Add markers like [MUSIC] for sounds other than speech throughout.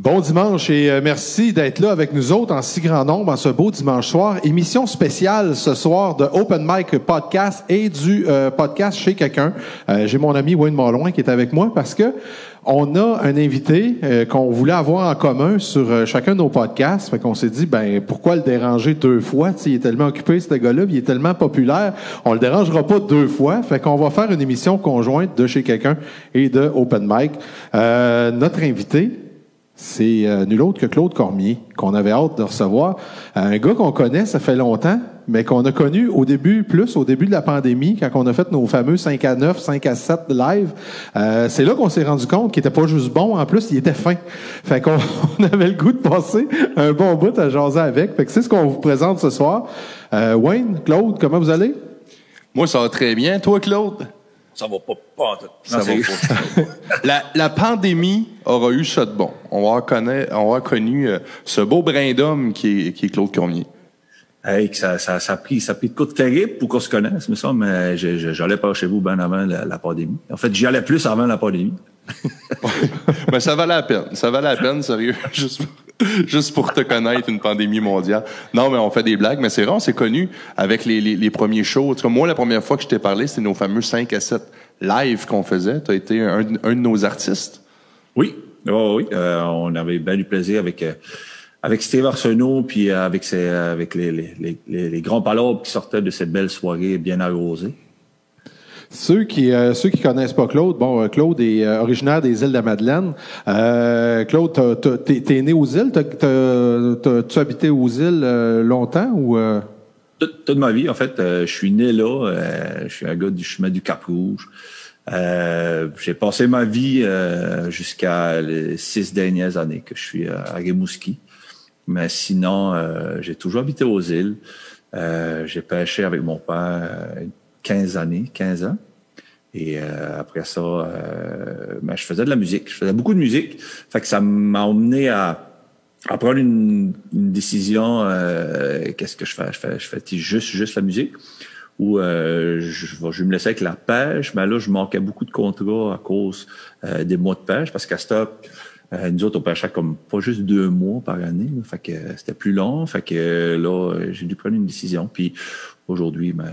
Bon dimanche et euh, merci d'être là avec nous autres en si grand nombre en ce beau dimanche soir. Émission spéciale ce soir de Open Mic Podcast et du euh, podcast chez quelqu'un. Euh, J'ai mon ami Wayne Marloin qui est avec moi parce que on a un invité qu'on voulait avoir en commun sur chacun de nos podcasts. Fait qu'on s'est dit, ben pourquoi le déranger deux fois? T'sais, il est tellement occupé, ce gars-là, il est tellement populaire. On le dérangera pas deux fois. Fait qu'on va faire une émission conjointe de chez quelqu'un et de Open Mic. Notre invité, c'est euh, nul autre que Claude Cormier, qu'on avait hâte de recevoir. Un gars qu'on connaît, ça fait longtemps, mais qu'on a connu au début, plus au début de la pandémie, quand on a fait nos fameux 5 à 9, 5 à 7 live. Euh, c'est là qu'on s'est rendu compte qu'il était pas juste bon, en plus, il était fin. Fait qu'on [LAUGHS] on avait le goût de passer un bon bout à jaser avec. Fait que c'est ce qu'on vous présente ce soir. Euh, Wayne, Claude, comment vous allez? Moi, ça va très bien. Toi, Claude? Ça va pas, pas en tout. Ça va pas. la, la pandémie aura eu ça de bon. On va connaître, on va connu euh, ce beau brin d'homme qui est, qui est Claude Cormier. Hey, que ça, ça, ça a pris, ça a pris de coups terribles pour qu'on se connaisse, mais ça, mais j'allais pas chez vous bien avant la, la pandémie. En fait, j'y allais plus avant la pandémie. Mais ça valait la peine. Ça valait la peine, sérieux. [LAUGHS] Juste pour, juste pour te connaître, une pandémie mondiale. Non, mais on fait des blagues, mais c'est vrai, on s'est connus avec les, les, les premiers shows. En tout cas, moi, la première fois que je t'ai parlé, c'était nos fameux 5 à 7 live qu'on faisait. Tu as été un, un de nos artistes? Oui, oui, oui. Euh, on avait bien du plaisir avec euh, avec Steve Arsenault, puis euh, avec ses, avec les, les, les, les, les grands palabres qui sortaient de cette belle soirée bien arrosée. Ceux qui euh, ceux qui connaissent pas Claude, bon, euh, Claude est euh, originaire des îles de la Madeleine. Euh, Claude, t'es né aux îles, tu habité aux îles longtemps ou toute, toute ma vie, en fait, je suis né là. je suis un gars du chemin du Cap Rouge. J'ai passé ma vie jusqu'à les six dernières années que je suis à Rimouski. Mais sinon, j'ai toujours habité aux îles. Euh, j'ai pêché avec mon père euh, 15 années, 15 ans. Et euh, après ça, euh, ben, je faisais de la musique. Je faisais beaucoup de musique. Fait que ça m'a emmené à prendre une, décision, euh, qu'est-ce que je fais? Je fais, juste, juste la musique ou je, me laisser avec la pêche, mais là, je manquais beaucoup de contrats à cause des mois de pêche, parce qu'à stop, euh, nous autres, on pêchait comme pas juste deux mois par année, fait que c'était plus long, fait que là, j'ai dû prendre une décision, puis aujourd'hui, ben,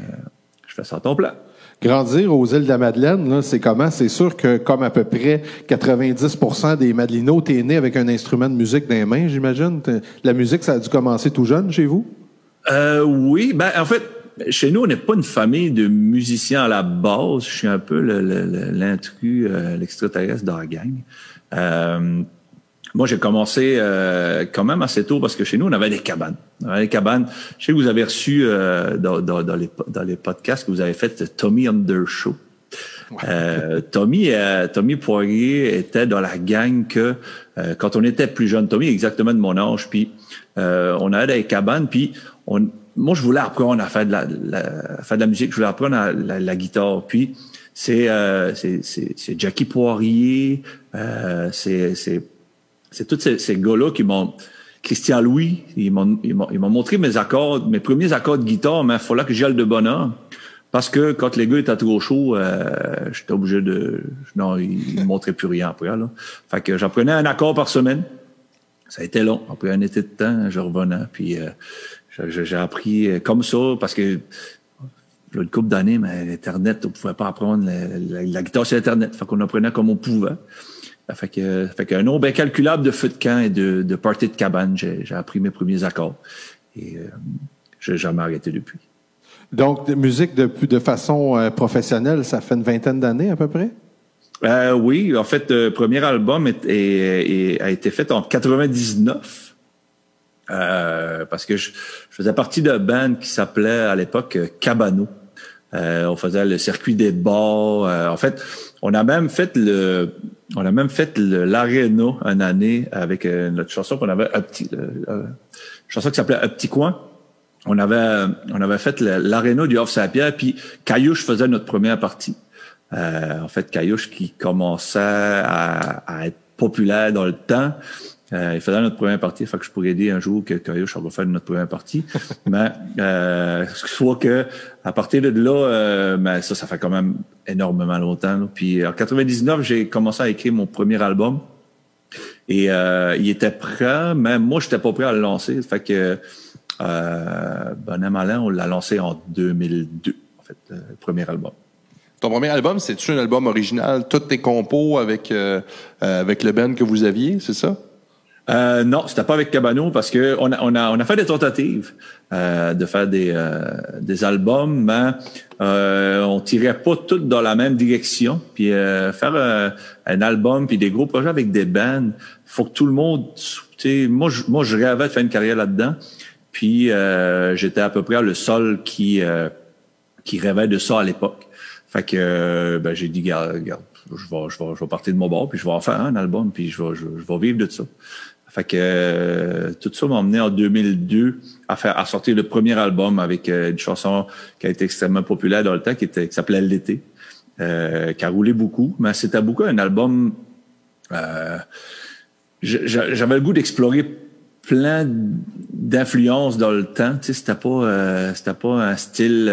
je fais ça à temps plein. Grandir aux îles de la Madeleine, là, c'est comment? C'est sûr que, comme à peu près 90% des Madelinots, t'es né avec un instrument de musique dans les mains, j'imagine. La musique, ça a dû commencer tout jeune chez vous? Euh, oui, ben en fait, chez nous, on n'est pas une famille de musiciens à la base. Je suis un peu le- le- le- l'intrus, euh, l'extraterrestre dans la gang. Euh, moi, j'ai commencé euh, quand même assez tôt parce que chez nous, on avait des cabanes. On avait des cabanes. Je sais que vous avez reçu euh, dans, dans- dans les, dans les podcasts que vous avez fait Tommy Under Show. Euh, Tommy, euh, Tommy Poirier était dans la gang que euh, quand on était plus jeune, Tommy exactement de mon âge, puis euh, on allait dans les cabanes, puis on, moi je voulais apprendre à faire de la, la- faire de la musique, je voulais apprendre à la, la guitare, puis c'est euh, c'est c'est c'est Jackie Poirier, euh, c'est c'est tous ces, ces gars-là qui m'ont Christian Louis, ils m'ont montré mes accords, mes premiers accords de guitare, mais il fallait que j'aille de bonheur. Parce que quand les gars étaient trop chauds, euh, j'étais obligé de. Non, ils ne montraient plus rien après. Là. Fait que j'apprenais un accord par semaine. Ça a été long. Après un été de temps, je revenais. Puis euh, j'ai appris euh, comme ça parce que une couple d'années, mais l'Internet, on pouvait pas apprendre la, la- la guitare sur Internet. Fait qu'on apprenait comme on pouvait. Fait que, fait qu'un nombre incalculable de feux de camp et de, de parties de cabane, j'ai, j'ai appris mes premiers accords. Et euh, j'ai jamais arrêté depuis. Donc, de musique de, de façon euh, professionnelle, ça fait une vingtaine d'années à peu près? Euh, oui, en fait, le premier album est- est- est- a été fait en 99. Euh, parce que je, je faisais partie d'un band qui s'appelait à l'époque Cabano. Euh, on faisait le circuit des bars. Euh, en fait, on a même fait le, on a même fait une année avec euh, notre chanson qu'on avait un euh, euh, chanson qui s'appelait Un petit coin. On avait, on avait fait l'aréna du Havre Saint-Pierre, puis Caillouche faisait notre première partie. En fait, Caillouche qui commençait à être populaire dans le temps. Euh, il faisait notre première partie, fait que je pourrais dire un jour que Caillouche va faire notre première partie. [LAUGHS] Mais euh, soit que à partir de là, euh, mais ça, ça fait quand même énormément longtemps. là. Puis en 99, j'ai commencé à écrire mon premier album. Et euh, il était prêt, mais moi, j'étais pas prêt à le lancer. Fait que euh, Bonhomme on l'a lancé en 2002, en fait, le premier album. Ton premier album, c'est-tu un album original? Tous tes compos avec, euh, euh, avec le band que vous aviez, c'est ça? Euh, non, c'était pas avec Cabano parce que on a, on a, on a fait des tentatives euh, de faire des, euh, des albums, mais euh, on tirait pas toutes dans la même direction. Puis euh, faire un album puis des gros projets avec des bands, faut que tout le monde. Moi, je, moi, je rêvais de faire une carrière là-dedans. Puis j'étais à peu près le seul qui qui rêvait de ça à l'époque. Fait que ben, j'ai dit, je vais, je, vais, je vais partir de mon bord, puis je vais en faire un album, puis je vais, je vais vivre de ça. Fait que euh, tout ça m'a emmené en 2002 à faire à sortir le premier album avec euh, une chanson qui a été extrêmement populaire dans le temps, qui, était, qui s'appelait L'été, euh, qui a roulé beaucoup. Mais c'était beaucoup un album. j'avais le goût d'explorer plein d'influences dans le temps. Tu sais, c'était pas c'était pas un style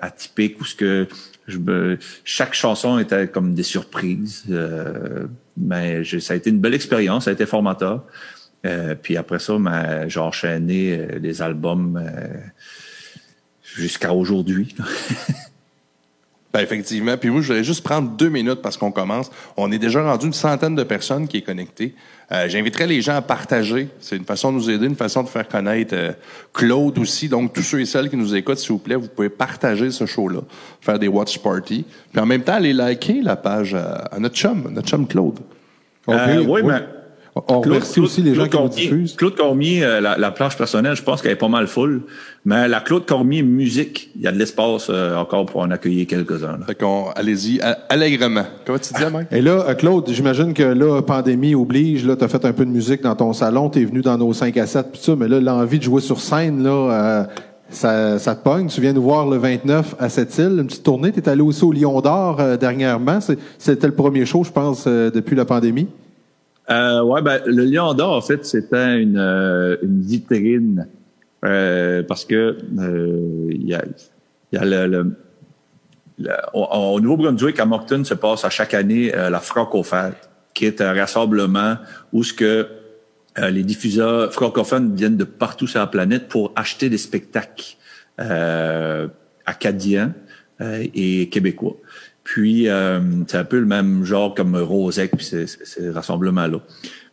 atypique ou ce que je chaque chanson était comme des surprises. Euh, mais ça a été une belle expérience, ça a été formateur. Euh, puis après ça, ben, j'ai enchaîné euh, les albums euh, jusqu'à aujourd'hui. [LAUGHS] ben effectivement. Puis moi, je voudrais juste prendre deux minutes parce qu'on commence. On est déjà rendu une centaine de personnes qui est connectées. Euh, J'inviterais les gens à partager. C'est une façon de nous aider, une façon de faire connaître euh, Claude aussi. Donc, tous ceux et celles qui nous écoutent, s'il vous plaît, vous pouvez partager ce show-là, faire des watch parties. Puis en même temps, aller liker la page à, notre chum, notre chum Claude. Euh, oui, mais on remercie aussi les gens qui nous diffusent. Claude Cormier, euh, la, la, plage personnelle, je pense qu'elle est pas mal full. Mais la Claude Cormier musique, il y a de l'espace euh, encore pour en accueillir quelques-uns. Fait qu'on, allez-y, allègrement. Comment tu disais, Mike? Et là, euh, Claude, j'imagine que là, pandémie oblige, là, t'as fait un peu de musique dans ton salon, t'es venu dans nos 5 à 7 pis ça, mais là, l'envie de jouer sur scène, là, ça, ça, te pogne. Tu viens nous voir le 29 à cette île, une petite tournée. T'es allé aussi au Lion d'Or dernièrement. C'était le premier show, je pense, depuis la pandémie. Euh, ouais, ben, le Lion d'Or, en fait, c'était une, euh, une vitrine euh, parce que euh, il y a, y a le, le, au, Nouveau-Brunswick, à Moncton, se passe à chaque année la Francofête, qui est un rassemblement où ce que les diffuseurs francophones viennent de partout sur la planète pour acheter des spectacles acadiens et québécois. Puis, euh, c'est un peu le même genre comme Rosec, puis ces, ces rassemblements-là.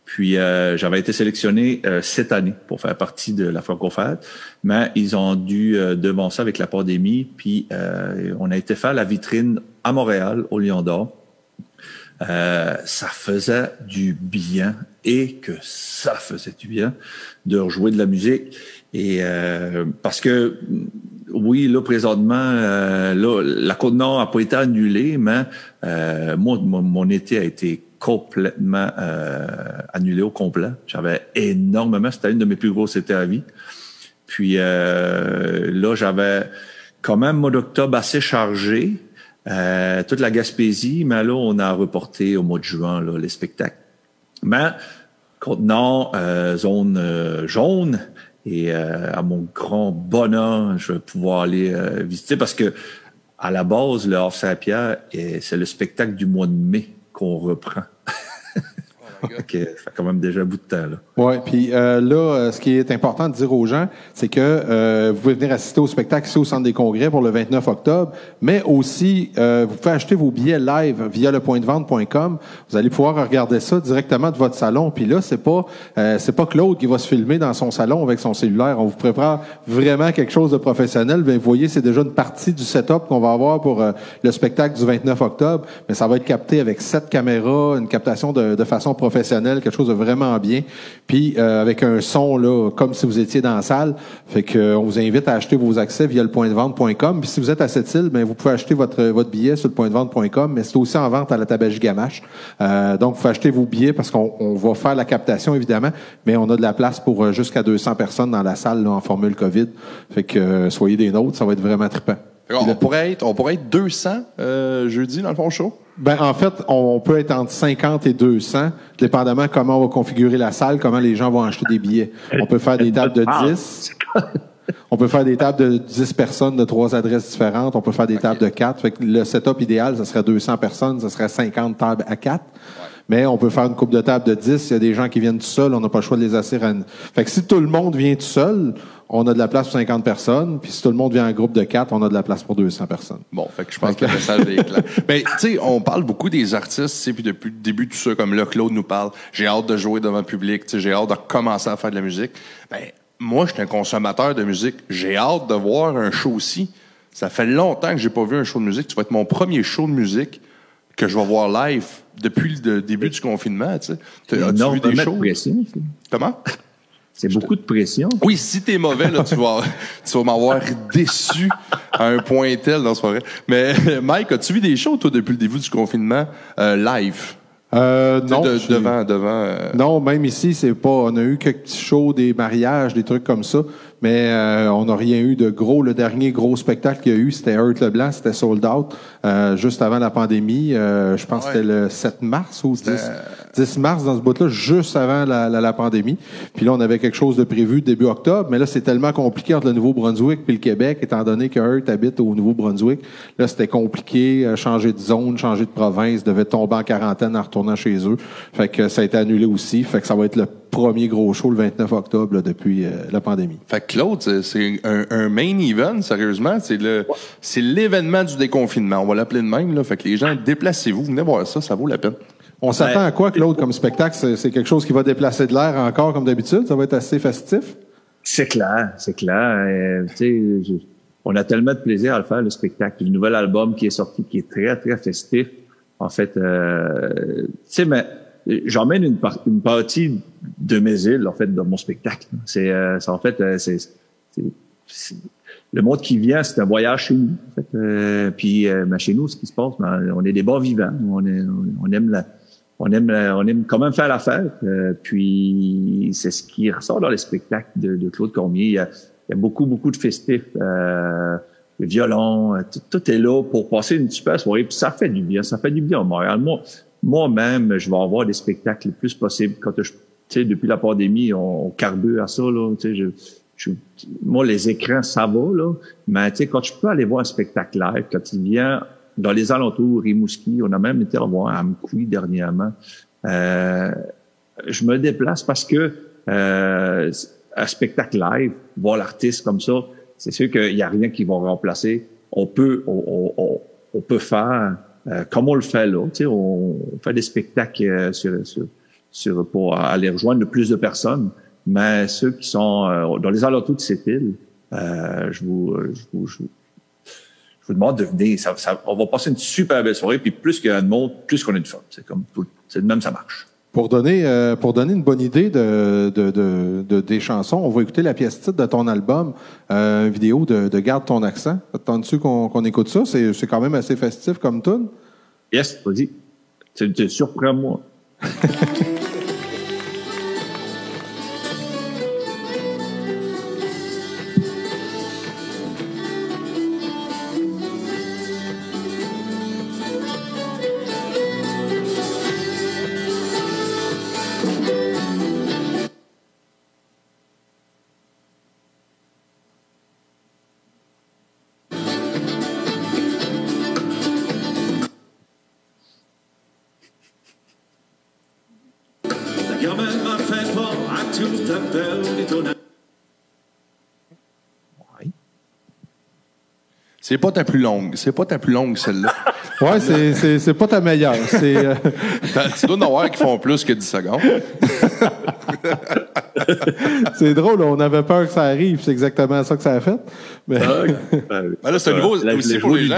Puis, euh, j'avais été sélectionné euh, cette année pour faire partie de la Francofête, mais ils ont dû devancer avec la pandémie. Puis, on a été faire la vitrine à Montréal, au Lion d'Or. ça faisait du bien et que ça faisait du bien de rejouer de la musique. Et parce que oui, là, présentement, euh, là, la Côte-Nord n'a pas été annulée, mais euh, moi, mon, été a été complètement euh, annulé au complet. J'avais énormément, c'était une de mes plus grosses étés à vie. Puis là, j'avais quand même mois d'octobre assez chargé, toute la Gaspésie, mais là, on a reporté au mois de juin les spectacles. Mais Côte-Nord, zone jaune, et euh, à mon grand bonheur, je vais pouvoir aller euh, visiter parce que à la base, le Havre Saint-Pierre, c'est le spectacle du mois de mai qu'on reprend. [LAUGHS] [LAUGHS] OK, ça fait quand même déjà bout de temps. Là. Oui, puis euh, là, euh, ce qui est important de dire aux gens, c'est que euh, vous pouvez venir assister au spectacle ici au Centre des Congrès pour le 29 octobre, mais aussi, euh, vous pouvez acheter vos billets live via le point de vente.com. Vous allez pouvoir regarder ça directement de votre salon. Puis là, c'est pas c'est pas Claude qui va se filmer dans son salon avec son cellulaire. On vous prépare vraiment quelque chose de professionnel. Bien, vous voyez, c'est déjà une partie du setup qu'on va avoir pour le spectacle du 29 octobre, mais ça va être capté avec sept caméras, une captation de, de façon professionnelle professionnel, quelque chose de vraiment bien. Puis euh, avec un son là, comme si vous étiez dans la salle. Fait que euh, on vous invite à acheter vos accès via le point de vente.com. Puis si vous êtes à cette île, ben vous pouvez acheter votre votre billet sur le point de vente.com, mais c'est aussi en vente à la Tabagie Gamache. Euh, donc vous pouvez acheter vos billets parce qu'on on va faire la captation évidemment, mais on a de la place pour jusqu'à 200 personnes dans la salle en formule Covid. Fait que soyez des nôtres, ça va être vraiment trippant. On pourrait être, on pourrait être 200 euh, jeudi dans le fond show? Ben en fait, on peut être entre 50 et 200, dépendamment comment on va configurer la salle, comment les gens vont acheter des billets. On peut faire des tables de 10. On peut faire des tables de 10 personnes de trois adresses différentes. On peut faire des tables de 4. Fait que le setup idéal, ce serait 200 personnes, ce serait 50 tables à 4. Mais on peut faire une coupe de table de 10. Il y a des gens qui viennent tout seuls, on n'a pas le choix de les assurer. À... Fait que si tout le monde vient tout seul, on a de la place pour 50 personnes. Puis si tout le monde vient en groupe de 4, on a de la place pour 200 personnes. Bon, fait que je pense que le message est clair. [LAUGHS] Mais tu sais, on parle beaucoup des artistes, puis depuis le début tout ça, comme là, Claude nous parle, j'ai hâte de jouer devant le public, j'ai hâte de commencer à faire de la musique. Ben, moi, je suis un consommateur de musique. J'ai hâte de voir un show aussi. Ça fait longtemps que j'ai pas vu un show de musique. Tu vas être mon premier show de musique que je vais voir live depuis le début du confinement. Tu sais. As-tu vu des shows? Pression, Comment? [LAUGHS] C'est beaucoup de pression. Oui, si t'es mauvais, là, tu vas, [LAUGHS] tu vas m'avoir déçu à un point tel dans ce soirée. Mais [LAUGHS] Mike, as-tu vu des shows, toi, depuis le début du confinement, euh, live? Euh, non. devant, devant. Euh, non, même ici, c'est pas. On a eu quelques petits shows, des mariages, des trucs comme ça, mais euh, on n'a rien eu de gros. Le dernier gros spectacle qu'il y a eu, c'était Earth Leblanc, c'était sold out, euh, juste avant la pandémie. je pense que c'était le 7 mars ou 10, 10 mars dans ce bout-là, juste avant la, la, la, pandémie. Puis là, on avait quelque chose de prévu début octobre, mais là, c'est tellement compliqué entre le Nouveau-Brunswick puis le Québec, étant donné que Earth habite au Nouveau-Brunswick. Là, c'était compliqué, changer de zone, changer de province, devait tomber en quarantaine en retournant chez eux. Fait que ça a été annulé aussi. Fait que ça va être le premier gros show le 29 octobre depuis euh, la pandémie. Fait que Claude, c'est un, main event, sérieusement. C'est le c'est l'événement du déconfinement. On va l'appeler de même. Là. Fait que les gens, déplacez-vous, venez voir ça, ça vaut la peine. On s'attend à quoi, Claude, comme spectacle? C'est quelque chose qui va déplacer de l'air encore comme d'habitude? Ça va être assez festif? C'est clair, c'est clair. Euh, on a tellement de plaisir à le faire, le spectacle. Le nouvel album qui est sorti, qui est très, très festif. En fait, euh, tu sais, mais j'emmène une, une, partie de mes îles, en fait, dans mon spectacle. C'est, euh, en fait, euh, c'est, le monde qui vient, c'est un voyage chez nous. En fait. Euh, puis, ben, chez nous, ce qui se passe, ben, on est des bons vivants. On, est, on aime la, on aime, on aime quand même faire la fête. puis, c'est ce qui ressort dans les spectacles de, de Claude Cormier. Il y, a, beaucoup, beaucoup de festifs. Euh, le violon, tout, est là pour passer une super soirée. Puis ça fait du bien, ça fait du bien à Montréal. Moi, moi-même, je vais avoir des spectacles le plus possible. Quand je, depuis la pandémie, on, on carbure à ça, là. Je, je, moi, les écrans, ça va, là. Mais, quand je peux aller voir un spectacle live, quand il vient dans les alentours, Rimouski, on a même été à voir Amkoui dernièrement. Euh, je me déplace parce que euh, un spectacle live, voir l'artiste comme ça, c'est sûr qu'il n'y a rien qui va remplacer. On peut, on, on, on peut faire euh, comme on le fait là. Tu sais, on, fait des spectacles euh, sur, sur, pour aller rejoindre le plus de personnes. Mais ceux qui sont euh, dans les alentours de cette île, je vous, je, vous, je, vous, demande de venir. Ça, ça, on va passer une super belle soirée. Puis plus qu'il y a de monde, plus qu'on a de fun. C'est comme c'est de même ça marche. Pour donner, euh, pour donner une bonne idée de, de, de, des chansons, on va écouter la pièce titre de ton album, euh, une vidéo de, de Garde ton accent. Attends-tu qu'on qu'on écoute ça? C'est, c'est quand même assez festif comme tune. Yes, vas-y. Tu surprends-moi. [LAUGHS] C'est pas ta plus longue. C'est pas ta plus longue, celle-là. [LAUGHS] ouais, c'est, c'est, c'est pas ta meilleure. C'est, euh, [LAUGHS] tu dois en avoir qui font plus que 10 secondes. [LAUGHS] [LAUGHS] c'est drôle, on avait peur que ça arrive. C'est exactement ça que ça a fait. Mais... Ah, ben là, c'est un nouveau, aussi pour les gens,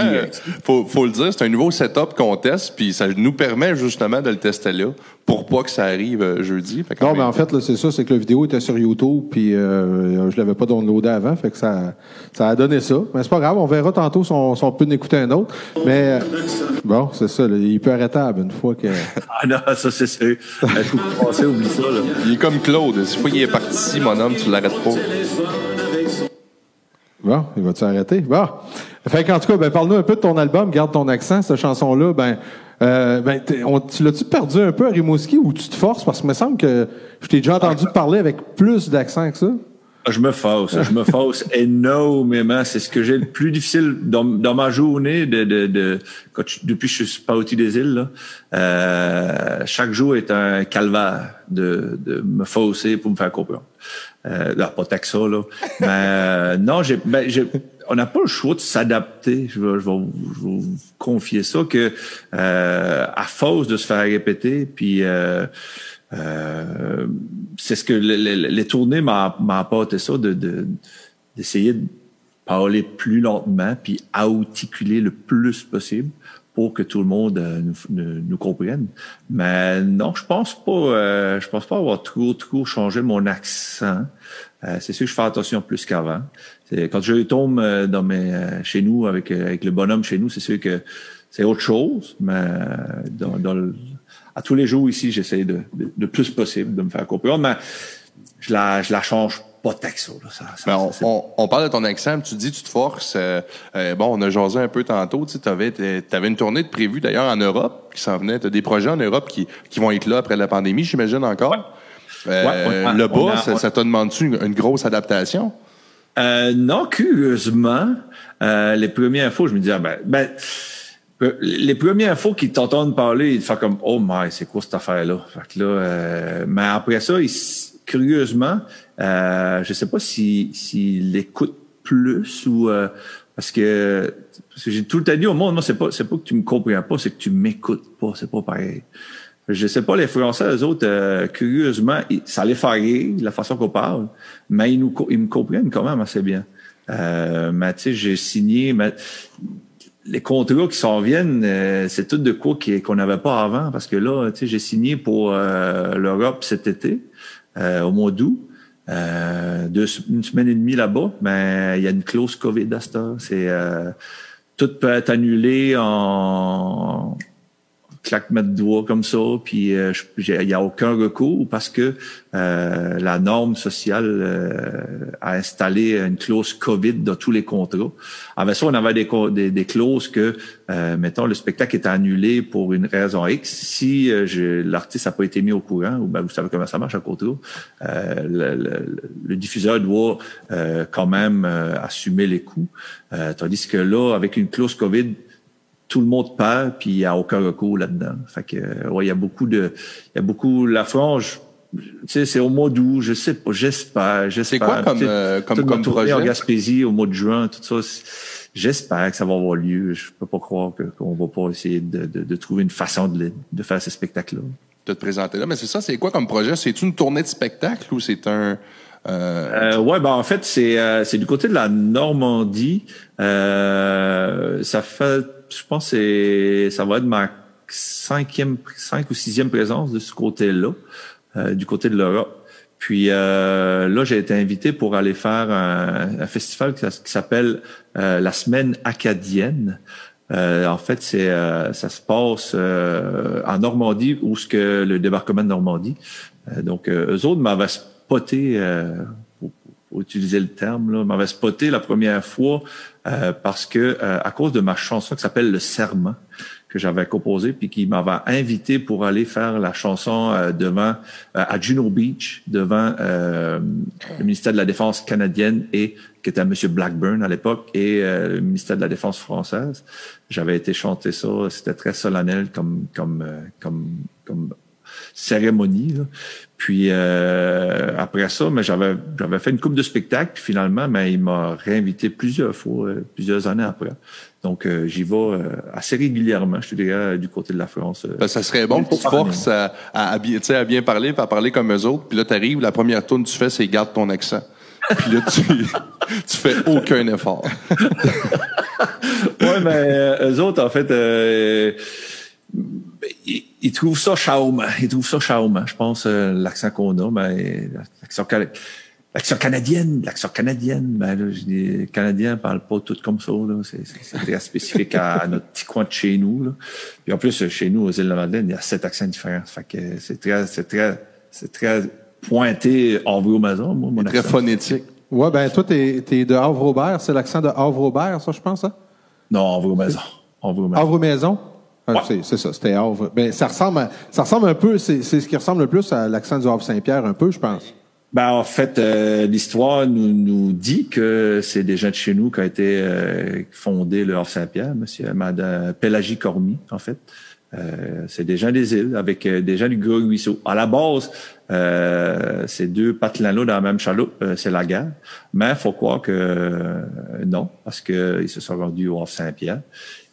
faut, faut le dire, c'est un nouveau setup qu'on teste, puis ça nous permet justement de le tester là pour pas que ça arrive euh, jeudi. non, mais en fait, là, c'est ça, c'est que la vidéo était sur YouTube, puis euh, je l'avais pas downloadé avant, fait que ça, ça a donné ça. Mais c'est pas grave, on verra tantôt si on, peut en écouter un autre. Mais euh, bon, c'est ça, il peut arrêtable une fois que. ah non, ça c'est sûr. Il faut passer, oublie ça. Là. Il est comme Claude. Qu'il est parti, mon homme, tu l'arrêtes pas. Bon, il va-tu arrêter? Bon. Fait qu'en tout cas, ben, parle-nous un peu de ton album, Garde ton accent, cette chanson-là. Ben, euh, ben, tu l'as-tu perdu un peu à Rimouski ou tu te forces? Parce que me semble que je t'ai déjà entendu parler avec plus d'accent que ça. Je me fausse, je me [LAUGHS] fausse énormément. C'est ce que j'ai le plus difficile dans, dans ma journée de, de, de quand depuis que je suis pas au des îles. Là, euh, chaque jour est un calvaire de, de me fausser pour me faire comprendre. Euh, là, pas tant que ça, là. [LAUGHS] Mais euh, non, j'ai, ben, j'ai, on n'a pas le choix de s'adapter. Je vais, je, vais, vous confier ça que euh, à force de se faire répéter, puis euh, c'est ce que les, les tournées m'ont apporté ça, de, d'essayer de parler plus lentement, puis articuler le plus possible pour que tout le monde euh, nous, nous, comprenne. Mais non, je pense pas. Euh, je pense pas avoir trop trop changé mon accent. Euh, c'est sûr que je fais attention plus qu'avant. Quand je tombe dans mes chez nous avec avec le bonhomme chez nous, c'est sûr que c'est autre chose. Mais dans, dans à tous les jours ici, j'essaie de, de, plus possible de me faire comprendre. Mais je la je la change pas texto. Là, ça, ben, on, on, parle de ton accent, tu dis tu te forces. Euh, euh, bon, on a jasé un peu tantôt. Tu avais, avais une tournée de prévue d'ailleurs en Europe qui s'en venait. Tu as des projets en Europe qui, qui vont être là après la pandémie, j'imagine encore. Euh, le bas, ça, te demande-tu une, grosse adaptation? non, curieusement, les premières fois, je me disais, ah, ben, ben les premières fois qu'ils t'entendent parler, ils te font comme Oh my, c'est quoi cette affaire-là? Fait que là, mais après ça, ils, curieusement, euh, je sais pas s'il si, l'écoute plus ou euh, parce que parce que j'ai tout le temps dit au monde, moi c'est pas c'est pas que tu me comprends pas, c'est que tu m'écoutes pas, c'est pas pareil. Je sais pas les Français, eux autres, euh, curieusement, ça les fait rire la façon qu'on parle, mais ils nous ils me comprennent quand même assez bien. Euh, mais tu sais, j'ai signé, mais les contrats qui s'en viennent, euh, c'est tout de quoi qu'on n'avait pas avant, parce que là, tu sais, j'ai signé pour l'Europe cet été. Euh, au mois d'août. Euh, deux, une semaine et demie là-bas, mais il y a une clause COVID à ce C'est euh, tout peut être annulé en claquement de doigts comme ça, puis euh, il n'y a aucun recours parce que euh, la norme sociale euh, a installé une clause COVID dans tous les contrats. Avec ça, on avait des, des, des clauses que, mettons, le spectacle est annulé pour une raison X. Si l'artiste n'a pas été mis au courant, ou ben, vous savez comment ça marche à contrat, le, le, le, diffuseur doit quand même assumer les coûts. tandis que là, avec une clause COVID, tout le monde perd, puis il n'y a aucun recours là-dedans. Fait que, ouais, il y a beaucoup de, il y a beaucoup, la frange, tu sais, c'est au mois d'août, je sais pas, j'espère, j'espère. C'est quoi comme, euh, comme, comme projet? en Gaspésie au mois de juin, tout ça. J'espère que ça va avoir lieu. Je peux pas croire qu'on va pas essayer de, de, de, trouver une façon de, de faire ce spectacle-là. De te présenter là. Mais c'est ça, c'est quoi comme projet? C'est une tournée de spectacle ou c'est un, euh... Euh, ouais, ben en fait c'est euh, c'est du côté de la Normandie. Euh, ça fait je pense que ça va être ma cinquième, cinq ou sixième présence de ce côté-là, euh, du côté de l'Europe. Puis euh, là, j'ai été invité pour aller faire un, festival qui, s'appelle euh, la Semaine acadienne. en fait, c'est ça se passe en Normandie, où ce que le débarquement de Normandie. donc, eux autres m'avaient spoté utiliser le terme, là, m'avait spoté la première fois euh, parce que euh, à cause de ma chanson qui s'appelle Le Serment que j'avais composé puis qui m'avait invité pour aller faire la chanson euh, devant à Juno Beach devant le ministère de la Défense canadienne et qui était Monsieur Blackburn à l'époque et le ministère de la Défense française. J'avais été chanter ça, c'était très solennel comme comme comme cérémonie. Là. Puis euh, après ça, mais j'avais j'avais fait une coupe de spectacle finalement, mais il m'a réinvité plusieurs fois, euh, plusieurs années après. Donc euh, j'y vais assez régulièrement, je te dirais, du côté de la France. Ben, ça serait bon que tu forces à, à, bien, à bien parler, à parler comme eux autres. Puis là, tu arrives, la première tourne que tu fais, c'est garde ton accent. [LAUGHS] Puis là, tu, [LAUGHS] tu fais aucun effort. [LAUGHS] ouais, mais eux autres, en fait, ils, trouvent ça charmant. Ils trouvent ça charmant. Je pense euh, l'accent qu'on a, mais l'accent l'accent canadienne, l'accent canadienne, ben là, les Canadiens parlent pas tout comme ça. Là. C'est, très spécifique à, notre petit coin de chez nous. Là. Puis en plus, chez nous, aux îles de la Madeleine, il y a sept accents différents. Fait que c'est très, c'est très, c'est très pointé Havre-Maison, moi, mon Très phonétique. Ouais, ben toi, t'es, es de Havre-Aubert. C'est l'accent de Havre-Aubert, ça, je pense, hein? Non, Havre-Maison. Havre-Maison. Havre-Maison? Ah, c'est ça, c'était Havre. Ben, ça ressemble, ça ressemble un peu, c'est ce qui ressemble le plus à l'accent du Havre Saint-Pierre, un peu, je pense. Ben, en fait, euh, l'histoire nous, nous dit que c'est des gens de chez nous qui ont été euh, fondé le Havre-Saint-Pierre, monsieur Madame Pélagie Cormier, en fait. Euh, c'est des gens des îles avec euh, des gens du Gros Ruisseau. À la base, euh, ces deux patelins-là dans la même chaloupe, c'est la guerre. Mais il faut croire que non, parce qu'ils se sont rendus au Havre-Saint-Pierre.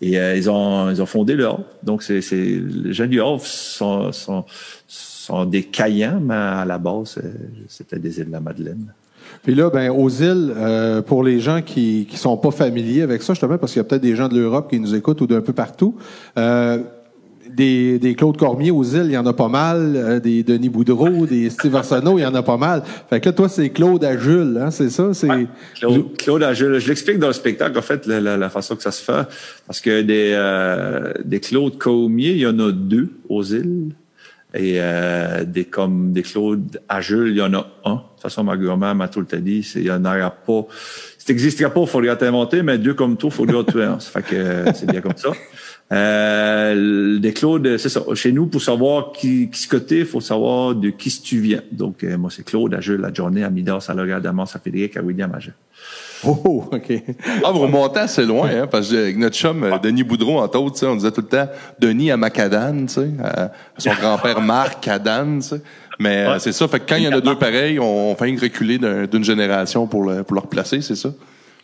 Et ils, ont, ils ont fondé le Havre. Donc, c'est, les gens du Havre sont, sont, sont des Caïens, mais à la base, c'était des îles de la Madeleine. Puis là, ben, aux îles, euh, pour les gens qui qui sont pas familiers avec ça, justement, parce qu'il y a peut-être des gens de l'Europe qui nous écoutent ou d'un peu partout, euh, des, des Claude Cormier aux îles, il y en a pas mal, euh, des Denis Boudreau, des Steve Arsenault, il y en a pas mal. Fait que là, toi, c'est Claude à Jules, hein, c'est ça? C'est Claude, Claude à Jules. Je l'explique dans le spectacle, en fait, la, la, façon que ça se fait. Parce que des, euh, des Claude Cormier, il y en a deux aux îles. Et euh, des comme des Claude à Jules, il y en a un. De toute façon, ma grand-mère m'a tout le temps dit, il y en aura pas. Si n'existerait pas, il faudrait t'inventer, mais deux comme toi, il faudrait tuer un. Ça fait que c'est bien comme ça. Euh, des Claude, c'est ça. Chez nous, pour savoir qui, qui se il faut savoir de qui tu viens. Donc, euh, moi, c'est Claude, à Jules, la journée, à Midas, à Laurent, à Mans, à Fédéric, à William, à Oh, oh, OK. Ah, vous remontez assez loin, hein, parce que avec notre chum, euh, Denis Boudreau, entre autres, on disait tout le temps Denis à Macadam, tu sais, à son [LAUGHS] grand-père Marc Cadane, tu sais. Mais euh, c'est ça, fait que quand il y en a deux pareils, on, fait reculer d'une génération pour, le, pour le replacer, c'est ça?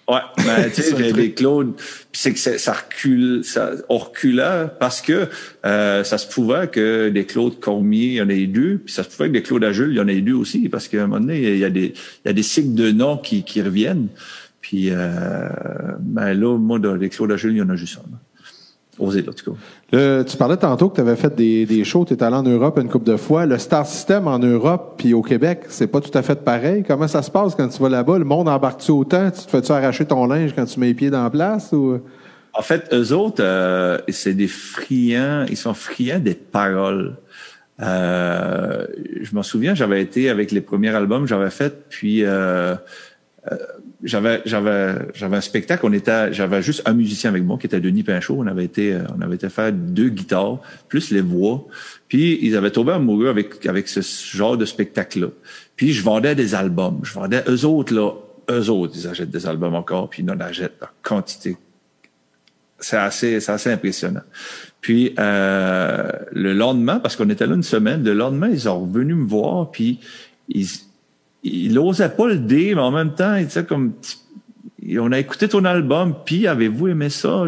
Ouais, mais [LAUGHS] tu sais, les Claude, c'est que ça recule, ça on reculait parce que euh, ça se pouvait que des Claude Cormier, il y en ait deux, puis ça se pouvait que des Claude Ajules, il y en ait deux aussi, parce qu'à un moment donné, il y a des, il y a des cycles de noms qui, qui reviennent. Puis, euh, ben là, moi, les Claude Ajules, il y en a juste un tu parlais tantôt que tu avais fait des, des shows, tu es allé en Europe une couple de fois. Le Star System en Europe puis au Québec, c'est pas tout à fait pareil. Comment ça se passe quand tu vas là-bas? Le monde embarque-tu autant? Tu te fais-tu arracher ton linge quand tu mets les pieds dans la place? Ou... En fait, eux autres, euh, c'est des friands, ils sont friands des paroles. Euh, je m'en souviens, j'avais été avec les premiers albums que j'avais fait, puis euh, euh j'avais j'avais j'avais un spectacle. On était j'avais juste un musicien avec moi qui était Denis Pinchot. On avait été on avait été faire deux guitares plus les voix. Puis ils avaient tombé amoureux avec avec ce genre de spectacle là puis je vendais des albums. Je vendais eux autres là eux autres. Ils achètent des albums encore puis ils en achètent en quantité. C'est assez c'est assez impressionnant. Puis euh, le lendemain parce qu'on était là une semaine le lendemain ils sont revenus me voir puis ils il n'osait pas le dire, mais en même temps, il disait comme, on a écouté ton album, puis avez-vous aimé ça?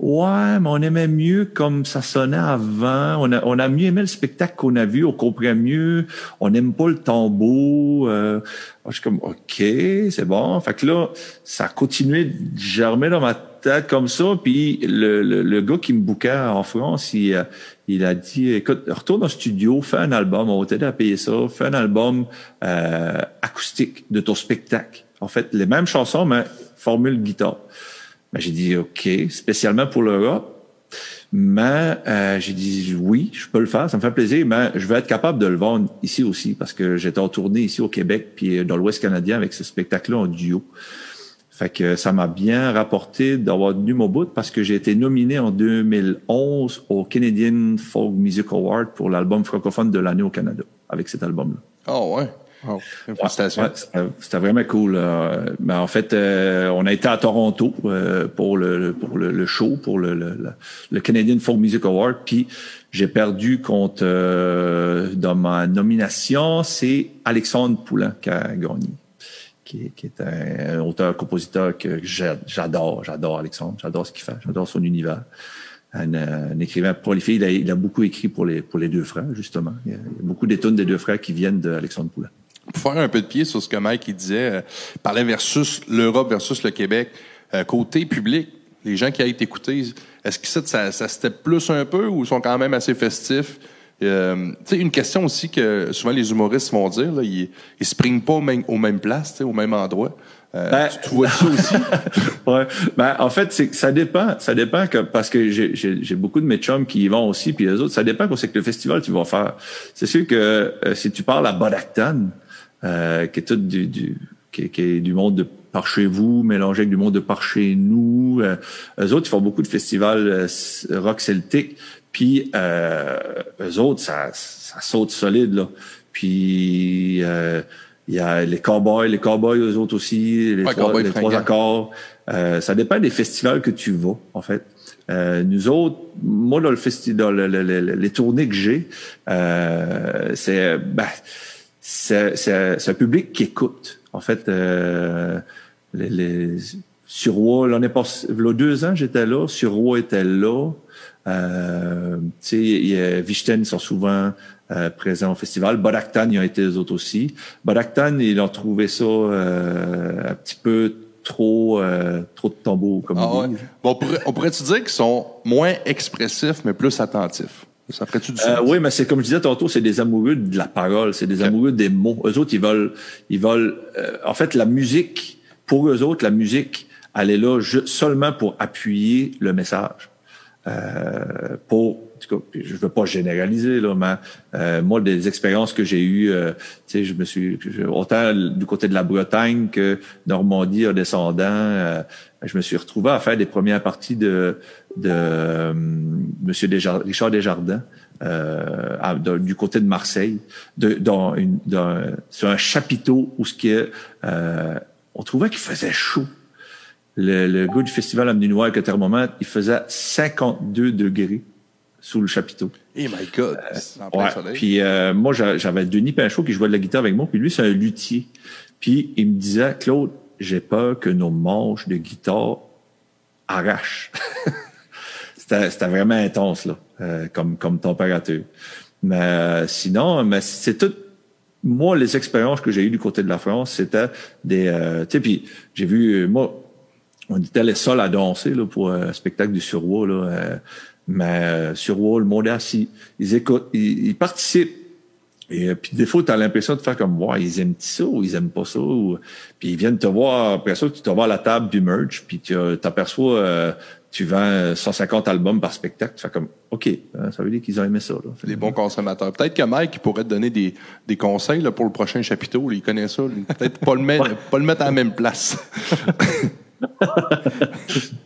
Ouais, mais on aimait mieux comme ça sonnait avant. On a, on a mieux aimé le spectacle qu'on a vu, on comprend mieux. On n'aime pas le tambour. Euh, je suis comme, ok, c'est bon. Fait que là, ça a continué de germer dans ma tête comme ça. Puis le, le, le gars qui me bouquait en France, il, euh, il a dit, écoute, retourne au studio, fais un album, on va t'aider à payer ça, fais un album euh, acoustique de ton spectacle. En fait, les mêmes chansons, mais formule guitare. Ben, j'ai dit, OK, spécialement pour l'Europe. Mais euh, j'ai dit oui, je peux le faire, ça me fait plaisir, mais je veux être capable de le vendre ici aussi parce que j'étais en tournée ici au Québec puis dans l'Ouest canadien avec ce spectacle-là en duo. Fait que ça m'a bien rapporté d'avoir tenu mon bout parce que j'ai été nominé en 2011 au Canadian Folk Music Award pour l'album francophone de l'année au Canada avec cet album-là. Oh ouais. Oh, félicitations. c'était vraiment cool. mais en fait, euh, on a été à Toronto euh, pour le pour le, show, pour le, le, Canadian Folk Music Award. Puis j'ai perdu contre euh, dans ma nomination, c'est Alexandre Poulain qui a gagné qui, est un, auteur-compositeur que j'adore. J'adore Alexandre. J'adore ce qu'il fait. J'adore son univers. Un, écrivain prolifique. Il a, il a, beaucoup écrit pour les, pour les deux frères, justement. Il y a, beaucoup d'étonnes des deux frères qui viennent d'Alexandre Poulain. Pour faire un peu de pied sur ce que Mike il disait, euh, parlait versus l'Europe versus le Québec, euh, côté public, les gens qui été écoutés, est-ce que ça, ça, ça step plus un peu ou sont quand même assez festifs? Euh, une question aussi que souvent les humoristes vont dire, là, ils, ils springent pas au même, aux mêmes places, au même endroit. Euh, ben, tu, vois ça aussi? [LAUGHS] ouais. Ben, en fait, c'est, ça dépend. Ça dépend que, parce que j'ai, j'ai, beaucoup de mes chums qui y vont aussi, puis les autres, ça dépend qu'on sait que le festival tu vas faire. C'est sûr que euh, si tu parles à Bodacton, euh, qui est tout du, du qui, qui, est du monde de par chez vous, mélangé avec du monde de par chez nous. Euh, eux autres, ils font beaucoup de festivals euh, rock celtique. Puis euh, eux autres, ça, ça saute solide là. Puis euh, il y a les cowboys, les cowboys eux autres aussi, les, trois, les trois, accords. Euh, ça dépend des festivals que tu vas, en fait. Euh, nous autres, moi dans le festival, les tournées que j'ai, euh, c'est ben, c'est un public qui écoute. En fait, euh, les, les sur Roy, l'année passée, il y a deux ans, j'étais là. Sur Roy était là. Euh, tu sais, Vichten sont souvent euh, présents au festival. Bodaktan, y a été les autres aussi. Bodaktan, ils ont trouvé ça euh, un petit peu trop euh, trop de tambours, comme ah, on Bon, on pourrait-tu dire qu'ils sont moins expressifs, mais plus attentifs? Ça ferait-tu du euh, oui, mais c'est comme je disais tantôt, c'est des amoureux de la parole, c'est des amoureux des mots. Eux autres, ils veulent, ils veulent. Euh, en fait, la musique, pour eux autres, la musique, elle est là seulement pour appuyer le message. Euh, pour je veux pas généraliser là, mais euh, moi des expériences que j'ai eues, euh, tu sais, je me suis autant du côté de la Bretagne que Normandie en descendant, euh, je me suis retrouvé à faire des premières parties de de Monsieur Desjardins, Richard Desjardins. du côté de Marseille, de, dans une, dans, sur un chapiteau où ce qui est, on trouvait qu'il faisait chaud le, le gars du festival Amninois avec le thermomètre, il faisait 52 degrés sous le chapiteau. Oh my God! Euh, puis euh, moi, j'avais Denis Pinchot qui jouait de la guitare avec moi, puis lui, c'est un luthier. Puis il me disait, Claude, j'ai peur que nos manches de guitare arrachent. [LAUGHS] c'était vraiment intense, là, euh, comme, comme température. Mais sinon, mais c'est tout moi, les expériences que j'ai eues du côté de la France, c'était des... tu sais, puis j'ai vu... Moi, on était les seuls à danser là, pour un spectacle du Surwa. Là, euh, mais euh, Surwa, le monde assis, ils écoutent, ils, participent. Et euh, puis des fois, tu as l'impression de faire comme moi, ils aiment ça ou ils aiment pas ça. puis ils viennent te voir, après ça, tu te vois à la table du merch, puis tu t'aperçois, euh, tu vends 150 albums par spectacle, tu fais comme, OK, hein, ça veut dire qu'ils ont aimé ça. Là. Des bons consommateurs. Peut-être que Mike pourrait te donner des, des conseils là, pour le prochain chapiteau. il connaît ça. Peut-être pas, le mettre, pas le mettre à la même place.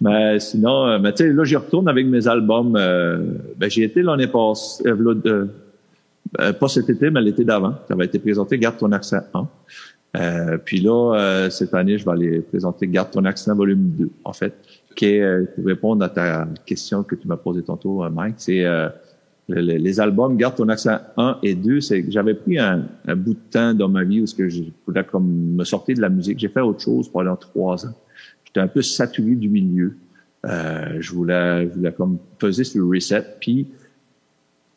mais [LAUGHS] sinon, euh, mais tu sais, là, j'y retourne avec mes albums. Euh, ben, j'ai été l'année passée, euh, pas cet été, mais l'été d'avant. Ça avait été présenté Garde ton accent 1. puis là, cette année, je vais aller présenter Garde ton accent volume 2, en fait, qui est, pour répondre à ta question que tu m'as posée tantôt, Mike, c'est les, albums Garde ton accent 1 et 2, c'est j'avais pris un, bout de temps dans ma vie où je voulais comme me sortir de la musique. J'ai fait autre chose pendant trois ans j'étais un peu saturé du milieu. Euh, je voulais, je voulais comme peser sur le reset. Puis,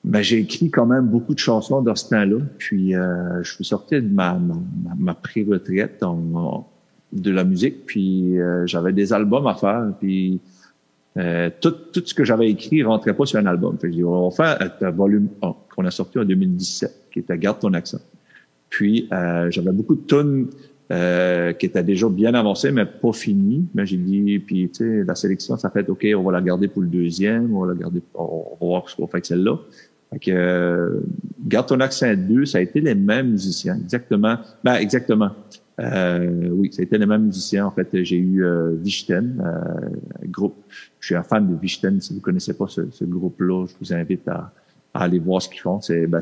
ben, j'ai écrit quand même beaucoup de chansons dans ce temps-là. Puis, euh, je suis sorti de ma, ma, ma pré-retraite de la musique. Puis, euh, j'avais des albums à faire. Puis, euh, tout, tout ce que j'avais écrit rentrait pas sur un album. Fait que on va faire un, volume 1 qu'on a sorti en 2017, qui était Garde ton accent. Puis, euh, j'avais beaucoup de tunes euh, qui était déjà bien avancé, mais pas fini. Mais j'ai dit, puis tu sais, la sélection, ça fait OK, on va la garder pour le deuxième, on va la garder, on va voir ce qu'on fait avec celle-là. Fait que euh, Garde ton accent 2, ça a été les mêmes musiciens, exactement. Ben exactement. Euh, oui, été les mêmes musiciens. En fait, j'ai eu euh, Vichten, euh, groupe. Je suis un fan de Vichten. Si vous connaissez pas ce, ce groupe-là, je vous invite à, à, aller voir ce qu'ils font. C'est ben,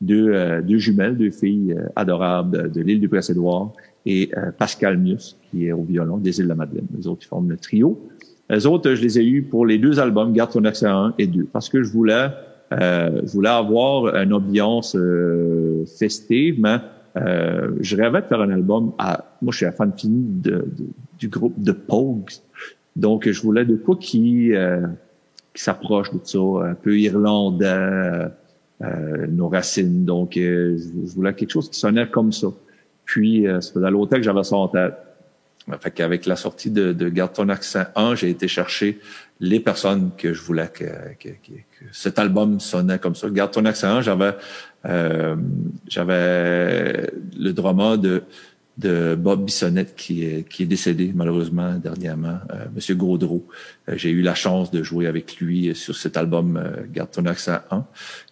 deux, euh, deux jumelles, deux filles euh, adorables de, l'île du Prince-Édouard et euh, Pascal Mius, qui est au violon des îles de la Madeleine. Les autres, ils forment le trio. Les autres, je les ai eus pour les deux albums, Garde ton accès 1 et 2, parce que je voulais, je voulais avoir une ambiance festive, mais je rêvais de faire un album à... Moi, je suis un fan fini de, du groupe de Pogues. Donc, je voulais de quoi qui, qui s'approche de ça, un peu irlandais, euh, nos racines. Donc, euh, je voulais quelque chose qui sonnait comme ça. Puis, euh, ça faisait longtemps que j'avais ça en tête. Fait qu'avec la sortie de, de Garde ton accent 1, j'ai été chercher les personnes que je voulais que, que, que, cet album sonnait comme ça. Garde ton accent 1, j'avais euh, j'avais le drama de de Bob Bissonnette qui est, qui est décédé malheureusement dernièrement, euh, Monsieur Gaudreau. Euh, j'ai eu la chance de jouer avec lui sur cet album euh, Garde ton accent 1.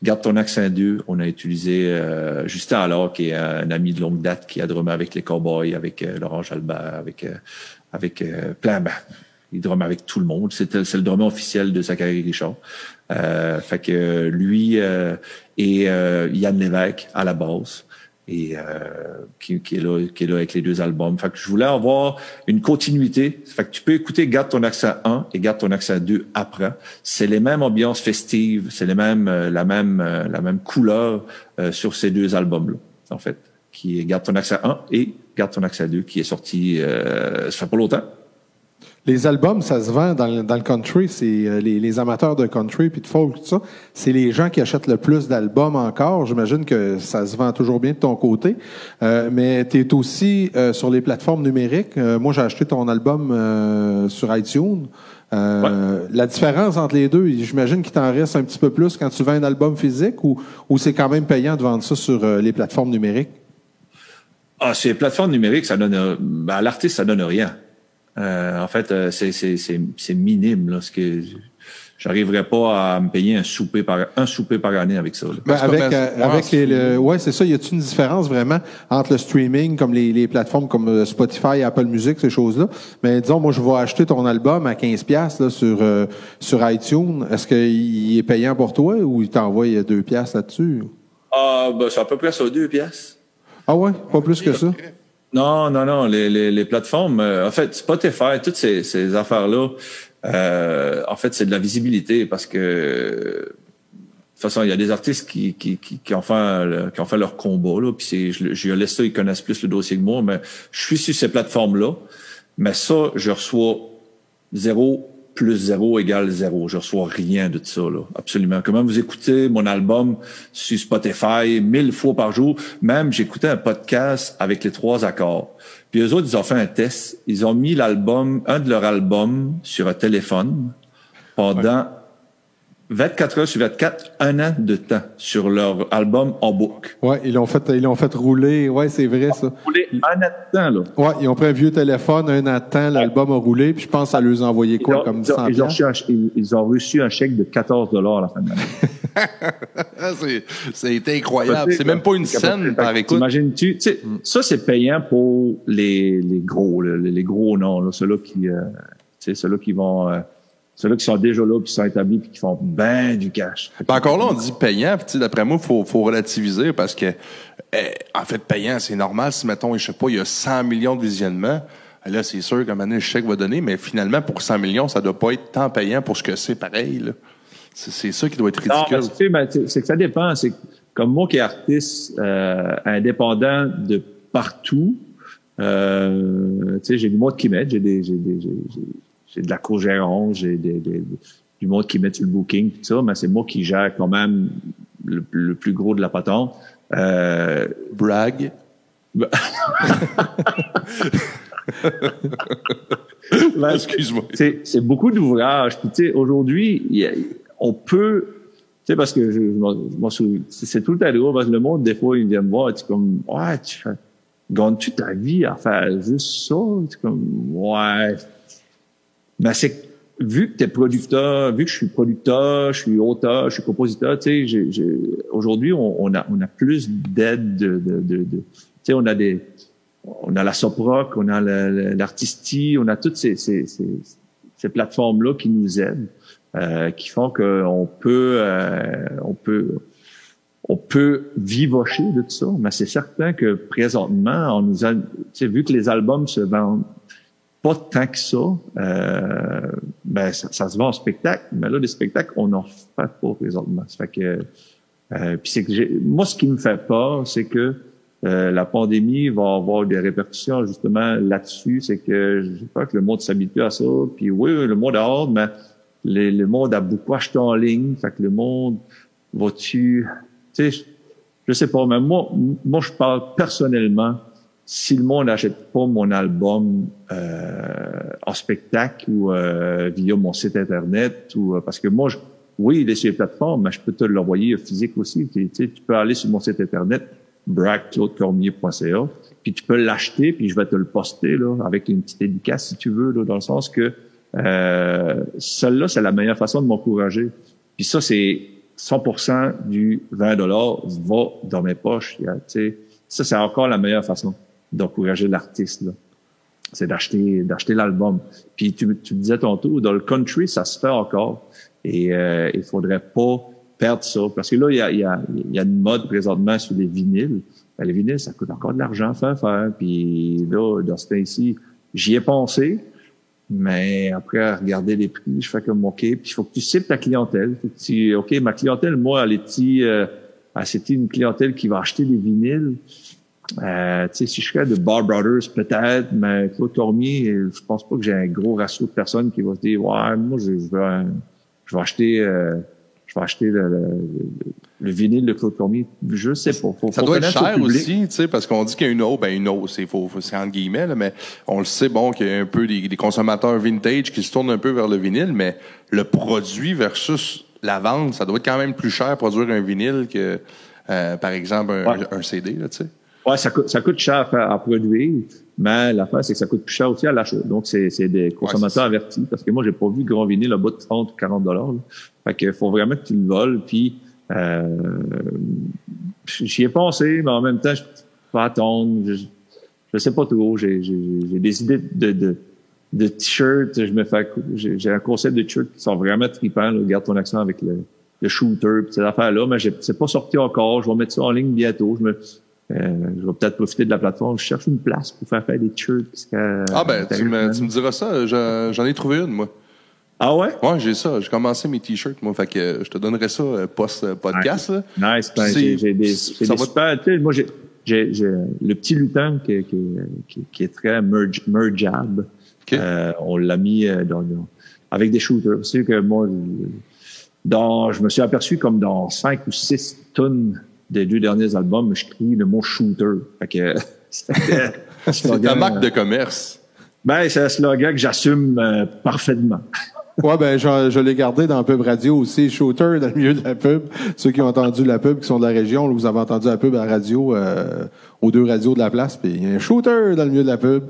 Garde ton accent 2, on a utilisé euh, Justin alors qui est un ami de longue date qui a drumé avec les Cowboys, avec Laurent Jalbert, avec avec plein ben, il drumme avec tout le monde. C'est le drummer officiel de Zachary Richard. fait que lui et Yann Lévesque à la base. et euh, qui, qui, est là, qui est là avec les deux albums. Fait que je voulais avoir une continuité. Fait que tu peux écouter Garde ton accent 1 et Garde ton accent 2 après. C'est les mêmes ambiances festives, c'est les mêmes, euh, la même, euh, la même couleur euh, sur ces deux albums-là, en fait, qui est Garde ton accent 1 et Garde ton accent 2, qui est sorti, ça fait pas longtemps. Les albums, ça se vend dans, dans le country. C'est euh, les, les, amateurs de country puis de folk, tout ça. C'est les gens qui achètent le plus d'albums encore. J'imagine que ça se vend toujours bien de ton côté. Euh, mais tu es aussi euh, sur les plateformes numériques. Euh, moi, j'ai acheté ton album euh, sur iTunes. Ouais. La différence entre les deux, j'imagine qu'il t'en reste un petit peu plus quand tu vends un album physique ou, ou c'est quand même payant de vendre ça sur les plateformes numériques? Ah, sur les plateformes numériques, ça donne, ben, à l'artiste, ça donne rien. Euh, en fait, euh, c'est minime. Là, ce que j'arriverais pas à me payer un souper par un souper par année avec ça. Ben avec euh, avec les, le, ouais c'est ça. Y a-t-il une différence vraiment entre le streaming comme les, les plateformes comme euh, Spotify, Apple Music, ces choses-là? Mais disons, moi je vais acheter ton album à 15 pièces là sur euh, sur iTunes. Est-ce qu'il est payant pour toi ou il t'envoie deux pièces là-dessus? Ah ben c'est à peu près ça, deux pièces. Ah ouais, pas plus que ça? Non, non, non. Les, les, plateformes, euh, en fait, Spotify, toutes ces, ces affaires-là, euh, en fait, c'est de la visibilité parce que de toute façon, il y a des artistes qui, qui, qui, ont fait qui ont fait leur combat là. Puis je, je laisse ça, ils connaissent plus le dossier que moi, mais je suis sur ces plateformes-là. Mais ça, je reçois zéro plus zéro égale zéro. Je reçois rien de ça, là. Absolument. Comment vous écoutez mon album sur Spotify mille fois par jour? Même, j'écoutais un podcast avec les trois accords. Puis eux autres, ils ont fait un test. Ils ont mis l'album, un de leurs albums sur un téléphone pendant 24 heures sur 24, un an de temps sur leur album en boucle. Ouais, ils l'ont fait, ils l'ont fait rouler. Ouais, c'est vrai, ça. Rouler un an de temps, là. Ouais, ils ont pris un vieux téléphone, un an de temps, l'album a roulé, puis je pense à leur envoyer quoi, ils ont, comme ils ont, 100 ils, ont reçu un, ils ont reçu un chèque de 14 dollars à la fin de l'année. [LAUGHS] c'est incroyable. C'est même pas une scène par écoute. T'imagines-tu, tu sais, mm. ça, c'est payant pour les, les gros, les, les gros noms, là, ceux-là qui, euh, tu sais, ceux-là qui vont, euh, ceux-là qui sont déjà là, puis qui sont établis, puis qui font ben du cash. Ben encore là, on dit payant, puis d'après moi, faut, faut relativiser parce que, eh, en fait, payant, c'est normal. Si, mettons, je sais pas, il y a 100 millions de visionnements, là, c'est sûr qu'à un moment donné, le chèque va donner, mais finalement, pour 100 millions, ça doit pas être tant payant pour ce que c'est pareil, là. C'est ça qui doit être ridicule. Ben, c'est que ça dépend. C'est comme moi qui est artiste euh, indépendant de partout, euh, tu sais, j'ai du monde qui m'aide, j'ai des, j'ai des, j'ai de la co-gérance, j'ai des, des, du monde qui met sur le booking, tout ça, mais c'est moi qui gère quand même le, le plus gros de la patente. Euh, Brag. [LAUGHS] Excuse-moi. C'est beaucoup d'ouvrages. tu sais, aujourd'hui, on peut, tu sais, parce que je, je c'est tout temps drôle, parce que le monde, des fois, il vient me voir, tu comme, ouais, tu fais, gagnes-tu ta vie à faire juste ça? Tu comme, ouais, ben c'est vu que tu es producteur, vu que je suis producteur, je suis auteur, je suis compositeur, tu sais, aujourd'hui on, on, a on a plus d'aide de, de, de, de tu sais, on a des on a la Soproc, on a l'artistie, on a toutes ces, ces, ces, ces plateformes là qui nous aident, euh, qui font qu'on peut euh, on peut on peut vivocher de tout ça, mais c'est certain que présentement, on nous a, tu sais, vu que les albums se vendent pas tant que ça. Euh, ben, ça, ça, se vend en spectacle, mais là, les spectacles, on n'en fait pas présentement. Ça fait que, euh, c'est que moi, ce qui me fait peur, c'est que euh, la pandémie va avoir des répercussions justement là-dessus. C'est que je pas que le monde s'habitue à ça. Puis oui, le monde a mais le monde a beaucoup acheté en ligne. Fait que le monde va-tu... Tu sais, je sais pas, mais moi, moi, je parle personnellement si le monde n'achète pas mon album euh, en spectacle ou euh, via mon site internet ou euh, parce que moi je, oui il est sur les plateformes mais je peux te l'envoyer physique aussi. Tu, sais, tu peux aller sur mon site internet bracklaudcormier.ca puis tu peux l'acheter puis je vais te le poster là avec une petite dédicace si tu veux là, dans le sens que euh, celle-là c'est la meilleure façon de m'encourager. Puis ça c'est 100% du 20 dollars va dans mes poches. Tu sais ça c'est encore la meilleure façon d'encourager l'artiste. C'est d'acheter d'acheter l'album. Puis tu, tu disais tantôt, dans le country, ça se fait encore. Et euh, il faudrait pas perdre ça. Parce que là, il y a, y, a, y a une mode présentement sur les vinyles. ben, les vinyles, ça coûte encore de l'argent à faire. Puis là, dans ce temps-ci, j'y ai pensé, mais après, à regarder les prix, je fais comme OK, puis il faut que tu cibles ta clientèle. Faut que tu, OK, ma clientèle, moi, elle était, euh, une clientèle qui va acheter des vinyles. Euh, si je serais de Bar Brothers, peut-être, mais Claude Cormier, je pense pas que j'ai un gros ratio de personnes qui vont se dire Ouais, moi, je, vais, je vais acheter euh, je vais acheter le, le, vinyle de Claude Cormier. Je sais pas. Faut, ça doit être cher aussi, tu sais, parce qu'on dit qu'il y a une eau, ben une eau, c'est faut, c'est entre guillemets, mais on le sait, bon, qu'il y a un peu des, des, consommateurs vintage qui se tournent un peu vers le vinyle, mais le produit versus la vente, ça doit être quand même plus cher produire un vinyle que, euh, par exemple, un, un CD, là, tu sais. Ouais, ça coûte, ça coûte cher à, produire, mais l'affaire, c'est que ça coûte plus cher aussi à l'achat. Donc, c'est, c'est des consommateurs avertis. Parce que moi, j'ai pas vu grand vinyle à bas de 30 ou 40 dollars. Fait qu'il faut vraiment que tu le voles. Puis, euh, j'y ai pensé, mais en même temps, je peux attendre. Je, je sais pas trop. J'ai, j'ai, j'ai des idées de, de, de t-shirts. Je me fais, j'ai, un concept de t-shirts qui sont vraiment tripants. Là. Garde ton accent avec le, le shooter, ces affaires-là, mais c'est pas sorti encore. Je vais mettre ça en ligne bientôt. Je me, euh, je vais peut-être profiter de la plateforme. Je cherche une place pour faire faire des shirts. ah ben, tu me, tu me, diras ça. J'en ai trouvé une, moi. Ah ouais? Ouais, j'ai ça. J'ai commencé mes t-shirts, moi. Fait que je te donnerai ça euh, post-podcast. Nice. Ben, j'ai des, ça super. Tu sais, moi, j'ai le petit lutin qui, qui, qui, est très merge, mergeable. Euh, on l'a mis euh, dans, avec des shooters. C'est que moi, dans, je me suis aperçu comme dans cinq ou six tonnes des deux derniers albums, je crie le mot shooter. Fait que, [LAUGHS] c'est ta marque de commerce. Ben, c'est un slogan que j'assume euh, parfaitement. [LAUGHS] ouais, ben, je, je l'ai gardé dans pub radio aussi. Shooter dans le milieu de la pub. Ceux qui ont entendu la pub, qui sont de la région, vous avez entendu la pub à la radio, euh, aux deux radios de la place, puis il y a un shooter dans le milieu de la pub.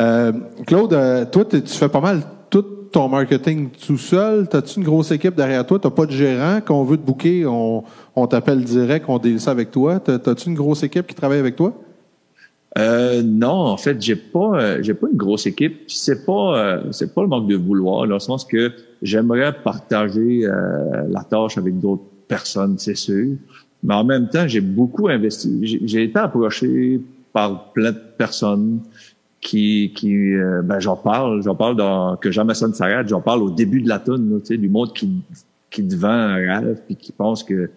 Euh, Claude, euh, toi, tu fais pas mal tout ton marketing tout seul? T'as-tu une grosse équipe derrière toi? T'as pas de gérant? Quand on veut te booker, on, on t'appelle direct, on délit ça avec toi. T'as-tu une grosse équipe qui travaille avec toi? Euh, non, en fait, j'ai pas, euh, j'ai pas une grosse équipe. C'est pas, euh, c'est pas le manque de vouloir, dans le sens que j'aimerais partager euh, la tâche avec d'autres personnes, c'est sûr. Mais en même temps, j'ai beaucoup investi. J'ai été approché par plein de personnes qui, qui ben j'en parle, j'en parle dans que Jean-Masson s'arrête, j'en parle au début de la tune, tu sais, du monde qui qui te un rêve puis qui pense que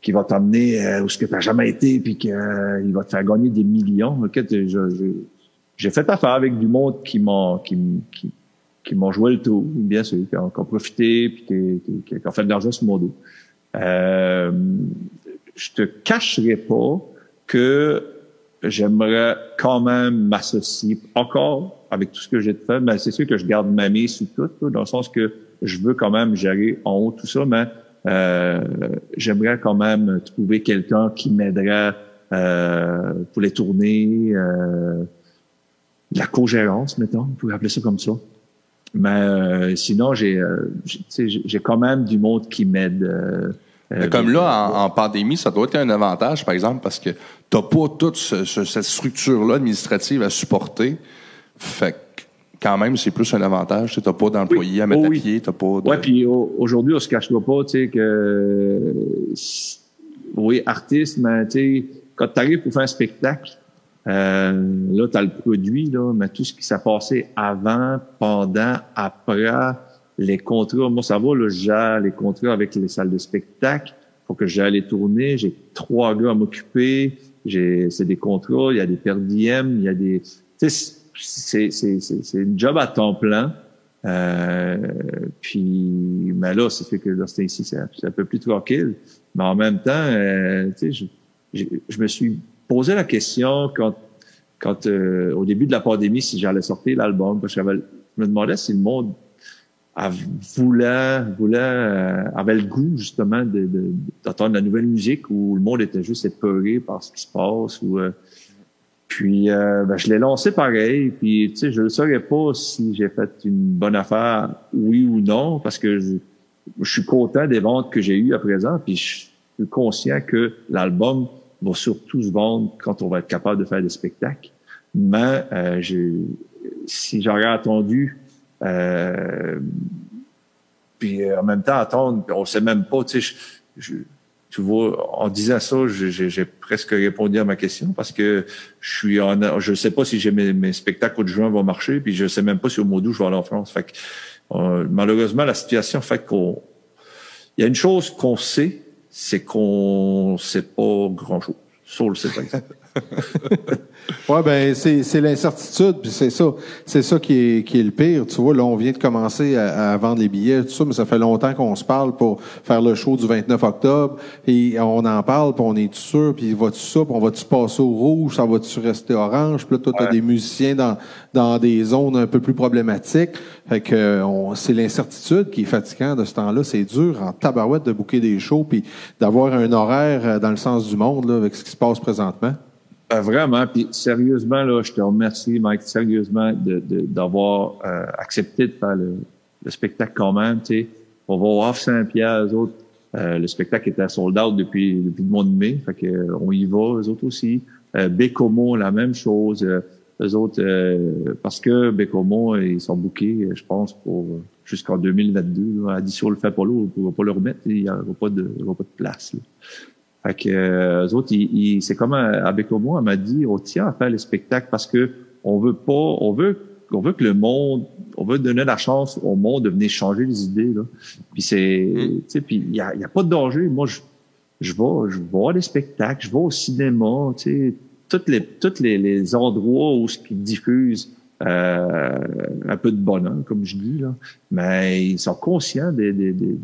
qui va t'amener euh, où ce que tu n'as jamais été, puis qu'il euh, va te faire gagner des millions. j'ai fait affaire avec du monde qui m'ont qui, qui, qui m'ont joué le tour, bien sûr, qui ont, profité, puis qui, qui, qui, ont fait de l'argent sur mon dos. Euh, je te cacherai pas que j'aimerais quand même m'associer encore avec tout ce que j'ai fait, mais c'est sûr que je garde ma mise sur tout, dans le sens que je veux quand même gérer en haut tout ça, mais euh, j'aimerais quand même trouver quelqu'un qui m'aiderait euh, pour les tournées, euh, la co-gérance, mettons, on pourrait appeler ça comme ça. Mais euh, sinon, j'ai j'ai quand même du monde qui m'aide. Comme là, en, pandémie, ça doit être un avantage, par exemple, parce que t'as pas toute cette structure-là administrative à supporter. Fait quand même, c'est plus un avantage. Tu n'as pas d'employé à mettre oh, à pied, t'as pas de... Oui, puis aujourd'hui, on se cachera pas, tu sais, que... Oui, artiste, mais tu sais, quand tu arrives pour faire un spectacle, euh, là, tu as le produit, là, mais tout ce qui s'est passé avant, pendant, après, les contrats, moi, ça va, là, j'ai les contrats avec les salles de spectacle. faut que j'aille tourner. J'ai trois gars à m'occuper. J'ai, c'est des contrats, il y a des per il y a des c'est, c'est, c'est, une job à temps plein. Euh, puis, mais là, c'est fait que c'était ici, c'est, un peu plus tranquille. Mais en même temps, euh, je, je, me suis posé la question quand, quand euh, au début de la pandémie, si j'allais sortir l'album, parce que je me demandais si le monde voulait, voulait euh, avait le goût justement de, d'entendre la nouvelle musique ou le monde était juste épeuré par ce qui se passe ou euh, puis euh, ben, je l'ai lancé pareil. Puis tu sais, je ne saurais pas si j'ai fait une bonne affaire, oui ou non, parce que je, suis content des ventes que j'ai eues à présent. Puis je suis conscient que l'album va surtout se vendre quand on va être capable de faire des spectacles. Mais euh, si j'aurais attendu, euh, puis en même temps attendre, on sait même pas, tu sais, je, tu vois, en disant ça, j'ai presque répondu à ma question parce que je suis en, je sais pas si j'ai mes, mes, spectacles de juin vont marcher, puis je sais même pas si au mois d'août je vais aller en France. Fait que, euh, malheureusement, la situation fait qu'on, il y a une chose qu'on sait, c'est qu'on sait pas grand chose. Ça, on le sait [LAUGHS] [LAUGHS] ouais, ben c'est, c'est l'incertitude, puis c'est ça, c'est ça qui est, qui est le pire. Tu vois, là, on vient de commencer à, vendre les billets, tout ça, mais ça fait longtemps qu'on se parle pour faire le show du 29 octobre, et on en parle, puis on est sûr, puis va-tu ça, puis on va-tu passer au rouge, ça va-tu rester orange, puis là, toi, t'as des musiciens dans, dans des zones un peu plus problématiques. Fait que c'est l'incertitude qui est fatigant de ce temps-là. C'est dur en tabarouette de bouquer des shows puis d'avoir un horaire euh, dans le sens du monde là, avec ce qui se passe présentement. Ben, vraiment, puis sérieusement, là, je te remercie, Mike, sérieusement, de, d'avoir euh, accepté de faire le, spectacle quand même. Tu. On va voir Saint-Pierre, eux autres. Euh, le spectacle était sold out depuis, depuis le mois de mai, fait que, euh, on y va, eux autres aussi. Euh, Bécomo, la même chose. Euh, eux autres, parce que Bécomo, ils sont bookés, je pense, pour jusqu'en 2022. Addition le fait pas là, on ne va pas le remettre, il n'y aura pas de, il y aura pas de place. Là. Fait que euh, eux autres, ils, c'est comme euh, avec moi, elle m'a dit, on tient à faire les spectacles parce que on veut pas, on veut, on veut que le monde, on veut donner la chance au monde de venir changer les idées là. Puis c'est, mm. tu sais, puis il y a, y a pas de danger. Moi, je, je vais, je vois les spectacles, je vais au cinéma, tu sais, toutes les, toutes les, les endroits où ce qu'ils diffusent. Euh, un peu de bonheur, comme je dis là, mais ils sont conscients de, de, de,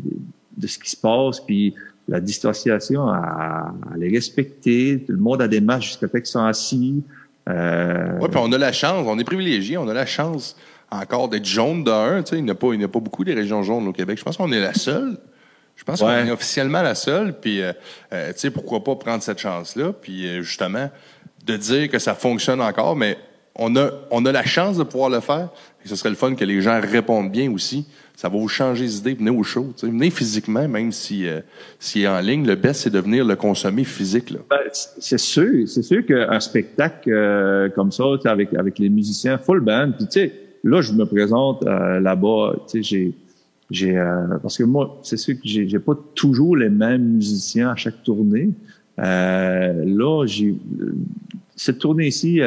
de ce qui se passe, puis la distanciation, à, les respecter. Tout le monde a des masques jusqu'à ce qu'ils sont assis. Euh... Oui, puis on a la chance, on est privilégié, on a la chance encore d'être jaune d'un. Tu sais, il n'y a, pas, a pas beaucoup des régions jaunes au Québec. Je pense qu'on est la seule. Je pense qu'on est officiellement la seule. Puis, euh, euh, tu sais, pourquoi pas prendre cette chance-là? Puis, justement, de dire que ça fonctionne encore, mais on a, on a la chance de pouvoir le faire. Et ce serait le fun que les gens répondent bien aussi ça va vous changer les idées. Venez au show. Venez physiquement, même si euh, est en ligne. Le best, c'est de venir le consommer physique. Là. Ben, c'est sûr. C'est sûr qu'un spectacle euh, comme ça, avec, avec les musiciens full band, puis tu sais, là, je me présente euh, là-bas, tu sais, j'ai... J'ai, parce que moi, c'est sûr que j'ai, j'ai pas toujours les mêmes musiciens à chaque tournée. là, j'ai cette tournée ici,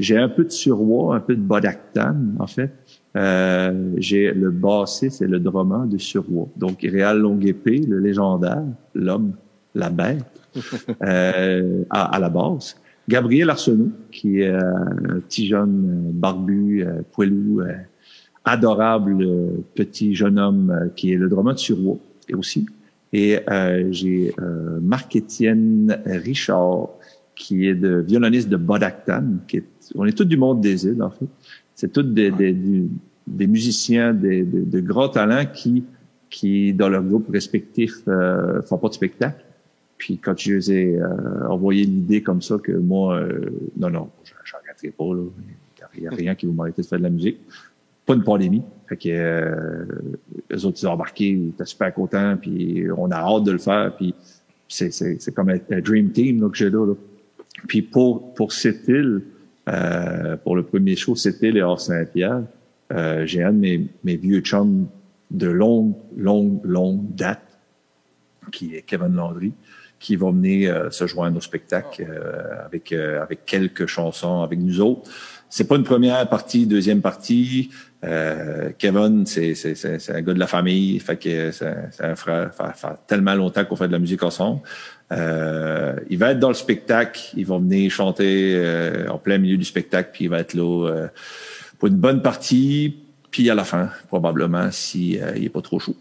j'ai un peu de Surroi, un peu de Bodactan, en fait. Euh, j'ai le bassiste et le drummer de Surroi. Donc, Réal Longuepée, le légendaire, l'homme, la bête, [LAUGHS] euh, à, la base. Gabriel Arsenault, qui est un petit jeune barbu, euh, poilou, euh, adorable petit jeune homme qui est le drummer de Surroi et aussi. Et j'ai Marc-Étienne Richard, qui est de violoniste de Bodactan, qui est, on est tous du monde des îles, en fait c'est tous des, des, des, musiciens des, de grands talents qui, qui dans leur groupe respectif, euh, font pas de spectacle. Puis quand je les ai euh, envoyé l'idée comme ça que moi, euh, non, non, je n'en pas, là. Il n'y a rien qui vous m'arrêter de faire de la musique. Pas une pandémie. Fait que euh, les autres, ils ont embarqué, ils étaient super contents, puis on a hâte de le faire, puis c'est, c'est, c'est comme un, dream team là, que j'ai là, là. Puis pour, pour cette île, euh, pour le premier show, c'était les Hors-Saint-Pierre. Euh, j'ai un de mes, mes, vieux chums de longue, longue, longue date, qui est Kevin Landry, qui va venir euh, se joindre au spectacle euh, avec avec quelques chansons avec nous autres. C'est pas une première partie, deuxième partie. Kevin, c'est un gars de la famille, fait que c'est un frère. Ça fait tellement longtemps qu'on fait de la musique ensemble. Euh, il va être dans le spectacle, il va venir chanter euh, en plein milieu du spectacle, puis il va être là euh, pour une bonne partie, puis à la fin, probablement, si il est pas trop chaud.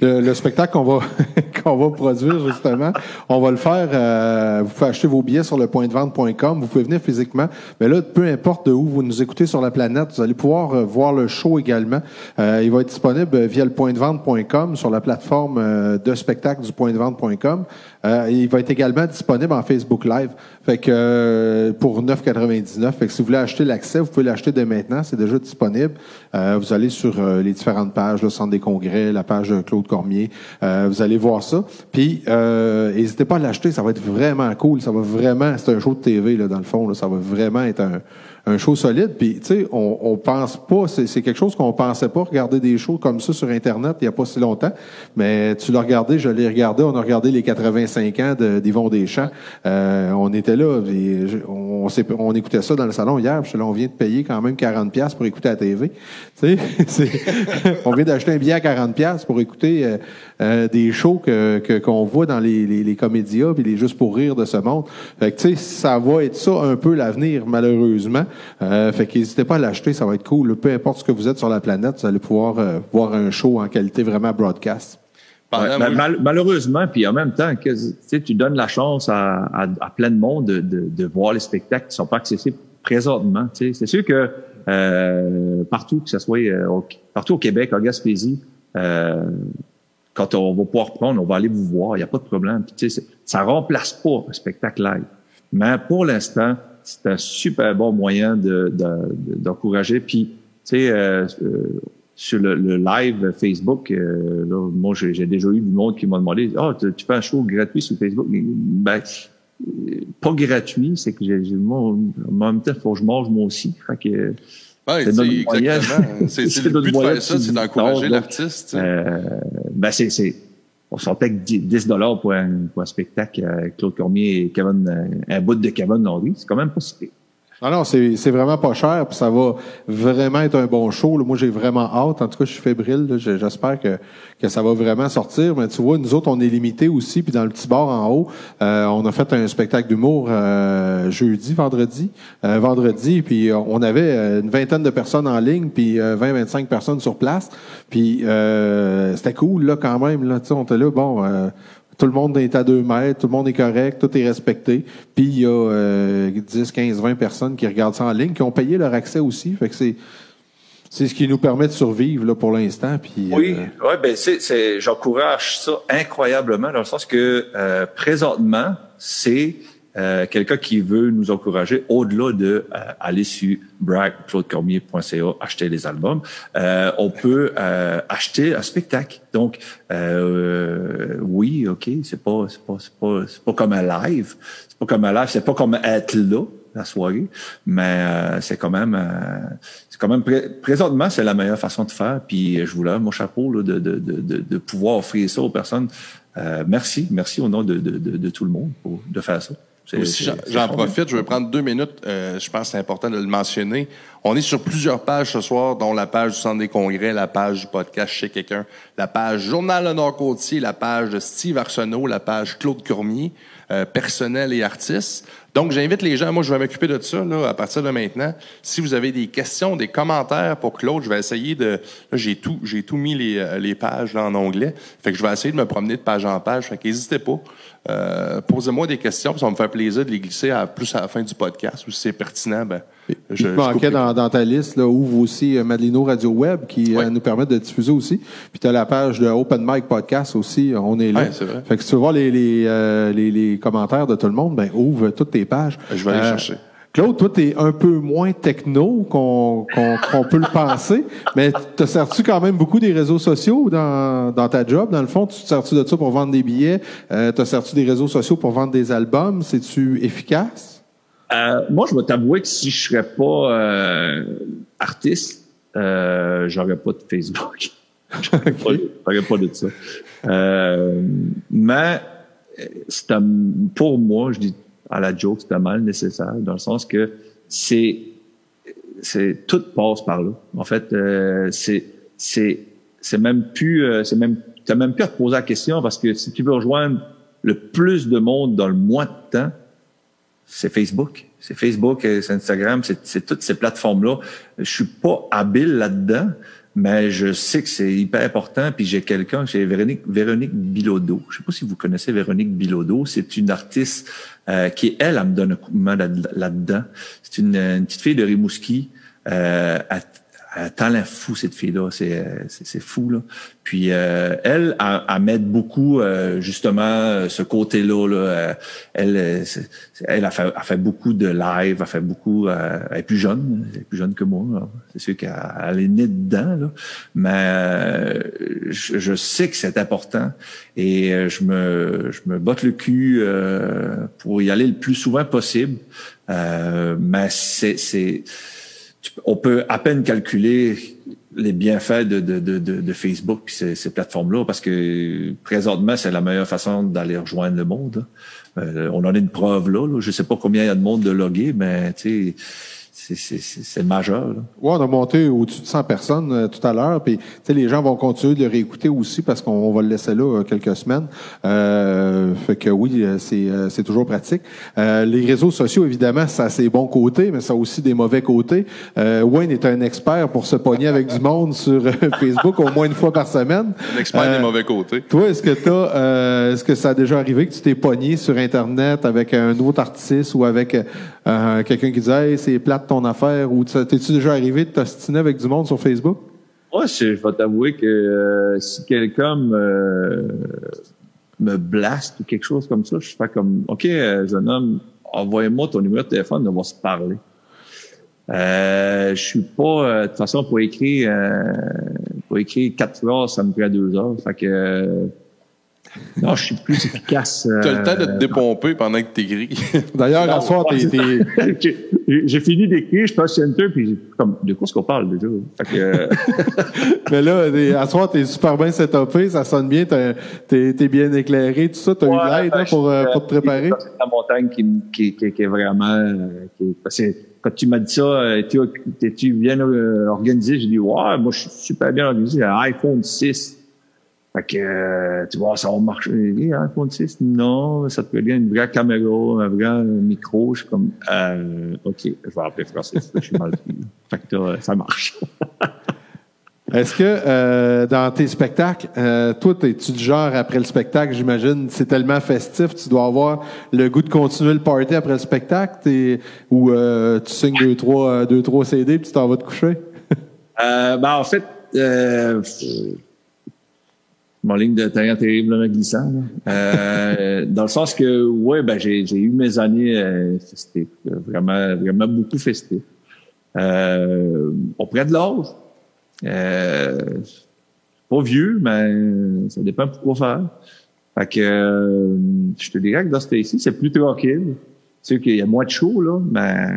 Le, spectacle qu'on va [LAUGHS] qu'on va produire justement, on va le faire. Euh, vous pouvez acheter vos billets sur le point de vente.com. Vous pouvez venir physiquement, mais là, peu importe de où vous nous écoutez sur la planète, vous allez pouvoir euh, voir le show également. Euh, il va être disponible via le point de vente.com sur la plateforme de spectacle du point de vente.com. il va être également disponible en Facebook Live. Fait que pour 9,99. Fait que si vous voulez acheter l'accès, vous pouvez l'acheter dès maintenant. C'est déjà disponible. vous allez sur les différentes pages, le centre des congrès, la page de Claude Cormier. Euh, vous allez voir ça. Puis, euh, n'hésitez pas à l'acheter. Ça va être vraiment cool. Ça va vraiment... C'est un show de TV, là, dans le fond. Là. Ça va vraiment être un, un show solide. Puis, tu sais, on, on pense pas, c'est, quelque chose qu'on pensait pas regarder des shows comme ça sur Internet il y a pas si longtemps. Mais tu l'as regardé, je l'ai regardé. On a regardé les 85 ans d'Yvon Deschamps. Euh, on était là, on, s'est- on écoutait ça dans le salon hier. Puis là, on vient de payer quand même 40 pièces pour écouter la TV. Tu sais, [LAUGHS] [LAUGHS] on vient d'acheter un billet à 40 pièces pour écouter euh, des shows que, que- qu'on voit dans les, les, les comédias puis les juste pour rire de ce monde. Fait que tu sais, ça va être ça un peu l'avenir malheureusement. Euh, fait qu'hésitez pas à l'acheter, ça va être cool. Peu importe ce que vous êtes sur la planète, vous allez pouvoir euh, voir un show en qualité vraiment broadcast. Ouais, mal- malheureusement, puis en même temps, que, tu sais, tu donnes la chance à, à, à plein de monde de, de, de voir les spectacles qui sont pas accessibles présentement. tu sais. C'est sûr que euh, partout, que ce soit euh, au, partout au Québec, en Gaspésie, euh, quand on va pouvoir prendre, on va aller vous voir, il n'y a pas de problème. Puis, tu sais, c'est- ça remplace pas un spectacle live. Mais pour l'instant, c'est un super bon moyen de, de- de- d'encourager. Puis, tu sais, euh, euh, sur le, le live Facebook, euh, là, moi, j'ai, j'ai déjà eu du monde qui m'a demandé, ah, tu, tu fais un show gratuit sur Facebook? Ben, euh, pas gratuit, c'est que j'ai, j'ai moi, en même temps, faut que je mange moi aussi. Fait que, Ouais, c'est exactement. [LAUGHS] C'est, c'est C'est le but de faire ça, c'est d'encourager l'artiste. euh, ben c'est, c'est, on sortait que 10 dollars pour un, pour un spectacle avec Claude Cormier et Kevin, euh, un bout de Kevin Landry. C'est quand même pas si pire. Non, non, c'est vraiment pas cher, puis ça va vraiment être un bon show. là. Moi, j'ai vraiment hâte. En tout cas, je suis fébrile. J'espère que, que ça va vraiment sortir. Mais tu vois, nous autres, on est limités aussi. Puis dans le petit bar en haut, euh, on a fait un spectacle d'humour euh, jeudi, vendredi. Euh, vendredi, puis euh, on avait une vingtaine de personnes en ligne, puis euh, 20-25 personnes sur place. Puis c'était cool, là, quand même. Là, Tu on était là, bon... tout le monde est à deux mètres, tout le monde est correct, tout est respecté. Puis il y a euh, 10, 15, 20 personnes qui regardent ça en ligne, qui ont payé leur accès aussi. Fait que c'est c'est ce qui nous permet de survivre là, pour l'instant. Puis, Oui, euh, ouais, ben c'est, c'est, j'encourage ça incroyablement dans le sens que euh, présentement, c'est euh, quelqu'un qui veut nous encourager au-delà de euh, aller sur bragclaudecormier.ca acheter les albums. Euh, on peut euh, acheter un spectacle. Donc euh, oui, ok, c'est pas c'est pas c'est pas c'est pas comme un live, c'est pas comme un live, c'est pas comme être là la soirée, mais euh, c'est quand même c'est quand même pré- présentement c'est la meilleure façon de faire. Puis je vous lève mon chapeau là, de, de, de, de, pouvoir offrir ça aux personnes. Merci, merci au nom de, de tout le monde pour, de faire ça. J'en- profite, je vais prendre deux minutes. euh, je pense que c'est important de le mentionner. On est sur plusieurs pages ce soir, dont la page du Centre des congrès, la page du podcast chez quelqu'un, la page Journal Le Nord-Côtier, la page de Steve Arsenault, la page Claude Cormier, euh, personnel et artistes. Donc, j'invite les gens, moi, je vais m'occuper de ça là, à partir de maintenant. Si vous avez des questions, des commentaires pour Claude, je vais essayer de... Là, j'ai tout, j'ai tout mis les, euh, les pages là, en onglet. Fait que je vais essayer de me promener de page en page. Fait qu'hésitez pas. Euh, posez-moi des questions, puis ça va me faire plaisir de les glisser à, plus à la fin du podcast. Ou si c'est pertinent, ben, je, couperai. dans, dans ta liste, là, ouvre aussi euh, Madelino Radio Web qui euh, nous permet de diffuser aussi. Puis tu as la page de Open Mic Podcast aussi, on est là. Vrai. Fait que si tu veux voir les, les, euh, les, les commentaires de tout le monde, ben ouvre toutes tes pages. Je vais aller chercher. Claude, toi, t'es un peu moins techno qu'on peut le penser, mais te sers-tu quand même beaucoup des réseaux sociaux dans, dans ta job? Dans le fond, tu te sers-tu de ça pour vendre des billets? Euh, te sers-tu des réseaux sociaux pour vendre des albums? C'est-tu efficace? Euh, moi, je vais t'avouer que si je serais pas euh, artiste, euh, j'aurais pas de Facebook. [LAUGHS] j'aurais pas, j'aurais pas de ça. Euh, mais euh, pour moi, je dis à la joke, c'est un mal nécessaire dans le sens que c'est c'est tout passe par là. En fait, euh, c'est c'est c'est même plus euh, c'est même t'as même plus à te poser la question parce que si tu veux rejoindre le plus de monde dans le moins de temps, c'est Facebook. C'est Facebook, euh, c'est Instagram, c'est c'est toutes ces plateformes-là. Je suis pas habile là-dedans, mais je sais que c'est hyper important. Puis j'ai quelqu'un, c'est Véronique, Véronique Bilodeau. Je sais pas si vous connaissez Véronique Bilodeau. C'est une artiste euh, qui, elle, elle me donne un coup de main là- là-dedans. C'est une, une petite fille de Rimouski. Euh, elle, a un talent fou, cette fille-là. C'est, euh, c'est, c'est fou, là. Puis euh, elle, m'aide beaucoup, euh, justement, euh, ce côté-là. Là, Euh, elle, euh, elle a fait, a fait beaucoup de live, a fait beaucoup... euh, elle est plus jeune, elle est plus jeune que moi. C'est sûr qu'elle elle est née dedans, là. Mais euh, je, sais que c'est important et euh, je me, je me botte le cul euh, pour y aller le plus souvent possible. mais c'est, on peut à peine calculer les bienfaits de, de, de, Facebook et ces, plateformes-là parce que présentement, c'est la meilleure façon d'aller rejoindre le monde. Euh, on en a une preuve là, là. Je sais pas combien il y a de monde de loguer, mais tu sais c'est majeur. Là. Ouais, on a monté au-dessus de 100 personnes euh, tout à l'heure. Puis, les gens vont continuer de le réécouter aussi parce qu'on va le laisser là euh, quelques semaines. Euh, fait que oui, euh, c'est toujours pratique. les réseaux sociaux, évidemment, ça a ses bons côtés, mais ça a aussi des mauvais côtés. Wayne est un expert pour se pogner avec du monde [LAUGHS] sur Facebook au moins une fois par semaine. Un expert des mauvais côtés. Toi, est-ce que t'as, est-ce que ça a déjà arrivé que tu t'es pogné sur Internet avec un autre artiste ou avec quelqu'un qui disait hey, c'est plate ton affaire ou t'es-tu déjà arrivé de t'ostiner avec du monde sur Facebook? Moi, je, vais t'avouer que euh, si quelqu'un me, me blaste ou quelque chose comme ça, je fais comme OK, euh, jeune homme, envoyez-moi ton numéro de téléphone, on va se parler. Euh, je suis pas euh, de toute façon pour écrire pour écrire quatre phrases, ça me prend deux heures. Fait que non, je suis plus efficace. tu as le temps de te euh, dépomper pendant que tu écris. [LAUGHS] D'ailleurs, à soir, t'es... [LAUGHS] J'ai fini d'écrire, je passe enter, puis comme, de quoi est-ce qu'on parle déjà? Fait que, euh, [LAUGHS] Mais là, à soir, t'es super bien setupé, ça sonne bien, t'es es, bien éclairé, tout ça, t'as eu l'aide hein, pour, euh, pour te préparer? C'est la montagne qui, qui, qui, qui est vraiment... Qui, parce que quand tu m'as dit ça, es-tu bien organisé? J'ai dit, ouais, moi, je suis super bien organisé. J'ai un iPhone 6 fait que, euh, tu vois, ça va marcher. IPhone 6, non, ça te peut bien une vraie caméra, un vrai micro. Je suis comme, euh, OK, je vais appeler Francis, je suis mal pris. Fait que euh, ça marche. [LAUGHS] Est-ce que euh, dans tes spectacles, euh, toi, es-tu du genre après le spectacle, j'imagine, c'est tellement festif, tu dois avoir le goût de continuer le party après le spectacle, ou euh, tu signes deux trois, deux, trois CD puis tu t'en vas te coucher? euh, ben, en fait, euh, mon ligne de terrain terriblement glissant. Euh, [LAUGHS] dans le sens que, ouais, ben j'ai, eu mes années euh, festives, vraiment, vraiment beaucoup festives. Euh, auprès de l'âge, euh, pas vieux, mais ça dépend pour quoi faire. Fait que, euh, je te dirais que dans ce ici, c'est plus tranquille. Tu sais qu'il y a moins de show, là, mais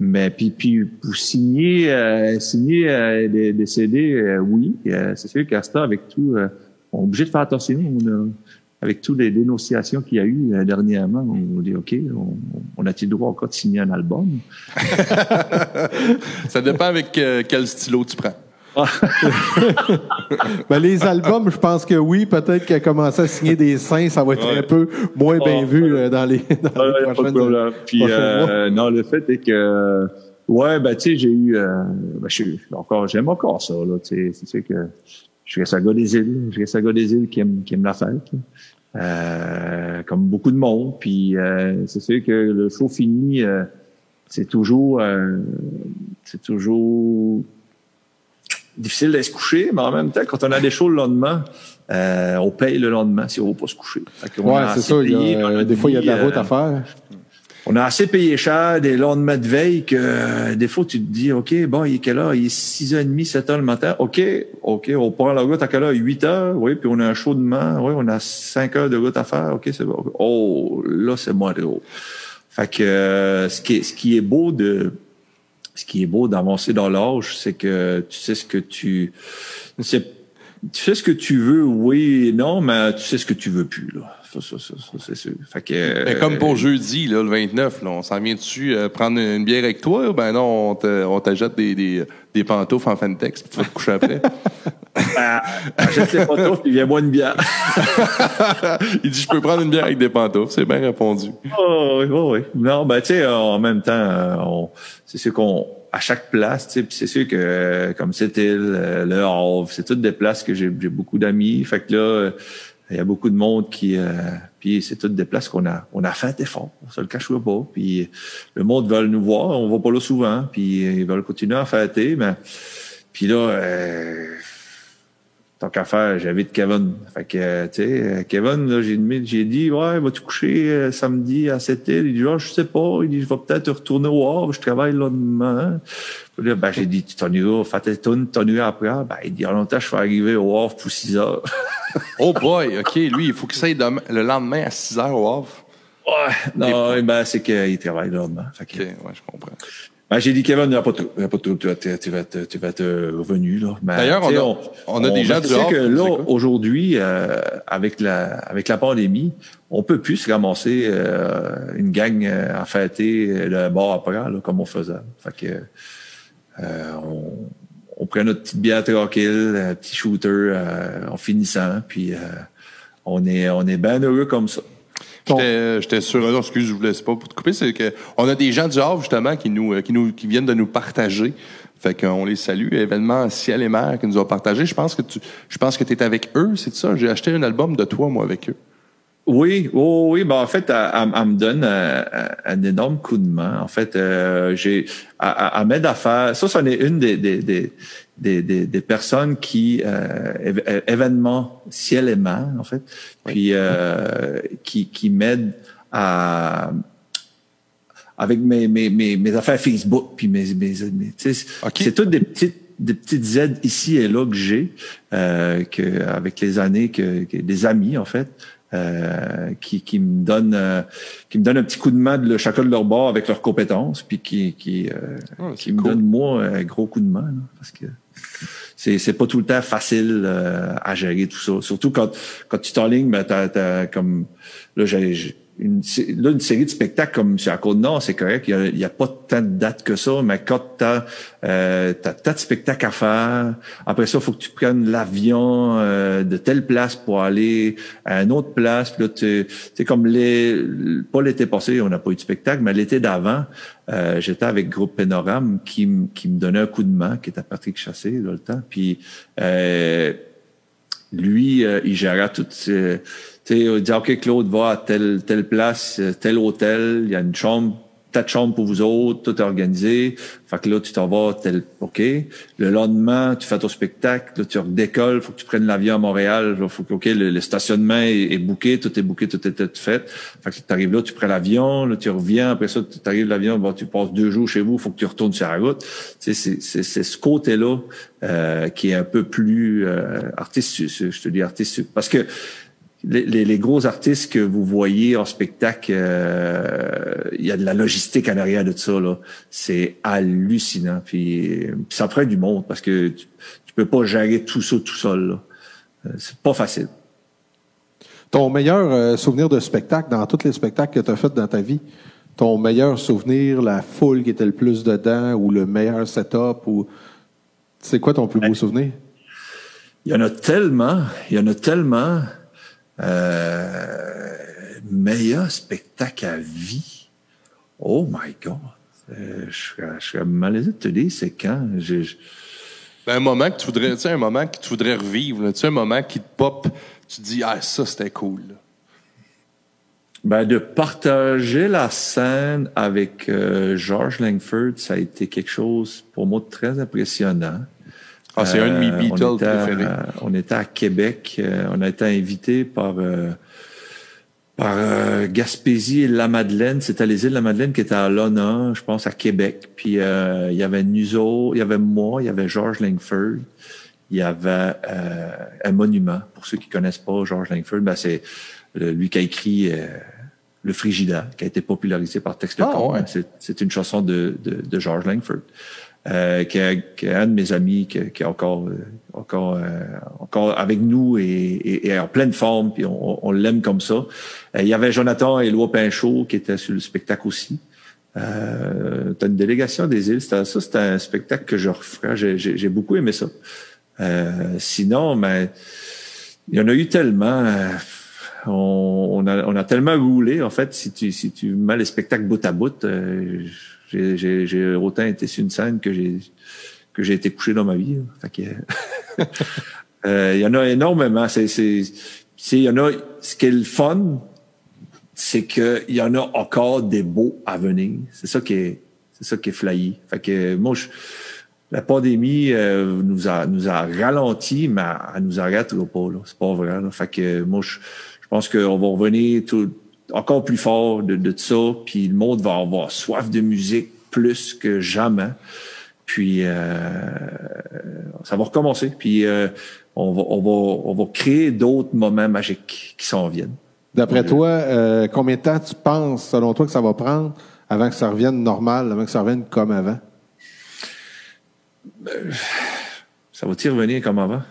mais puis, puis pour signer, euh, signer euh, des, CD, euh, oui. c'est sûr ce avec tout, on est obligé de faire attention. On avec toutes les dénonciations qu'il y a eu dernièrement, on dit OK, on, on a-t-il droit encore de signer un album? [LAUGHS] Ça dépend avec quel stylo tu prends. [LAUGHS] ben, les albums, je pense que oui. Peut-être qu'elle a commencé à signer des seins, ça va être un peu moins bien vu euh, dans les, dans les prochaines, Puis, euh, non, le fait est que, ouais, ben, tu sais, j'ai eu, euh, ben, encore, j'aime encore ça, là, tu sais, c'est que je reste à gars des îles, je reste à gars des îles qui aime, qui aime la fête, euh, comme beaucoup de monde. Puis, euh, c'est sûr que le show fini, c'est toujours, c'est toujours difficile de se coucher, mais en même temps, quand on a des shows le lendemain, euh, on paye le lendemain si on ne va pas se coucher. Ouais, c'est ça. des fois, il y a de la route à faire. On a assez payé cher des lendemains de veille que euh, des fois, tu te dis, OK, bon, il est quelle heure? Il est 6h30, 7h le matin. OK, OK, on prend la route à quelle heure? 8 h Oui, puis on a un show demain. Oui, on a 5 heures de route à faire. OK, c'est bon. Oh, là, c'est moins drôle. Fait que euh, ce, qui est, ce qui est beau de ce qui est beau d'avancer dans l'âge, c'est que tu sais ce que tu, tu sais, tu sais ce que tu veux, oui et non, mais tu sais ce que tu veux plus, là. Ça, ça, ça, c'est sûr. Fait que, mais comme pour euh, jeudi, là, le 29, là, on s'en vient dessus euh, prendre une bière avec toi, ben non, on t'ajoute des, des, des pantoufles en Fentex, puis tu vas te coucher après? [LAUGHS] ben, achète les pantoufles, puis viens boire une bière. [LAUGHS] Il dit, je peux prendre une bière avec des pantoufles, c'est bien répondu. Oh, oui, oui, oui. Non, ben, tu sais, en même temps, c'est sûr qu'on, à chaque place, tu sais, c'est sûr que comme c'était le, le Havre, c'est toutes des places que j'ai beaucoup d'amis. Fait que là, il y a beaucoup de monde qui euh, puis c'est toutes des places qu'on a on a fait effort on se le cachera pas. Puis le monde veut nous voir. On va pas là souvent. Puis ils veulent continuer à fêter mais puis là euh, tant qu'à faire, j'invite Kevin. Fait que, tu sais, Kevin, là, j'ai, j'ai dit, ouais, va-tu coucher euh, samedi à 7 heures? Il dit, oh, je sais pas. Il dit, je vais peut-être retourner au Havre, je travaille là demain. Là, ben, j'ai dit, tu t'en iras, fais tes tonnes, t'en iras après? Ben, il dit, en longtemps, je vais arriver au Havre pour 6 heures. [LAUGHS] oh boy, OK, lui, il faut qu'il s'aille le lendemain à 6 heures au Havre. Ouais, non, ben, c'est qu'il travaille là Fait que, OK, ouais, je comprends. Ben, j'ai dit, Kevin, il n'y a pas de trouble. Pas de trouble. Tu vas, tu vas, tu vas être revenu, là. D'ailleurs, on, a, on, a des gens du que là, aujourd'hui, euh, avec la, avec la pandémie, on peut plus se ramasser euh, une gang à fêter le bar après, là, comme on faisait. Fait que, euh, on, on prend notre petite bière tranquille, un petit shooter euh, en finissant, puis euh, on est, on est bien heureux comme ça. J'étais sûr, non, excuse, je vous laisse pas pour te couper, c'est que on a des gens du Havre, justement, qui nous, euh, qui nous, qui viennent de nous partager. Fait qu'on les salue. Événement Ciel et Mer qui nous ont partagé. Je pense que tu, je pense que tu es avec eux, c'est ça? J'ai acheté un album de toi, moi, avec eux. Oui, oh, oui, ben en fait, elle, me donne un, énorme coup de main. En fait, euh, j'ai, elle, m'aide à faire. Ça, c'en est une des des, des, des, des personnes qui euh, événement ciel et mer, en fait, puis euh, qui qui m'aide à avec mes, mes, mes, mes affaires Facebook puis mes, mes, c'est toutes des petites des petites aides ici et là que j'ai euh, que avec les années que, que des amis en fait euh, qui, qui, me donne euh, qui me donne un petit coup de main de chacun de leur bord avec leurs compétences, puis qui qui, euh, qui me donne moi un gros coup de main parce que c'est c'est pas tout le temps facile à gérer tout ça. Surtout quand quand tu t'enlignes, ben t'as, t'as comme là j'ai une, là, une série de spectacles comme sur la Côte-Nord, c'est correct. Il n'y a, a, pas tant de dates que ça, mais quand tu as, euh, de spectacles à faire, après ça, il faut que tu prennes l'avion euh, de telle place pour aller à une autre place. Puis là, tu comme les, pas l'été passé, on n'a pas eu de spectacle, mais l'été d'avant, euh, j'étais avec Groupe Pénorame qui, qui me donnait un coup de main, qui était Patrick Chassé, là, le temps. Puis euh, lui, euh, il gérait toutes sais, on dit, OK, Claude va à telle, telle place, euh, tel hôtel, il y a une chambre, de chambre pour vous autres, tout est organisé. Fait que là, tu t'en vas tel, OK. Le lendemain, tu fais ton spectacle, là, tu redécolles, faut que tu prennes l'avion à Montréal, faut que, OK, le, stationnement est, est, booké, tout est booké, tout est, tout fait. Fait que tu là, tu prends l'avion, là, tu reviens, après ça, tu arrives l'avion, bon, tu passes deux jours chez vous, faut que tu retournes sur la route. C'est, c'est, c'est ce côté-là euh, qui est un peu plus euh, artiste, je te dis artiste, parce que les, les, gros artistes que vous voyez en spectacle, euh, il y a de la logistique en arrière de ça. là. C'est hallucinant. Puis, ça prend du monde parce que tu, peux pas gérer tout ça tout seul. Là. Euh, c'est pas facile. Ton meilleur euh, souvenir de spectacle dans tous les spectacles que tu as fait dans ta vie, ton meilleur souvenir, la foule qui était le plus dedans ou le meilleur setup ou c'est quoi ton plus beau souvenir? Il y en a tellement, il y en a tellement. Euh, meilleur spectacle à vie. Oh my God. Euh, je, serais malaisé de te dire, c'est quand? Ben, un moment que tu voudrais, tu sais, un moment que tu voudrais revivre, tu sais, un moment qui te pop, tu te dis, ah, ça, c'était cool. Ben, de partager la scène avec euh, George Langford, ça a été quelque chose pour moi de très impressionnant. Ah, c'est un de mes euh, Beatles préférés. on était à Québec. Euh, on a été invité par euh, par Gaspésie et la Madeleine. C'était les îles de la Madeleine qui étaient à l'honneur, je pense, à Québec. Puis il y avait Nuzo, il y avait moi, il y avait George Langford. Il y avait un monument. Pour ceux qui connaissent pas George Langford, ben c'est lui qui a écrit le Frigida, qui a été popularisé par Tex ah, C'est une chanson de, de, de George Langford euh, qui, est, un de mes amis qui, qui est encore euh, encore euh, encore avec nous et, et, en pleine forme puis on, on l'aime comme ça. Euh, il y avait Jonathan et Éloi Pinchot qui étaient sur le spectacle aussi. Euh, T'as une délégation des îles, ça c'était un spectacle que je referais. J'ai beaucoup aimé ça. sinon, mais ben, il y en a eu tellement. On, on, a, on a tellement roulé en fait. Si tu si tu mets les spectacles bout à bout. J'ai autant été sur une scène que j'ai que j'ai été couché dans ma vie. [LAUGHS] Euh, il y en a énormément. C'est, il y en a. Ce qui est le fun, c'est qu'il y en a encore des beaux à venir. C'est ça qui est, c'est ça qui est flyé. Fait que moi, je, la pandémie euh, nous a nous a ralenti, mais elle nous arrête pas. Là. C'est pas vrai. Là. Fait que moi, je, je pense qu'on va revenir tout encore plus fort de, de ça, puis le monde va avoir soif de musique plus que jamais. Puis euh, ça va recommencer. Puis euh, on, va, on, va, on va créer d'autres moments magiques qui s'en viennent. D'après toi, euh, combien de temps tu penses, selon toi, que ça va prendre avant que ça revienne normal, avant que ça revienne comme avant? Ça va-t-il revenir comme avant?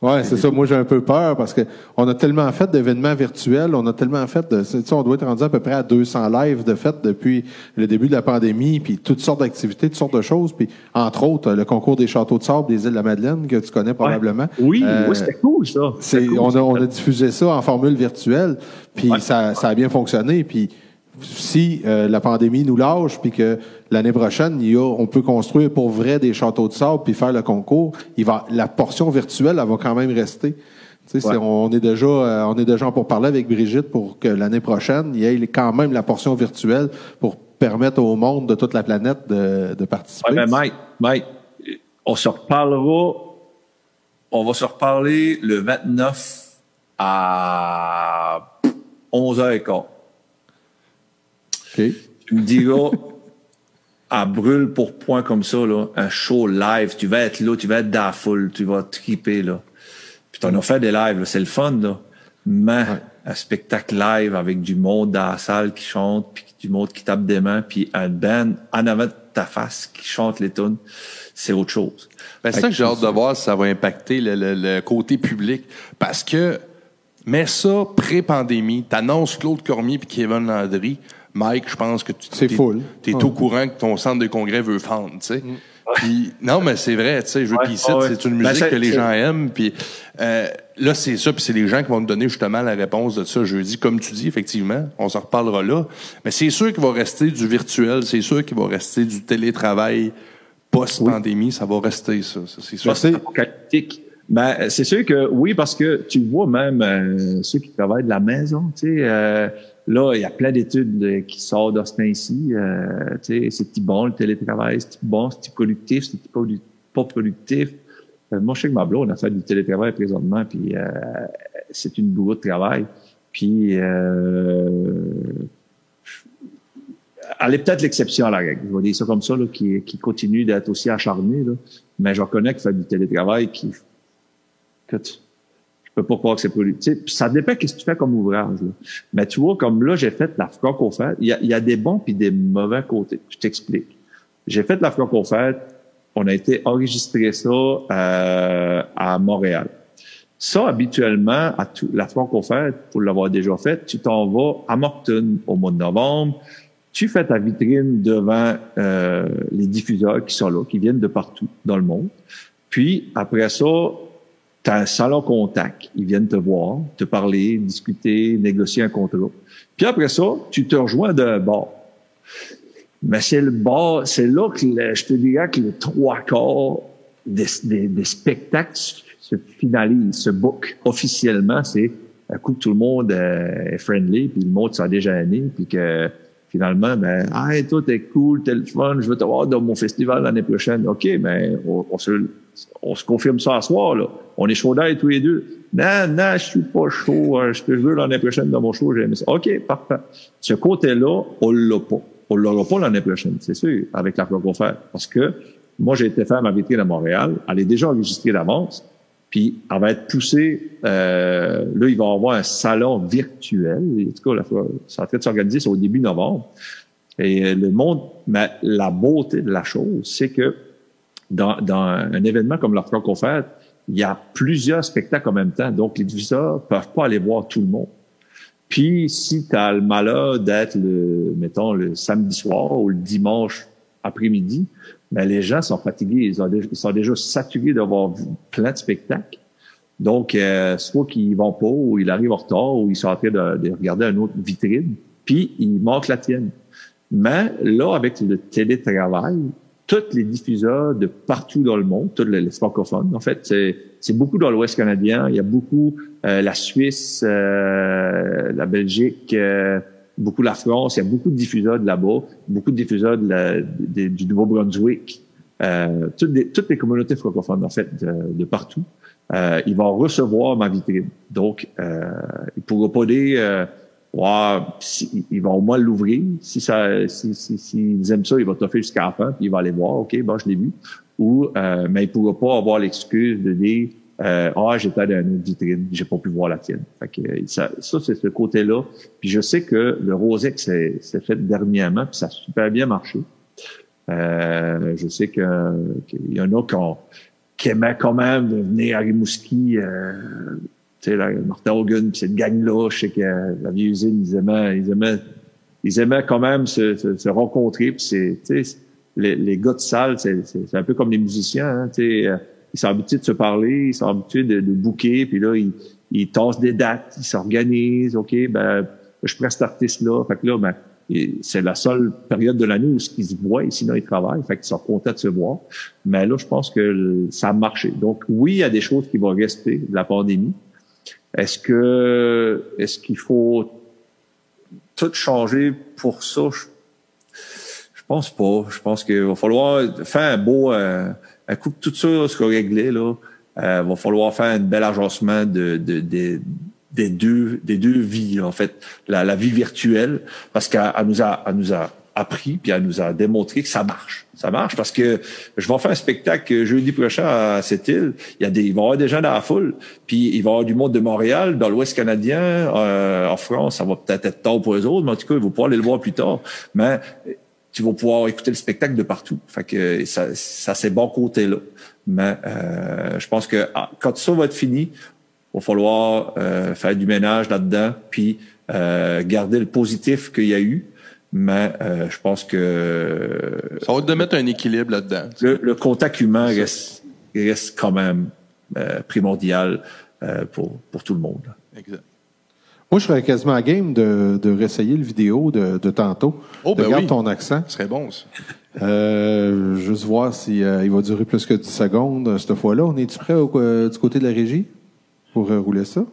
Ouais, c'est ça. Moi, j'ai un peu peur parce que on a tellement fait d'événements virtuels, on a tellement fait de, tu sais, on doit être rendu à peu près à 200 lives de fait depuis le début de la pandémie, puis toutes sortes d'activités, toutes sortes de choses, puis entre autres le concours des châteaux de sable des îles de la Madeleine que tu connais probablement. Oui, Euh, oui, c'était cool ça. c'est, cool, on, a, on a diffusé ça en formule virtuelle, puis Ouais. ça, ça a bien fonctionné. Puis si euh, la pandémie nous lâche, puis que l'année prochaine, il y a, on peut construire pour vrai des châteaux de sable, puis faire le concours, il va, la portion virtuelle, elle va quand même rester. On est déjà, euh, on est déjà pour parler avec Brigitte pour que l'année prochaine, il y ait quand même la portion virtuelle pour permettre au monde de toute la planète de, de participer. Ouais, mais Mike, Mike, on se reparlera. On va se reparler le 29 à 11h15. OK. Tu me diras, à brûle pour point comme ça, là, un show live, tu vas être là, tu vas être dans la foule, tu vas triper, là. Puis t'en as fait des lives, c'est le fun, là. Mais un spectacle live avec du monde dans la salle qui chante, puis du monde qui tape des mains, puis un band en avant de ta face qui chante les tunes, c'est autre chose. Ben, c'est ça que j'ai hâte de voir si ça va impacter le, le- le côté public. Parce que, mets ça pré-pandémie, t'annonces Claude Cormier puis Kevin Landry. Mike, je pense que tu C'est full. Ouais. au courant que ton centre de congrès veut fendre, tu sais. Puis, non, mais c'est vrai, tu sais, je veux Ouais, ouais, c'est une Ben, musique c'est- que les c'est- gens aiment. Puis euh, là, c'est ça, puis c'est les gens qui vont nous donner justement la réponse de ça jeudi. Comme tu dis, effectivement, on s'en reparlera là. Mais c'est sûr qu'il va rester du virtuel, c'est sûr qu'il va rester du télétravail post-pandémie, ça va rester ça, ça, c'est sûr. Merci. apocalyptique. Ben, c'est sûr que oui, parce que tu vois même euh, ceux qui travaillent de la maison, tu sais, euh, là, il y a plein d'études qui sortent de ce temps-ci. Euh, tu sais, c'est-tu bon le télétravail, c'est-tu bon, c'est-tu productif, c'est-tu pas, productif. Euh, moi, je sais que ma blonde a fait du télétravail présentement, puis euh, c'est une bourre de travail. Puis euh, elle est peut-être l'exception à la règle. Je vais dire ça comme ça, là, qui, qui continue d'être aussi acharné. Là. Mais je reconnais qu'il fait du télétravail qui. Que tu, je peux pas croire que c'est. Puis ça dépend qu'est-ce que tu fais comme ouvrage. Là. Mais tu vois, comme là, j'ai fait la franco-fête. Il y a, y a des bons puis des mauvais côtés. Je t'explique. J'ai fait la franco-fête. On a été enregistrer ça euh, à Montréal. Ça, habituellement, à tout, la franco-fête, pour l'avoir déjà fait, tu t'en vas à Moncton au mois de novembre. Tu fais ta vitrine devant euh, les diffuseurs qui sont là, qui viennent de partout dans le monde. Puis, après ça, tu as un salon contact. Ils viennent te voir, te parler, discuter, négocier un contrat. Puis après ça, tu te rejoins d'un bar. Mais c'est le bar, c'est là que le- je te dirais que les trois quarts des, des, des spectacles se finalisent, se book officiellement. C'est un coup que tout le monde est friendly, puis le monde s'est déjà puis que finalement, ben, hey, toi, t'es cool, t'es le fun, je veux te voir dans mon festival l'année prochaine. OK, ben, on, se, on se confirme ça à soir, là. On est chaud d'ail tous les deux. Non, non, je suis pas chaud. hein, je veux l'année prochaine dans mon show, j'ai aimé ça. OK, parfait. Ce côté-là, on l'a pas. On l'aura pas l'année prochaine, c'est sûr, avec la faire Parce que moi, j'ai été faire ma vitrine à Montréal. Elle est déjà enregistrée d'avance. Puis, elle va être poussée. Euh, là, il va y avoir un salon virtuel. En tout cas, c'est en train de s'organiser, c'est au début novembre. Et euh, le monde, mais la beauté de la chose, c'est que dans, dans un événement comme la Franco-Fête, il y a plusieurs spectacles en même temps. Donc, les diffuseurs peuvent pas aller voir tout le monde. Puis, si tu as le malheur d'être, le, mettons, le samedi soir ou le dimanche après-midi, ben, les gens sont fatigués. Ils, sont déjà saturés d'avoir vu plein de spectacles. Donc, euh, soit qu'ils vont pas, ou ils arrivent en retard, ou ils sont en train de, de regarder une autre vitrine, puis ils manquent la tienne. Mais là, avec le télétravail, tous les diffuseurs de partout dans le monde, tous les, francophones, en fait, c'est, c'est beaucoup dans l'Ouest canadien. Il y a beaucoup euh, la Suisse, euh, la Belgique, euh, beaucoup la France. Il y a beaucoup de diffuseurs de là-bas, beaucoup de diffuseurs de la, du Nouveau-Brunswick. Euh, toutes, les, toutes les communautés francophones, en fait, de, de partout. Euh, ils vont recevoir ma vitrine. Donc, euh, ils pourront pas dire... Euh, Ouais, si, ils vont au moins l'ouvrir. Si ça, si, si, s'ils aiment ça, ils vont t'offrir jusqu'à la fin, puis ils vont aller voir. Ok, bon, je l'ai vu. Ou, euh, mais ils pourront pas avoir l'excuse de dire, Euh, ah, j'étais dans une vitrine, j'ai pas pu voir la tienne. Fait que, ça, ça c'est ce côté-là. Puis je sais que le Rosex s'est fait dernièrement, puis ça a super bien marché. Euh, je sais qu'il y en a qui, qui aimaient quand même venir à Rimouski. Euh, tu sais, Martin Hogan, puis cette gang-là, je sais que la vieille usine, ils aimaient, ils aimaient, ils aimaient quand même se, se, rencontrer. Puis c'est, les, les gars de salle, c'est un peu comme les musiciens. Hein, sais, ils sont habitués de se parler, ils sont habitués de, de booker, puis là, ils, ils tassent des dates, ils s'organisent, OK, ben, je prends cet artiste-là. Fait que là, ben, c'est la seule période de l'année où ils se voient et sinon ils travaillent. Fait qu'ils sont contents de se voir. Mais là, je pense que ça a marché. Donc, oui, il y a des choses qui vont rester de la pandémie. Est-ce que, est-ce qu'il faut tout changer pour ça? Je, je pense pas. Je pense qu'il va falloir faire un beau, euh, un coup tout ça sera réglé, là, euh, va falloir faire un bel agencement de, de, des deux des deux vies en fait. La, la vie virtuelle parce qu'elle nous a elle nous a appris puis elle nous a démontré que ça marche. Ça marche parce que je vais faire un spectacle jeudi prochain à cette île. Il y a des il va y avoir des gens dans la foule puis il va y avoir du monde de Montréal dans l'Ouest canadien euh, en France. Ça va peut-être être tard pour les autres mais en tout cas ils vont pouvoir aller le voir plus tard. Mais tu vas pouvoir écouter le spectacle de partout. Fait que ça, ça c'est bon côté là. Mais euh, je pense que ah, quand ça va être fini, il va falloir euh, faire du ménage là-dedans, puis euh, garder le positif qu'il y a eu. Mais euh, je pense que ça va te mettre un équilibre là-dedans. Le, contact humain reste, reste quand même euh, primordial pour pour tout le monde. Exact. Moi, je serais quasiment à game de, de réessayer le vidéo de, de tantôt. Oh, ben Regarde ton accent. Ce serait bon, ça. Euh, juste voir si euh, il va durer plus que 10 secondes euh, cette fois-là. On est-tu prêt au, euh, du côté de la régie pour rouler ça?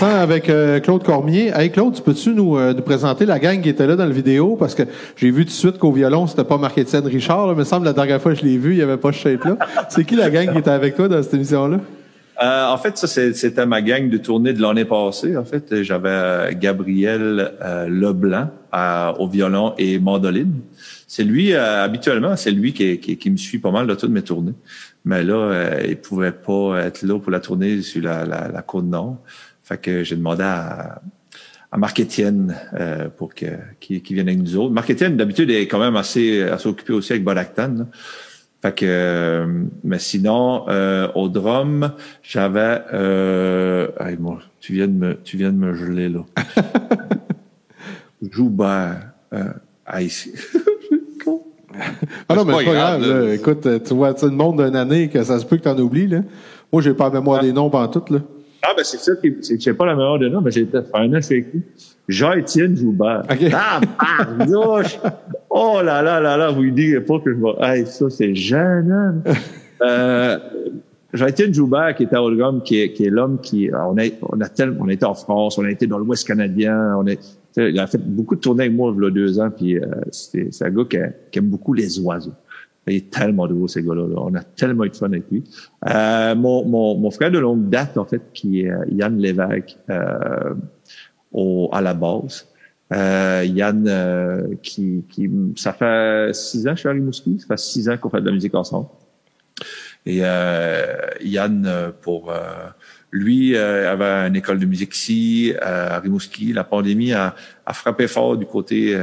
Accent avec euh, Claude Cormier. Hey Claude, tu peux-tu nous, euh, nous présenter la gang qui était là dans la vidéo? Parce que j'ai vu tout de suite qu'au violon, c'était pas Marc-Étienne Richard. Là. Il me semble la dernière fois que je l'ai vu, il y avait pas ce shape-là. C'est qui la gang qui était avec toi dans cette émission-là? Euh, en fait, ça, c'était ma gang de tournée de l'année passée. En fait, j'avais euh, Gabriel euh, Leblanc à- au violon et mandoline. C'est lui, euh, habituellement, c'est lui qui, qui, qui me suit pas mal de toutes mes tournées. Mais là, euh, il pouvait pas être là pour la tournée sur la, la, la côte nord. Fait que j'ai demandé à, à Marc-Étienne euh, pour que qui, qui vienne avec nous autres. Marc-Étienne, d'habitude, est quand même assez, assez occupé aussi avec Bonactan. là. Fait que, euh, mais sinon, euh, au drum, j'avais, euh, hey, moi, tu viens de me, tu viens de me geler là. [LAUGHS] Joubert, euh. [LAUGHS] Ah non, mais c'est pas grave. grave, là. Écoute, tu vois, tu le monde d'une année que ça se peut que t'en oublies. Là. Moi, j'ai pas la mémoire des noms pendant tout. Là. Ah, ben, c'est ça qui, c'est que j'ai pas la meilleure de nom, mais j'ai faire un an chez lui. Jean-Étienne Joubert. Ok. Ah! Oh là là là là, vous lui dites pas que je vais, hey, ça, c'est gênant. [LAUGHS] euh, Jean-Étienne Joubert, qui était à Holgum, qui est, qui est l'homme qui, on a, on a tellement, on a été en France, on a été dans l'Ouest canadien, on est, il a fait beaucoup de tournées avec moi, il y a deux ans, puis euh, c'est c'est un gars qui, a- qui aime beaucoup les oiseaux. Il est tellement drôle, ces gars-là. là. On a tellement eu de fun avec lui. Euh, mon, mon, mon frère de longue date, en fait, qui est euh, Yann Lévesque, euh, au, à la base. Euh, Yann, euh, qui, qui, ça fait six ans que je suis à Rimouski. Ça fait six ans qu'on fait de la musique ensemble. Et euh, Yann, pour euh, lui, euh, avait une école de musique ici à Rimouski. La pandémie a, a frappé fort du côté,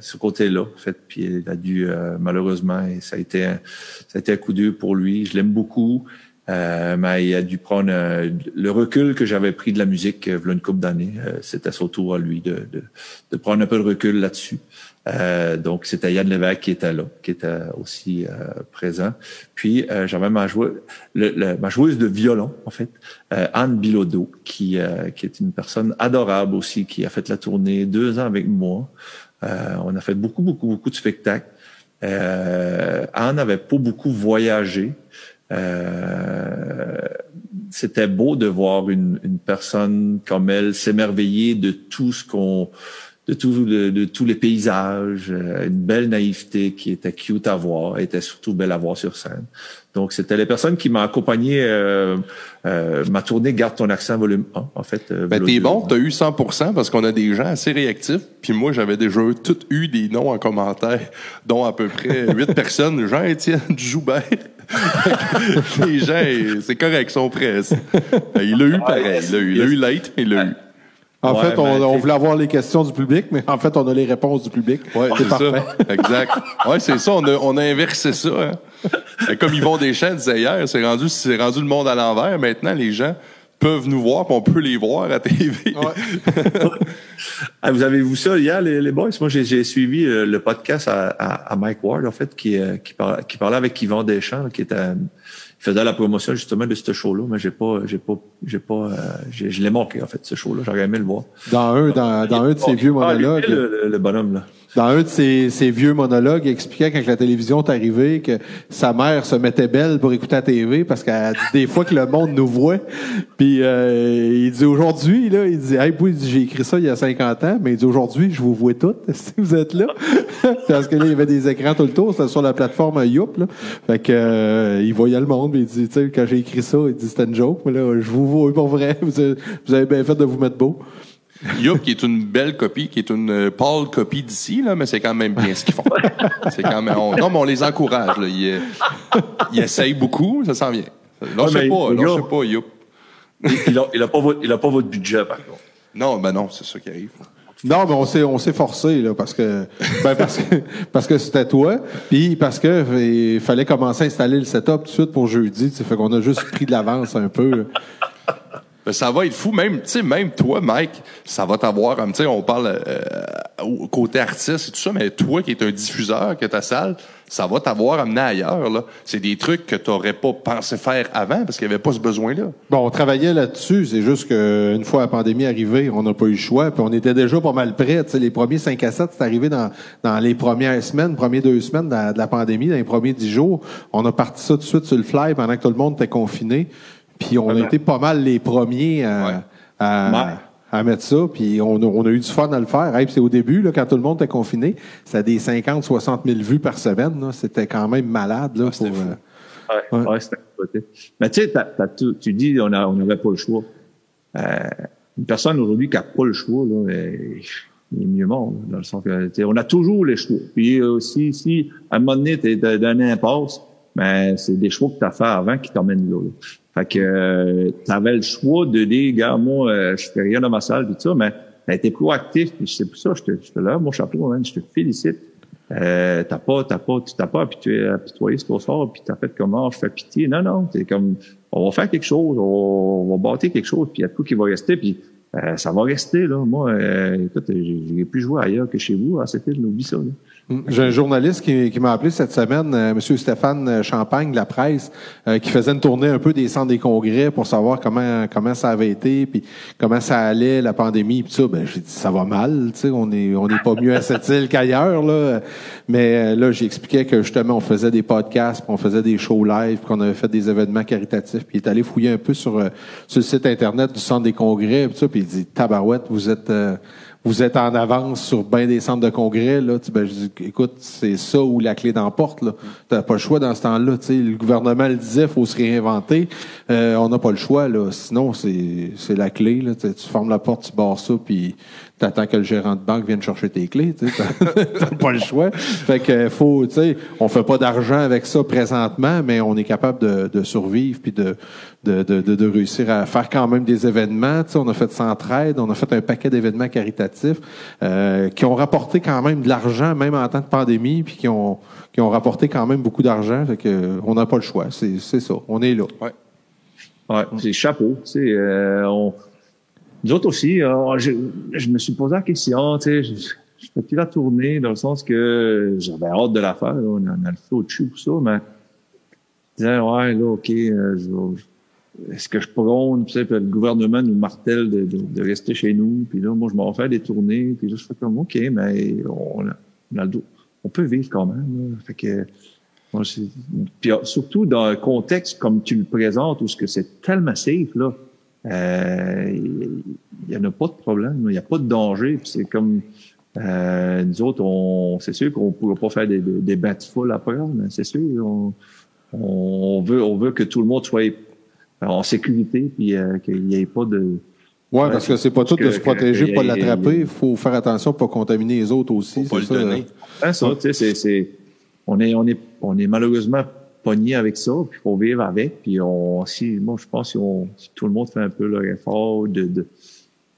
ce côté-là, en fait. Puis il a dû malheureusement, et ça a été, un, ça a été un coup dur pour lui. Je l'aime beaucoup. Euh, mais il a dû prendre euh, le recul que j'avais pris de la musique euh, v'là une couple d'années. C'était son tour à lui de, de, de prendre un peu de recul là-dessus. Euh, donc, c'était Yann Lévesque qui était là, qui était aussi euh, présent. Puis, euh, j'avais ma, joue- le- le- ma joueuse de violon, en fait, euh, Anne Bilodeau, qui, euh, qui est une personne adorable aussi, qui a fait la tournée deux ans avec moi. Euh, on a fait beaucoup, beaucoup, beaucoup de spectacles. Anne n'avait pas beaucoup voyagé. C'était beau de voir une, une personne comme elle s'émerveiller de tout ce qu'on de, tout, de, de tous les paysages, euh, une belle naïveté qui était cute à voir, était surtout belle à voir sur scène. Donc, c'était les personnes qui m'ont accompagné, euh, euh, ma tournée Garde ton accent volume 1, en fait. euh, Ben, t'es bon, t'as eu 100% parce qu'on a des gens assez réactifs. Puis moi, j'avais déjà tout eu des noms en commentaire, dont à peu près [LAUGHS] huit personnes. Jean-Étienne Joubert. [LAUGHS] les gens, c'est correct, ils sont prêts. Il l'a eu pareil. Il l'a eu, il l'a eu late, mais il l'a eu. En Ouais, fait, on, ben, on voulait avoir les questions du public, mais en fait, on a les réponses du public. Ouais, c'est ça. Exact. Ouais, c'est ça. On a, on a inversé ça. hein. Et Comme Yvon Deschamps disait hier, c'est rendu, c'est rendu le monde à l'envers. Maintenant, les gens peuvent nous voir, puis on peut les voir à TV. [LAUGHS] Ah, vous avez vu ça hier, les, les boys? Moi, j'ai j'ai suivi euh, le podcast à, à, à Mike Ward, en fait, qui, euh, qui, parlait, qui parlait avec Yvon Deschamps, là, qui était, euh, il faisait la promotion justement de ce show-là, mais j'ai pas, j'ai pas, j'ai pas, euh, j'ai- je l'ai manqué, en fait, ce show-là. J'aurais aimé le voir. Dans un, dans, dans un de ses vieux monologues. le, le- le bonhomme, là. Dans un de ses, ses vieux monologues, il expliquait quand la télévision est arrivée que sa mère se mettait belle pour écouter la TV parce qu'elle dit des fois que le monde nous voit. Puis euh, il dit aujourd'hui, là, il dit Hey, oui, j'ai écrit ça il y a 50 ans, mais il dit aujourd'hui, je vous vois toutes [LAUGHS] si vous êtes là. [LAUGHS] parce que là, il y avait des écrans tout le tour, c'était sur la plateforme Youp. Là. Fait que euh, il voyait le monde, puis il dit, tu sais, quand j'ai écrit ça, il dit c'était une joke, mais là, je vous vois pour vrai. [LAUGHS] Vous avez, vous avez bien fait de vous mettre beau. Youp, qui est une belle copie, qui est une euh, pâle copie d'ici, là, mais c'est quand même bien ce qu'ils font. [LAUGHS] c'est quand même, on- non, mais on les encourage, là. Ils, euh, ils essayent beaucoup, ça s'en vient. Non, Ouais, je sais mais pas, sais pas, Youp. Il a, il a pas votre, il a pas votre budget, par contre. Non, ben non, c'est ça qui arrive. Non, mais on s'est on s'est forcé là parce que ben parce que parce que c'était toi, puis parce que il fallait commencer à installer le setup tout de suite pour jeudi, tu fait qu'on a juste pris de l'avance un peu. Ben, ça va être fou, même, même toi, Mike, ça va t'avoir, sais, on parle euh, côté artiste et tout ça, mais toi qui es un diffuseur, que ta salle, ça va t'avoir amené ailleurs, là. C'est des trucs que tu n'aurais pas pensé faire avant parce qu'il n'y avait pas ce besoin-là. Bon, on travaillait là-dessus, c'est juste qu'une fois la pandémie arrivée, on n'a pas eu le choix, puis on était déjà pas mal prêts, tu sais, les premiers 5 à 7, c'est arrivé dans, dans les premières semaines, premières deux semaines de la, de la pandémie, dans les premiers dix jours, on a parti ça tout de suite sur le fly pendant que tout le monde était confiné. Puis on a été pas mal les premiers à, Ouais. à, à mettre ça. Puis on a, on a eu du fun à le faire. Hey, puis c'est au début, là, quand tout le monde était confiné, c'était des 50, 60 000 vues par semaine. là. C'était quand même malade. Là, pour, fou. euh, Ouais, Ouais. ouais. c'était. Mais tu sais, t'as- t'as tout- tu dis on a- on n'avait pas le choix. Euh, une personne aujourd'hui qui n'a pas le choix, là, elle- il est mieux mort, dans le sens que tu sais, on a toujours les choix. Puis euh, aussi, si à un moment donné, tu es dans une impasse, ben, c'est des choix que tu as fait avant qui t'emmènent là. là. Fait que tu avais le choix de dire, gars, moi, euh, je fais rien dans ma salle, tout ça, mais tu as été proactif, puis c'est pour ça, je te, je te lève mon chapeau, man, je te félicite. Euh, t'as pas, t'as pas, tu t'as pas apitoyé, apitoyé ce soir, puis t'as fait comment, je fais pitié. Non, non, t'es comme, on va faire quelque chose, on, va bâtir quelque chose, puis il y a tout qui va rester, puis euh, ça va rester, là. Moi, euh, écoute, j'ai pu jouer ailleurs que chez vous, à cette île, oublie ça, là. J'ai un journaliste qui, m'a appelé cette semaine, euh, M. Stéphane Champagne, de la presse, euh, qui faisait une tournée un peu des centres des congrès pour savoir comment comment ça avait été, puis comment ça allait, la pandémie, puis ça. Ben, j'ai dit ça va mal, tu sais, on est on n'est pas mieux à cette île qu'ailleurs là. Mais euh, là, j'expliquais que justement on faisait des podcasts, puis on faisait des shows live, qu'on avait fait des événements caritatifs, puis il est allé fouiller un peu sur euh, sur le site internet du centre des congrès, puis ça, puis il dit tabarouette, vous êtes euh, vous êtes en avance sur bien des centres de congrès, là. Ben, je dis, écoute, c'est ça où la clé d'emporte, là. T'as pas le choix dans ce temps-là. Le gouvernement le disait, faut se réinventer. Euh, on n'a pas le choix, là. Sinon, c'est, c'est la clé, là. Tu, fermes la porte, tu barres ça, puis t'attends que le gérant de banque vienne chercher tes clés, tu. [LAUGHS] T'as, pas le choix. Fait que faut, tu sais, on fait pas d'argent avec ça présentement, mais on est capable de, de survivre puis de, de, de, de réussir à faire quand même des événements. Tu sais, on a fait Centraide, on a fait un paquet d'événements caritatifs euh, qui ont rapporté quand même de l'argent, même en temps de pandémie, puis qui ont, qui ont rapporté quand même beaucoup d'argent. Fait que euh, on n'a pas le choix. C'est, c'est ça. On est là. Ouais. Ouais, c'est chapeau. Tu sais, euh, on... Nous autres aussi, euh, je, je me suis posé la question, tu sais, je, je fais plus la tournée dans le sens que j'avais hâte de la faire. là, on a, a le feu au-dessus pour ça, mais je disais, ouais, là, OK, euh, je vais- est-ce que je prône, puis le gouvernement nous martèle de, de, de rester chez nous, puis là, moi, je m'en fais des tournées, puis là, je fais comme, OK, mais on on a. On peut vivre quand même. Là. Fait que, puis euh, surtout dans un contexte comme tu le présentes, où ce que c'est tellement safe, là, euh, il y en a pas de problème, il n'y a pas de danger, puis c'est comme, euh, nous autres, on, c'est sûr qu'on ne pourra pas faire des, des, des bains de foule après, mais c'est sûr, on, on veut, on veut que tout le monde soit en sécurité, puis euh, qu'il n'y ait pas de, Ouais, parce que c'est pas tout de se protéger, que- pas que- l'attraper. Il faut faire attention pour pas contaminer les autres aussi. Faut pas c'est le ça. donner. Hein, ça, tu sais, c'est, c'est, on est, on est, on est malheureusement pogné avec ça, puis faut vivre avec, puis on, si, moi, je pense si, on, si tout le monde fait un peu leur effort de, de,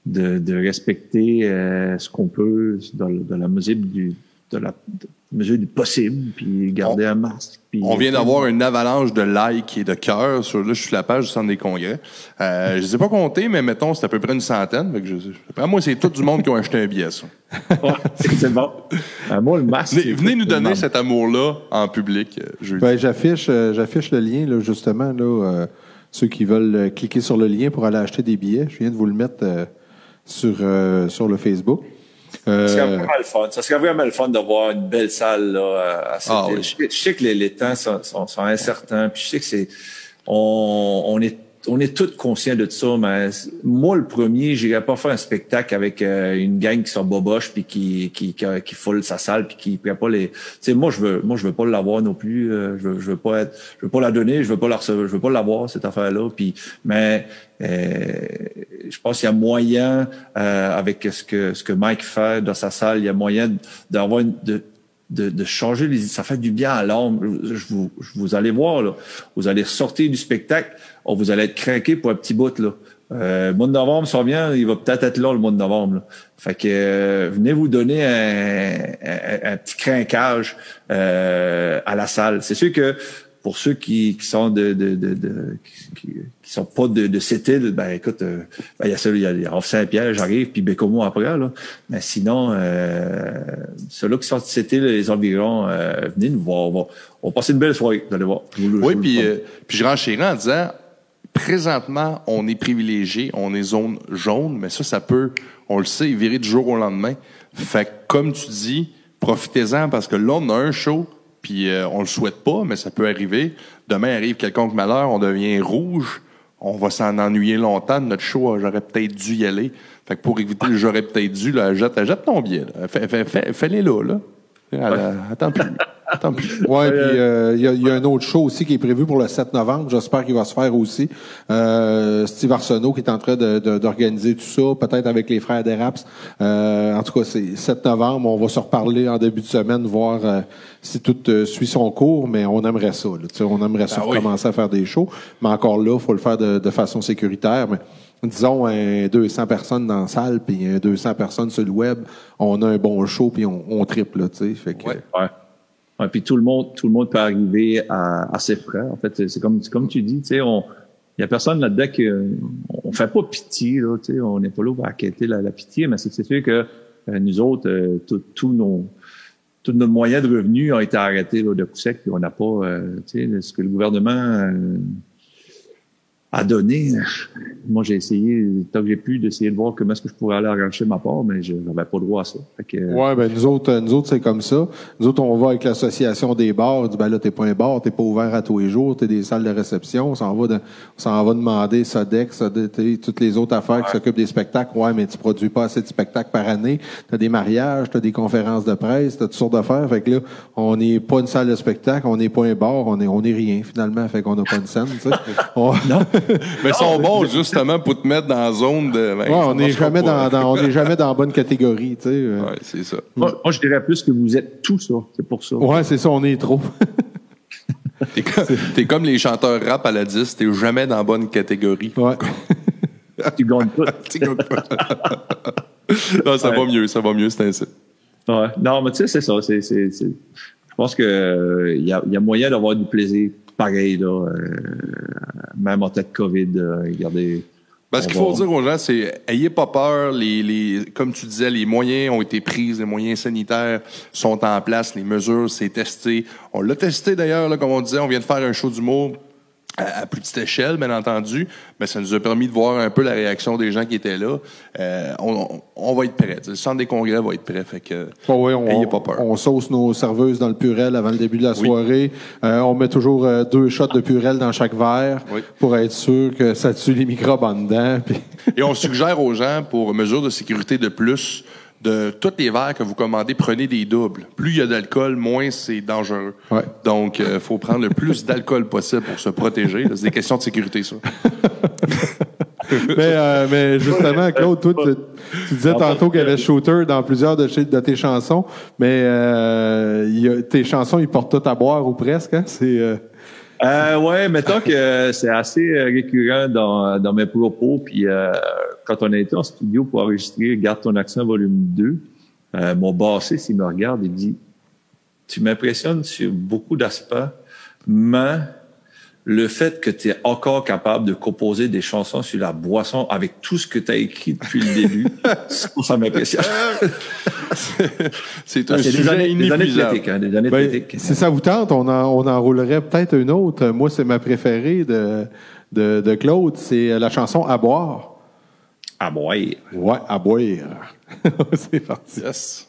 de, de respecter euh, ce qu'on peut dans, la mesure du, de de la mesure du possible, puis garder un masque. Puis, On vient d'avoir une avalanche de likes et de cœurs sur là, je suis sur la page du centre des congrès. Euh, je les ai pas comptés, mais mettons, c'est à peu près une centaine. Fait que je, après moi, c'est tout du monde qui ont acheté un billet, ça. Ouais, c'est bon. Euh, moi, le masque. Venez, nous donner cet amour-là en public. euh. Ben, j'affiche, euh, j'affiche le lien, là, justement, là, euh, ceux qui veulent euh, cliquer sur le lien pour aller acheter des billets. Je viens de vous le mettre euh, sur, euh, sur le Facebook. Euh, Ça serait vraiment le fun. Ça serait vraiment le fun d'avoir une belle salle là, à- cette Ah oui. je, sais- je sais que les, les temps sont, sont, sont incertains. Puis je sais que c'est on, on est on est tous conscients de ça, mais moi le premier, j'irais pas faire un spectacle avec euh, une gang qui sont boboches puis qui qui qui, qui foule sa salle puis qui prend pas les. Tu sais, moi je veux moi je veux pas l'avoir non plus. euh, je veux je veux pas être je veux pas la donner, je veux pas la recevoir, je veux pas l'avoir cette affaire là. Puis mais euh, je pense qu'il y a moyen euh, avec ce que ce que Mike fait dans sa salle, il y a moyen d'avoir une- de de, changer les ça fait du bien à l'âme je vous allez voir vous allez sortir du spectacle oh, vous allez être craqué pour un petit bout là Euh, le mois de novembre s'en vient, il va peut-être être là le mois de novembre. Fait que euh, venez vous donner un, un- un petit crinquage euh, à la salle. C'est sûr que pour ceux qui, qui sont de, de, de, de- qui, qui- sont pas de, de cette île, ben écoute, euh, ben, il y a celui, il y a Havre Saint-Pierre, j'arrive, puis Bécomo après là. Mais sinon, euh, ceux-là qui sont de cette île, les environs, euh, venez nous voir. On va, on va passer une belle soirée, vous allez voir. Vous Oui, puis, euh, puis je renchéris en disant, présentement, on est privilégié, on est zone jaune, mais ça, ça peut, on le sait, virer du jour au lendemain. Fait que, comme tu dis, profitez-en parce que là, on a un show, puis euh, on le souhaite pas, mais ça peut arriver. Demain arrive quelconque malheur, on devient rouge, on va s'en ennuyer longtemps. Notre show, euh, j'aurais peut-être dû y aller. Fait que pour éviter le j'aurais peut-être dû, là, jette, jette ton billet. Fais-les là, là. Euh, Attends plus. Attends plus. [LAUGHS] Ouais, puis euh, il y, a- y a un autre show aussi qui est prévu pour le 7 novembre. J'espère qu'il va se faire aussi. Euh, Steve Arsenault qui est en train de- de- d'organiser tout ça, peut-être avec les frères Deraps. Euh, en tout cas, c'est 7 novembre. On va se reparler en début de semaine, voir euh, si tout euh, suit son cours, mais on aimerait ça. là. On aimerait ça Ah oui. commencer à faire des shows. Mais encore là, il faut le faire de, de façon sécuritaire. Mais disons un 200 personnes dans la salle, puis un 200 personnes sur le web, on a un bon show, puis on, on triple. Tu sais. fait que, Ouais. Ouais. Ouais, puis tout le monde, tout le monde peut arriver à, à ses frais. En fait, c'est- comme, comme tu dis, tu sais, on, il y a personne là-dedans qui, euh, on fait pas pitié, là, tu sais, on n'est pas là pour acquitter la, la pitié, mais c'est sûr que euh, nous autres, euh, tous nos, tous nos moyens de revenus ont été arrêtés là, de coup sec, puis on n'a pas, euh, tu sais, ce que le gouvernement a donné. Moi, j'ai essayé, tant que j'ai pu, d'essayer de voir comment est-ce que je pourrais aller arracher ma part, mais je n'avais pas le droit à ça. Fait que, Ouais, ben nous autres, nous autres c'est comme ça. Nous autres, on va avec l'association des bars. On dit ben là, t'es pas un bar, t'es pas ouvert à tous les jours, t'es des salles de réception. On s'en va, dans- on s'en va demander Sodex, Sode- t'sais, toutes les autres affaires qui s'occupent des spectacles. Ouais, mais tu produis pas assez de spectacles par année. T'as des mariages, t'as des conférences de presse, t'as toutes sortes d'affaires. Fait que là, on n'est pas une salle de spectacle, on n'est pas un bar, on est, on est rien finalement. Fait qu'on n'a pas une scène. tu sais. [LAUGHS] On- [LAUGHS] Mais ils sont bons, justement, pour te mettre dans la zone de. ben, Ouais, on n'est jamais pas. dans, dans- on n'est jamais dans la bonne catégorie. tu sais. Euh, Ouais, c'est ça. moi, moi, je dirais plus que vous êtes tout ça. C'est pour ça. Ouais, c'est ça, on est trop. [LAUGHS] T'es comme, t'es comme les chanteurs rap à la 10, t'es jamais dans la bonne catégorie. Ouais. [LAUGHS] Tu gagnes tout. T'es comme- Non, ça va mieux, ça va mieux, c'est ainsi. Ouais. Non, mais tu sais, c'est ça. C'est, c'est, c'est- Je pense que euh, a, y a moyen d'avoir du plaisir pareil, là, euh, même en tête COVID. euh, regardez. Ben, ce qu'il faut dire aux gens, c'est ayez pas peur. Les, les, comme tu disais, les moyens ont été pris, les moyens sanitaires sont en place, les mesures, c'est testé. On l'a testé d'ailleurs, là, comme on disait, on vient de faire un show d'humour à, à plus petite échelle, bien entendu, mais ça nous a permis de voir un peu la réaction des gens qui étaient là. Euh, on, on- on va être prêts. Le centre des congrès va être prêt. Fait que, Ouais, ouais, on, ayez pas peur. on sauce nos serveuses dans le purel avant le début de la Oui. soirée. Euh, on met toujours euh, deux shots de purel dans chaque verre Oui. pour être sûr que ça tue les microbes en dedans. puis- Et on suggère aux gens, pour mesure de sécurité de plus, de tous les verres que vous commandez, prenez des doubles. Plus il y a d'alcool, moins c'est dangereux. Ouais. Donc, il faut prendre le plus d'alcool possible pour se protéger. C'est des questions de sécurité, ça. [LAUGHS] mais, euh, mais justement, Claude, toi, tu, tu disais tantôt qu'il y avait shooter dans plusieurs de, tes chansons, mais euh, il y a- tes chansons, ils portent tout à boire ou presque. Hein? C'est euh, Euh, ouais, mettons que c'est assez euh, récurrent dans, dans mes propos. Puis euh, quand on a été en studio pour enregistrer Garde ton accent volume 2, euh, mon bassiste, il me regarde et dit Tu m'impressionnes sur beaucoup d'aspects, mais le fait que tu es encore capable de composer des chansons sur la boisson avec tout ce que tu as écrit depuis le début, [LAUGHS] ça, m'impressionne. [LAUGHS] C'est un Ah, des sujet années, des années inépuisable. hein, des années Ben, poétiques. si ça vous tente, on en, on enroulerait peut-être une autre. Moi, c'est ma préférée de, de, de Claude. C'est la chanson À boire. Bon, ouais. Ouais, à boire. [LAUGHS] c'est parti. Yes.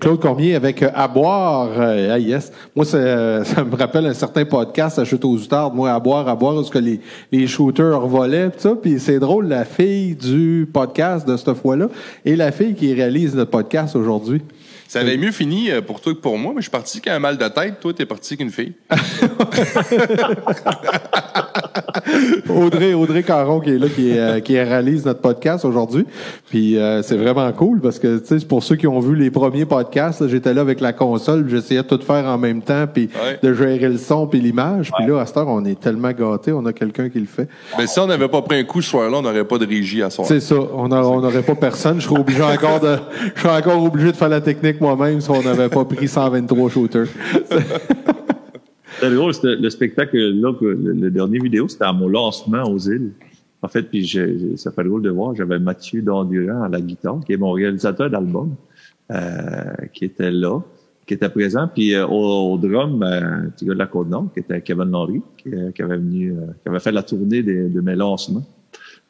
Claude Cormier avec euh, À boire. Euh, ah yes. Moi, ça, euh, [LAUGHS] ça me rappelle un certain podcast à Chute aux Outardes. Moi, À boire, à boire, où ce que les, les shooters volaient, pis ça. Puis c'est drôle, la fille du podcast de cette fois-là et la fille qui réalise notre podcast aujourd'hui. Ça avait mieux fini pour toi que pour moi, mais je suis parti qu'un mal de tête. Toi, t'es parti qu'une fille. [LAUGHS] Audrey, Audrey Caron qui est là, qui, euh, qui réalise notre podcast aujourd'hui. Puis euh, c'est vraiment cool parce que tu sais, pour ceux qui ont vu les premiers podcasts, j'étais là avec la console, j'essayais de tout faire en même temps, puis Ouais. de gérer le son puis l'image. Puis là, à cette heure, on est tellement gâtés, on a quelqu'un qui le fait. Mais si on n'avait pas pris un coup ce soir-là, on n'aurait pas de régie à soir. C'est ça, on n'aurait pas personne. Je serais obligé encore de, je serais encore obligé de faire la technique moi-même si on n'avait pas pris 123 shooters. [LAUGHS] C'est drôle, c'était le spectacle, là, que le, le dernier vidéo, c'était à mon lancement aux îles. En fait, puis j'ai- j'ai- ça fait drôle de voir, j'avais Mathieu Dandurand à la guitare, qui est mon réalisateur d'album, euh, qui était là, qui était présent. Puis euh, au, au drum, ben, un petit gars de la Côte-Nord, qui était Kevin Laurie, qui, euh, qui avait venu, euh, qui avait fait la tournée des- de mes lancements.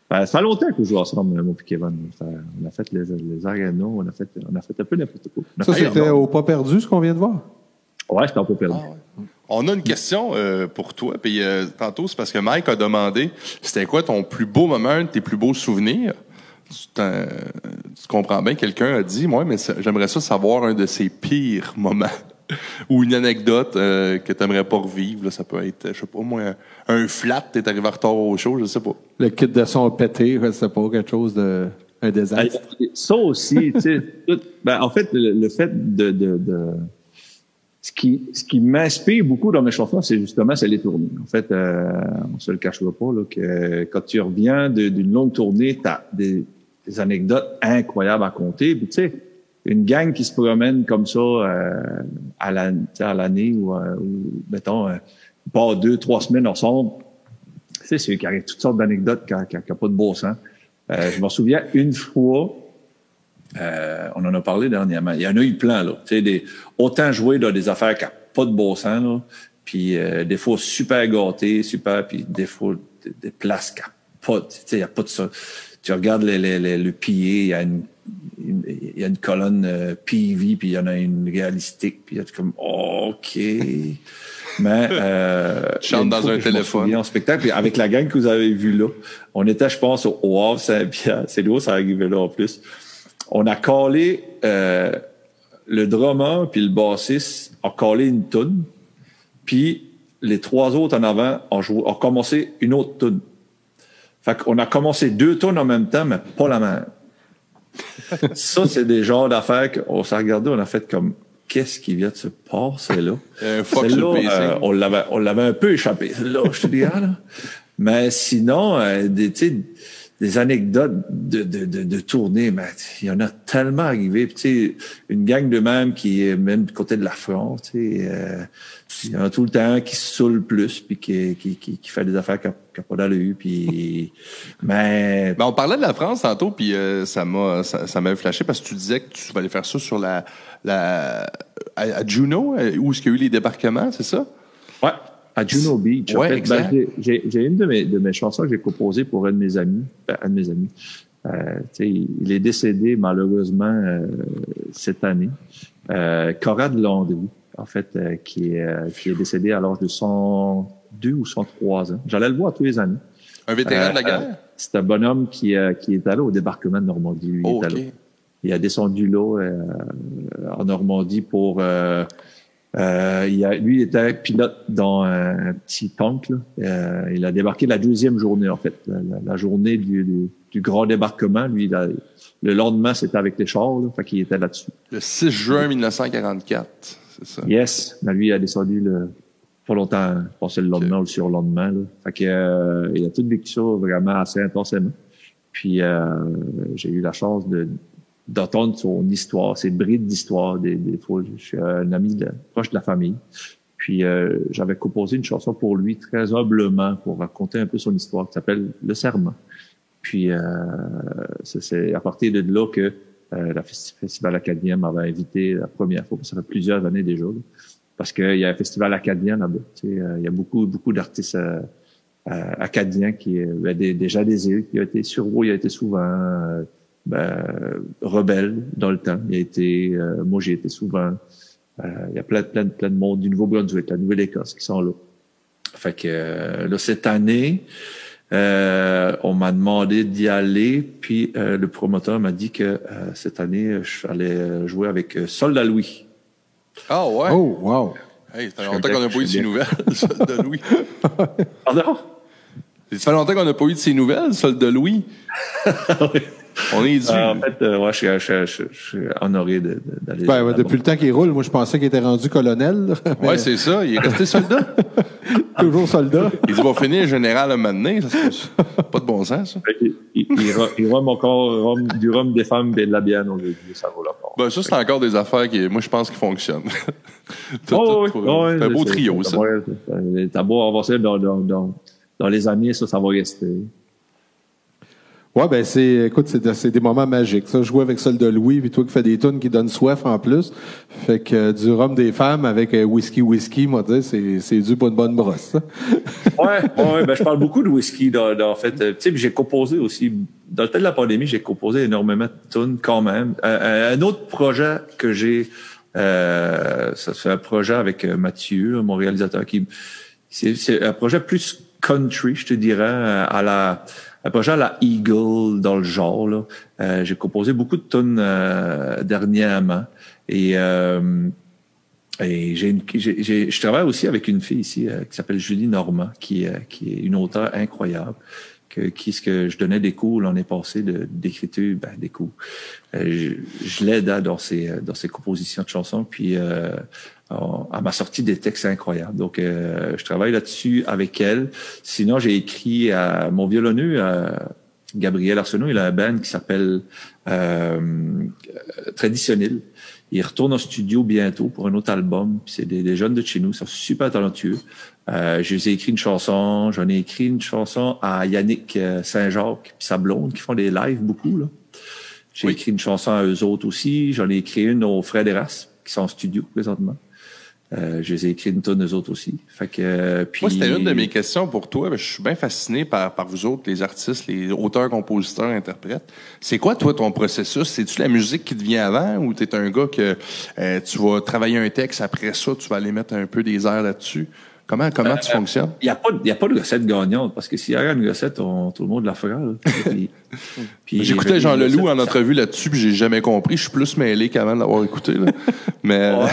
Ben, ça fait longtemps que je joue ensemble, moi et Kevin. On a fait les, les arénas, on a fait, on a fait un peu n'importe quoi. Ça, c'était au pas perdu, ce qu'on vient de voir? Ouais, j'étais un peu perdu. On a une question euh, pour toi. Puis euh, tantôt, c'est parce que Mike a demandé c'était quoi ton plus beau moment, un de tes plus beaux souvenirs? Un- tu comprends bien, quelqu'un a dit Moi, mais j'aimerais ça savoir un de ses pires [LAUGHS] moments. Ou une anecdote euh, que tu n'aimerais pas revivre. là. ça peut être, je sais pas, moi, un, un flat, t'es arrivé en retard au show, je sais pas. Le kit de son pété, je sais pas, quelque chose de, un désastre. Ça aussi, tu sais, tout- ben, en fait, le, le fait de, de, de ce qui, ce qui m'inspire beaucoup dans mes chansons, c'est justement c'est les tournées. En fait, euh, on se le cachera pas là, que quand tu reviens d'une longue tournée, t'as des, des anecdotes incroyables à compter. Puis tu sais, une gang qui se promène comme ça euh, à l'année ou, euh, ou mettons, euh, pas deux, trois semaines ensemble. Tu sais, c'est qu'il y a toutes sortes d'anecdotes qui n'ont pas de beau sens. Euh, je me souviens une fois, euh, on en a parlé dernièrement. Il y en a eu plein, là. Des, autant jouer dans des affaires qui n'ont pas de bon sens, là. Puis euh, des fois super gâtés, super, puis des fois des, des places qui n'ont pas, y a pas de ça. Tu regardes les, les, les- le pilier, il y a une, il y a une colonne euh, PV, puis il y en a une réalistique, puis il y a comme, OK. [LAUGHS] Mais euh, Tu chantes dans un téléphone. en spectacle, puis avec la gang que vous avez vue là, on était, je pense, au, au Havre Saint-Pierre. C'est lourd, ça arrivait là en plus. On a collé euh, le drummer puis le bassiste a collé une toune, puis les trois autres en avant ont, joué, ont commencé une autre toune. Fait qu'on a commencé deux tunes en même temps, mais pas la même. [LAUGHS] Ça, c'est des genres d'affaires qu'on s'est regardé, on a fait comme qu'est-ce qui vient de se passer là? [LAUGHS] Le PC. euh, on l'avait, on l'avait un peu échappé, celle-là, je te dirais, là. Mais sinon, euh, des, tu sais, des anecdotes de, de, de, de tournée, mais il y en a tellement arrivé. Puis, tu sais, une gang de même qui est même du côté de la France, tu sais, euh, il y en a tout le temps qui se saoule plus, puis qui, qui, qui, qui fait des affaires qui n'ont pas d'allure, puis... [LAUGHS] Mais... Ben, on parlait de la France tantôt, puis euh, ça m'a ça, ça m'a flashé parce que tu disais que tu allais faire ça sur la la à, à Juno, euh, où est-ce qu'il y a eu les débarquements, c'est ça? Ouais, à Juno Beach. En Ouais, fait, exact. ben, j'ai- une de mes, de mes chansons que j'ai composées pour un de mes amis. Ben, un de mes amis. Euh, il est décédé malheureusement euh, cette année. Euh, Conrad Landry, en fait, euh, qui, est, euh, qui est décédé à l'âge de 102 ou 103 ans. J'allais le voir tous les années. Un vétéran Euh, de la guerre? C'est un bonhomme qui, euh, qui est allé au débarquement de Normandie. Lui, il Oh, est ok. allé. Il a descendu là euh, en Normandie pour. Euh, il a, lui il était pilote dans un petit tank. Là. Euh, il a débarqué la deuxième journée en fait, la, journée du, du, du grand débarquement. Lui, a- le lendemain c'était avec les chars, là, fait qu'il était là-dessus. Le 6 juin 1944, c'est ça? Yes, mais lui il a descendu le, pas longtemps, je pense le lendemain ou le surlendemain. Là. Fait que, euh, il a tout vécu ça vraiment assez intensément. Puis euh, j'ai eu la chance de d'entendre son histoire, ses brides d'histoire. Des, des fois, je suis un ami de- proche de la famille. Puis euh, j'avais composé une chanson pour lui très humblement pour raconter un peu son histoire qui s'appelle Le Serment. Puis euh, c'est- à partir de là que euh, la Festi- Festival acadien m'avait invité la première fois, ça fait plusieurs années déjà. parce qu'il y a un festival acadien là-bas. Tu sais, euh, il y a beaucoup, beaucoup d'artistes euh, euh, acadiens qui, ben, déjà des îles, qui ont été sur il a été souvent. Euh, ben, rebelle dans le temps. Il a été, euh, moi j'ai été souvent. Euh, il y a plein, plein, plein de monde du Nouveau-Brunswick, la Nouvelle-Écosse qui sont là. Fait que euh, là cette année, on m'a demandé d'y aller, puis le promoteur m'a dit que cette année je allais jouer avec Soldat Louis. Ah ouais? Oh, wow. Hey, ça fait longtemps qu'on n'a pas eu de ces nouvelles, [LAUGHS] Soldat Louis. Pardon? Ça fait longtemps qu'on n'a pas eu de ces nouvelles, Soldat Louis. [LAUGHS] On est dû. Euh, en fait, euh, ouais, je, suis- je, suis- je, je suis honoré de- de- d'aller. Ben, ouais, depuis le temps qu'il roule, moi, je pensais qu'il était rendu colonel. Ouais, c'est ça. Il est resté soldat. [LAUGHS] Toujours soldat. Il dit, va finir général un moment donné. Ça, pas de bon sens, ça. Il, il, il rhum encore rhum- du rhum des femmes et de la bière. Ça vaut la peine. Ben, ça, c'est encore des affaires qui, moi, je pense, qui fonctionnent. [LAUGHS] Oh, oui. Oh, oui, c'est un beau trio, c'est- ça. T'as beau avoir ça dans, dans, dans, dans les années, ça, ça va rester. Ouais, ben, c'est, écoute, c'est, des moments magiques. Ça, jouer avec Soldat Louis, puis toi qui fais des tunes qui donnent soif en plus. Fait que euh, du rhum des femmes avec euh, whisky whisky, moi, dire, c'est, c'est dû pour une bonne brosse. ça. [LAUGHS] Ouais, ouais, ben, je parle beaucoup de whisky, dans, dans- en fait. Euh, Tu sais, j'ai composé aussi, dans le temps de la pandémie, j'ai composé énormément de tunes quand même. Euh, un autre projet que j'ai, ça c'est un projet avec Mathieu, mon réalisateur, qui, c'est, un projet plus country, je te dirais, à la, un projet à la Eagle dans le genre, là. Euh, j'ai composé beaucoup de tunes euh, dernièrement. Et, euh, et j'ai j'ai, j'ai- je travaille aussi avec une fille ici euh, qui s'appelle Julie Normand, qui, euh, qui est une auteure incroyable. Que, qui ce que je donnais des cours l'année passée de, d'écriture, ben, des cours. Euh, je, je l'aide hein, dans ses dans ses compositions de chansons, puis on- elle m'a sorti des textes incroyables. Donc, euh, je travaille là-dessus avec elle. Sinon, j'ai écrit à mon violonneux, Gabriel Arsenault, il a un band qui s'appelle euh, Traditionnel. Il retourne au studio bientôt pour un autre album. C'est des, des jeunes de chez nous, ils sont super talentueux. Euh, je les ai écrit une chanson, j'en ai écrit une chanson à Yannick euh, Saint-Jacques puis sa blonde qui font des lives beaucoup. Là. J'ai Oui. écrit une chanson à eux autres aussi. J'en ai écrit une aux frères d'Eras qui sont en studio présentement. Euh, je les ai écrit une tonne eux autres aussi. Fait que, euh. Moi, c'était une de mes questions pour toi. Je suis bien fasciné par, par vous autres, les artistes, les auteurs, compositeurs, interprètes. C'est quoi, toi, ton processus? C'est-tu la musique qui te vient avant ou t'es un gars que euh, tu vas travailler un texte, après ça, tu vas aller mettre un peu des airs là-dessus? Comment, comment tu fonctionnes? Il n'y a, pas de- il y a pas de recette gagnante, parce que s'il y avait une recette, on- tout le monde la fera. [LAUGHS] J'écoutais Jean puis- Leloup en entrevue là-dessus, puis j'ai jamais compris. Je suis plus mêlé qu'avant de l'avoir écouté. Là. [LAUGHS] Mais Ouais,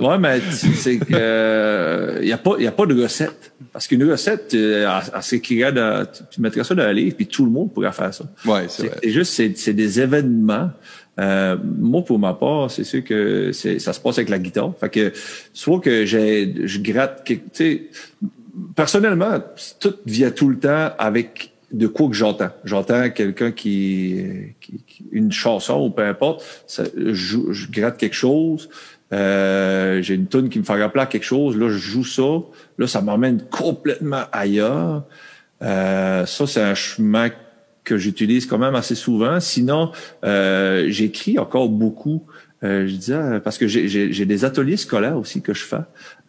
mais- ouais, mais tu- c'est que euh, il y a pas il y a pas de recette parce qu'une recette euh, elle- elle s'écrirait dans- tu, tu mettrais ça dans un livre puis tout le monde pourrait faire ça. ouais, c'est C'est vrai. c'est juste c'est c'est des événements. Euh, moi pour ma part, c'est sûr que ça se passe avec la guitare. Fait que soit que j'ai je gratte tu sais personnellement tout vient tout le temps avec de quoi que j'entends. J'entends quelqu'un qui, une chanson ou peu importe, je gratte quelque chose. Euh, j'ai une tune qui me fait rappeler à quelque chose. Là, je joue ça. Là, ça m'emmène complètement ailleurs. Euh, ça, c'est un chemin que j'utilise quand même assez souvent. Sinon, euh, j'écris encore beaucoup. Euh, je disais parce que j'ai- des ateliers scolaires aussi que je fais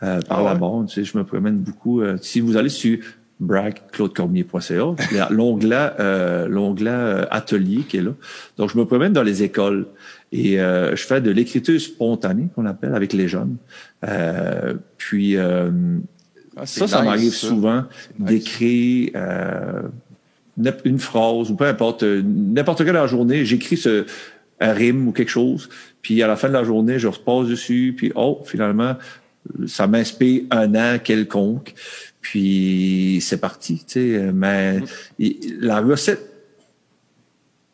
euh, par Ah la bande. Tu sais, je me promène beaucoup. Euh, si vous allez sur bragclaudecormier.ca, l'onglet euh, l'onglet euh, atelier qui est là. Donc je me promène dans les écoles et euh, je fais de l'écriture spontanée qu'on appelle avec les jeunes. Euh, puis euh, Ah, ça, ça m'arrive souvent nice. d'écrire euh, une phrase ou peu importe, euh, n'importe quelle la journée, j'écris ce un rime ou quelque chose, puis à la fin de la journée, je repasse dessus, puis oh, finalement, ça m'inspire un an quelconque, puis c'est parti, tu sais. Mais la recette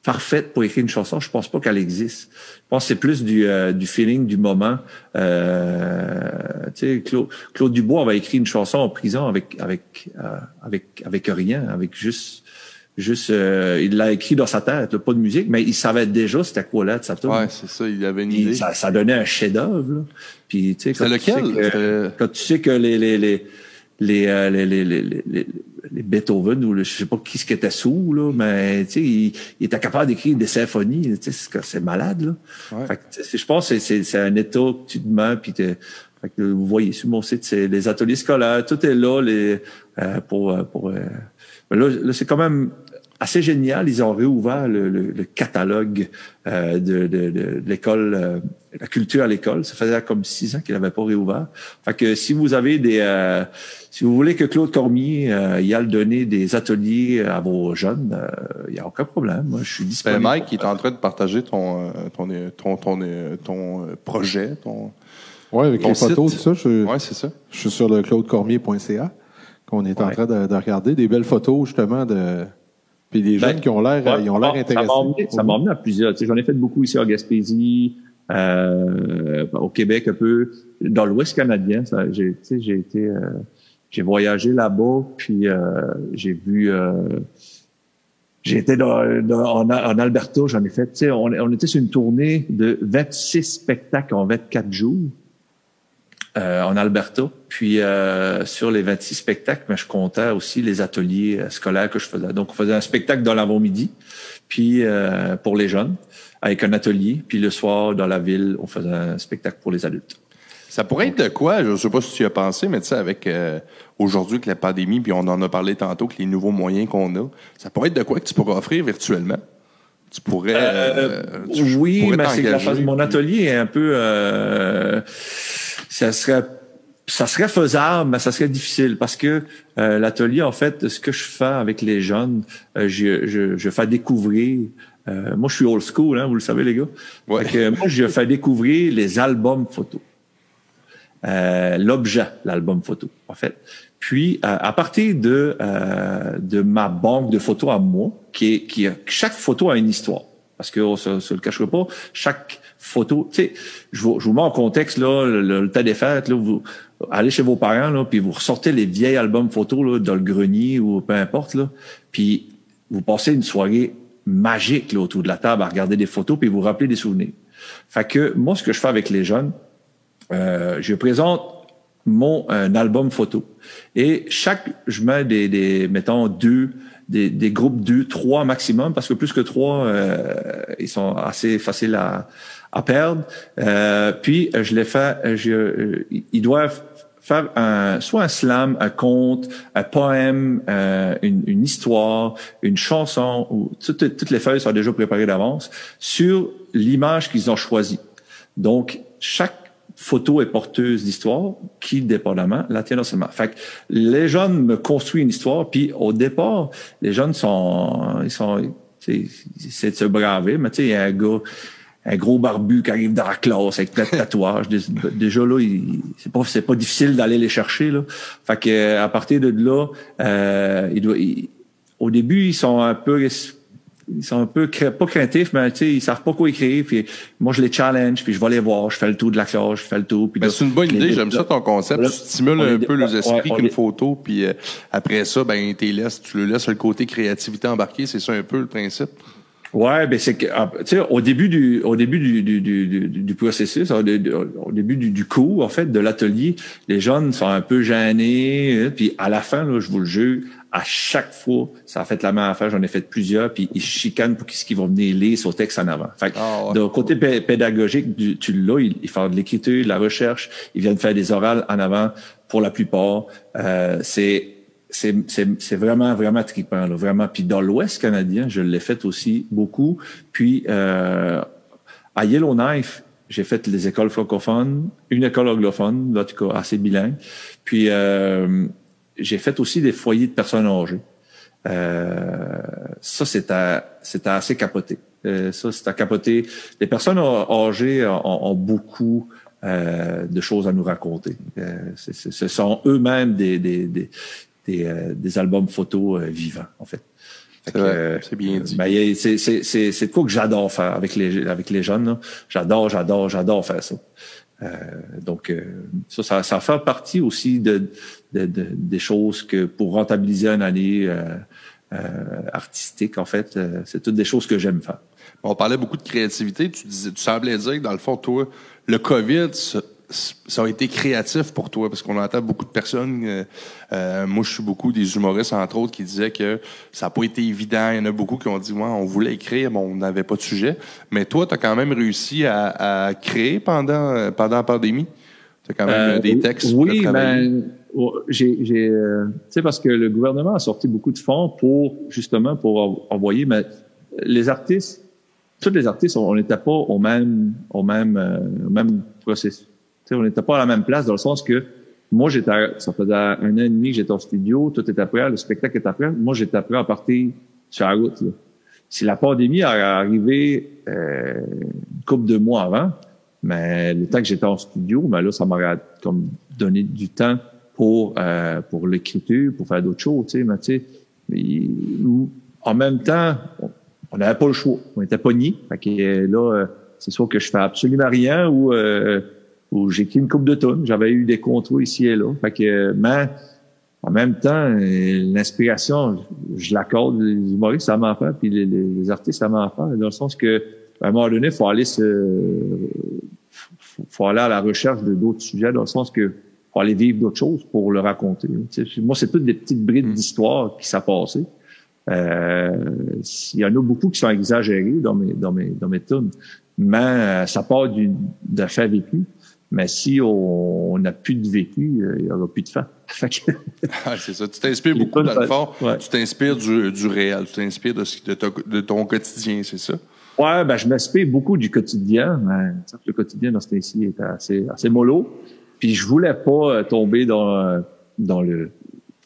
parfaite pour écrire une chanson, je pense pas qu'elle existe. Je pense que c'est plus du, euh, du feeling du moment. Euh, tu sais, Claude, Claude Dubois avait écrit une chanson en prison avec avec euh, avec avec rien, avec juste juste euh, il l'a écrit dans sa tête, là, pas de musique, mais il savait déjà c'était quoi là de sa tune. Ouais, c'est ça. Il avait une idée. ça, ça donnait un chef-d'œuvre. Puis tu sais quand C'est tu sais lequel? que- quand tu sais que les les les les euh, les, les, les, les, les- les Beethoven ou le, je sais pas qui ce qui était sous là, mais tu sais il, il était capable d'écrire des symphonies, tu sais c'est- malade là. Ouais. Fait que, tu sais, je pense que c'est un état que tu mets puis fait que vous voyez sur mon site c'est les ateliers scolaires, tout est là les euh, pour euh, pour euh, mais là, là c'est quand même assez génial, ils ont réouvert le, le, le catalogue euh, de, de, de l'école, euh, la culture à l'école. Ça faisait comme six ans qu'il n'avait pas réouvert. Fait que si vous avez des, euh, si vous voulez que Claude Cormier euh, y aille donner des ateliers à vos jeunes, il n'y a aucun problème. Moi, je suis Ben, disponible. Mike, il est en train de partager ton, euh, ton, euh, ton, ton, euh, ton, euh, projet. Ton... Oui, avec Ton les photos, tout site. ça. Je, Ouais, c'est ça. je suis sur le claudecormier.ca qu'on est en train de, de regarder. Des belles photos, justement, de. Puis des jeunes Ben, qui ont l'air Ouais, ils ont l'air ça intéressés. m'a emmené- Ça m'a emmené à plusieurs. Tu sais, J'en ai fait beaucoup ici en Gaspésie, euh, au Québec un peu, dans l'Ouest canadien. J'ai tu sais, j'ai été, euh, j'ai voyagé là-bas, puis euh, j'ai vu. Euh, j'ai été dans, dans- en, en Alberta, j'en ai fait. Tu sais, on, on était sur une tournée de 26 spectacles en 24 jours. euh, en Alberta. Puis euh, sur les 26 spectacles, mais je comptais aussi les ateliers euh, scolaires que je faisais. Donc on faisait un spectacle dans l'avant-midi, puis euh, pour les jeunes, avec un atelier. Puis le soir, dans la ville, on faisait un spectacle pour les adultes. Ça pourrait être de quoi, je sais pas si tu y as pensé, mais tu sais, avec euh, aujourd'hui avec la pandémie, puis on en a parlé tantôt, que les nouveaux moyens qu'on a, ça pourrait être de quoi que tu pourrais offrir virtuellement? Tu pourrais... euh, tu oui, pourrais mais c'est que la phase- mon atelier est un peu, euh, ça serait, ça serait faisable, mais ça serait difficile parce que euh, l'atelier, en fait, ce que je fais avec les jeunes, euh, je, je, je fais découvrir. euh, moi, je suis old school, hein, vous le savez, les gars. Ouais. Que moi, je fais découvrir les albums photos. Euh, l'objet, l'album photo, en fait. Puis, euh, à partir de euh, de ma banque de photos à moi, qui est qui a- chaque photo a une histoire, parce que on se, se le cachera pas, chaque photo, tu sais, je vous, je vous mets en contexte là, le, le, temps des fêtes, là, vous allez chez vos parents là, puis vous ressortez les vieilles albums photos là dans le grenier ou peu importe là, puis vous passez une soirée magique autour de la table à regarder des photos puis vous rappelez des souvenirs. Fait que moi, ce que je fais avec les jeunes, euh, je présente mon album photo et chaque je mets des, mettons deux des, des groupes deux trois maximum parce que plus que trois euh, ils sont assez faciles à, à perdre Euh, puis euh, je les fais euh, je, euh, ils doivent faire un, soit un slam, un conte, un poème, euh, une, une histoire, une chanson, ou toutes, toutes les feuilles sont déjà préparées d'avance sur l'image qu'ils ont choisie. Donc, chaque photo est porteuse d'histoire qui, dépendamment, la tienne seulement. Fait que les jeunes me construisent une histoire, puis au départ, les jeunes sont, ils sont, essaient de se braver, mais tu sais, il y a un gars, un gros barbu qui arrive dans la classe avec plein de tatouages. Dé- Déjà là, c'est pas c'est pas difficile d'aller les chercher là. Fait que euh, à partir de là, euh, il doit, il- au début ils sont un peu ils sont un peu pas craintifs, mais tu sais ils savent pas quoi écrire. Puis moi je les challenge, puis je vais les voir, je fais le tour de la classe, je fais le tour. Puis Ben, c'est une bonne idée, j'aime ça ton concept. Là, tu stimules un peu les esprits qu'une photo, puis euh, après ça, ben, laisses, tu le laisses le côté créativité embarqué, c'est ça un peu le principe? Ouais, ben c'est que ah, tu sais au début du au début du du du, du, du processus, au, dé- au début du, du cours en fait de l'atelier, les jeunes sont un peu gênés, hein, puis à la fin là, je vous le jure, à chaque fois, ça a fait la même affaire, j'en ai fait plusieurs, puis ils chicanent pour qu'est-ce qu'ils vont venir lire sur texte en avant. Fait que, ouais. de côté pé- pédagogique, du- tu l'as, ils, ils font de l'écriture, de la recherche, ils viennent faire des orales en avant pour la plupart. Euh, c'est c'est vraiment vraiment trippant là, vraiment. Puis dans l'Ouest canadien je l'ai fait aussi beaucoup. Puis euh, à Yellowknife j'ai fait les écoles francophones une école anglophone en tout cas assez bilingue. Puis euh, j'ai fait aussi des foyers de personnes âgées. Euh, ça c'était assez capoté. Euh, ça c'était capoté. Les personnes âgées ont, ont beaucoup euh, de choses à nous raconter. Euh, ce sont eux-mêmes des, des, des, des, euh, des albums photos euh, vivants, en fait. C'est euh, c'est bien dit. ben, c'est c'est c'est c'est de quoi que j'adore faire avec les avec les jeunes. J'adore, j'adore, j'adore faire ça. Euh, donc euh, ça, ça, ça fait partie aussi de, de, de- des choses que pour rentabiliser une année euh, euh, artistique, en fait, euh, c'est toutes des choses que j'aime faire. On parlait beaucoup de créativité. Tu, disais, tu semblais dire que, dans le fond, toi, le COVID, ça a été créatif pour toi, parce qu'on entend beaucoup de personnes. euh, euh, moi, je suis beaucoup des humoristes, entre autres, qui disaient que ça n'a pas été évident. Il y en a beaucoup qui ont dit, ouais, on voulait écrire, mais on n'avait pas de sujet. Mais toi, tu as quand même réussi à, à créer pendant, pendant la pandémie? Tu as quand même Euh, des textes Oui, ben, oh, j'ai, tu sais, parce que le gouvernement a sorti beaucoup de fonds pour, justement, pour envoyer, mais les artistes, tous les artistes, on n'était pas au même, au même, au même processus. On n'était pas à la même place dans le sens que moi, j'étais, ça faisait un an et demi que j'étais au studio, tout était prêt, le spectacle était prêt. Moi, j'étais prêt à partir sur la route, là. Si la pandémie a arrivé euh, une couple de mois avant, mais le temps que j'étais en studio, ben là, ça m'aurait comme donné du temps pour euh, pour l'écriture, pour faire d'autres choses, tu sais, mais tu sais, en même temps, on- n'avait pas le choix, on était pognés, fait que là, euh, c'est soit que je fais absolument rien ou euh, ou j'écris une coupe de tonnes. J'avais eu des contrats ici et là, fait que mais en même temps, l'inspiration, je, l'accorde, les humoristes, ça m'en fait, puis les, artistes, ça m'en fait, dans le sens que, à un moment donné, il faut aller se, faut, aller à la recherche de d'autres sujets, dans le sens que faut aller vivre d'autres choses pour le raconter. Moi, c'est toutes des petites brides d'histoire qui s'est passé. Euh, il y en a beaucoup qui sont exagérés dans mes dans mes dans mes tunes, mais euh, ça part du d'un fait vécu. Mais si on n'a plus de vécu, euh, il y aura plus de [LAUGHS] que- [LAUGHS] Ah, c'est ça. Tu t'inspires beaucoup, dans le fond. ouais. Tu t'inspires du, du réel. Tu t'inspires de, ce- de, ton- de ton quotidien, c'est ça? Ouais, ben je m'inspire beaucoup du quotidien. Mais, le quotidien dans ce temps-ci était assez, assez mollo. Puis je voulais pas euh, tomber dans, euh, dans le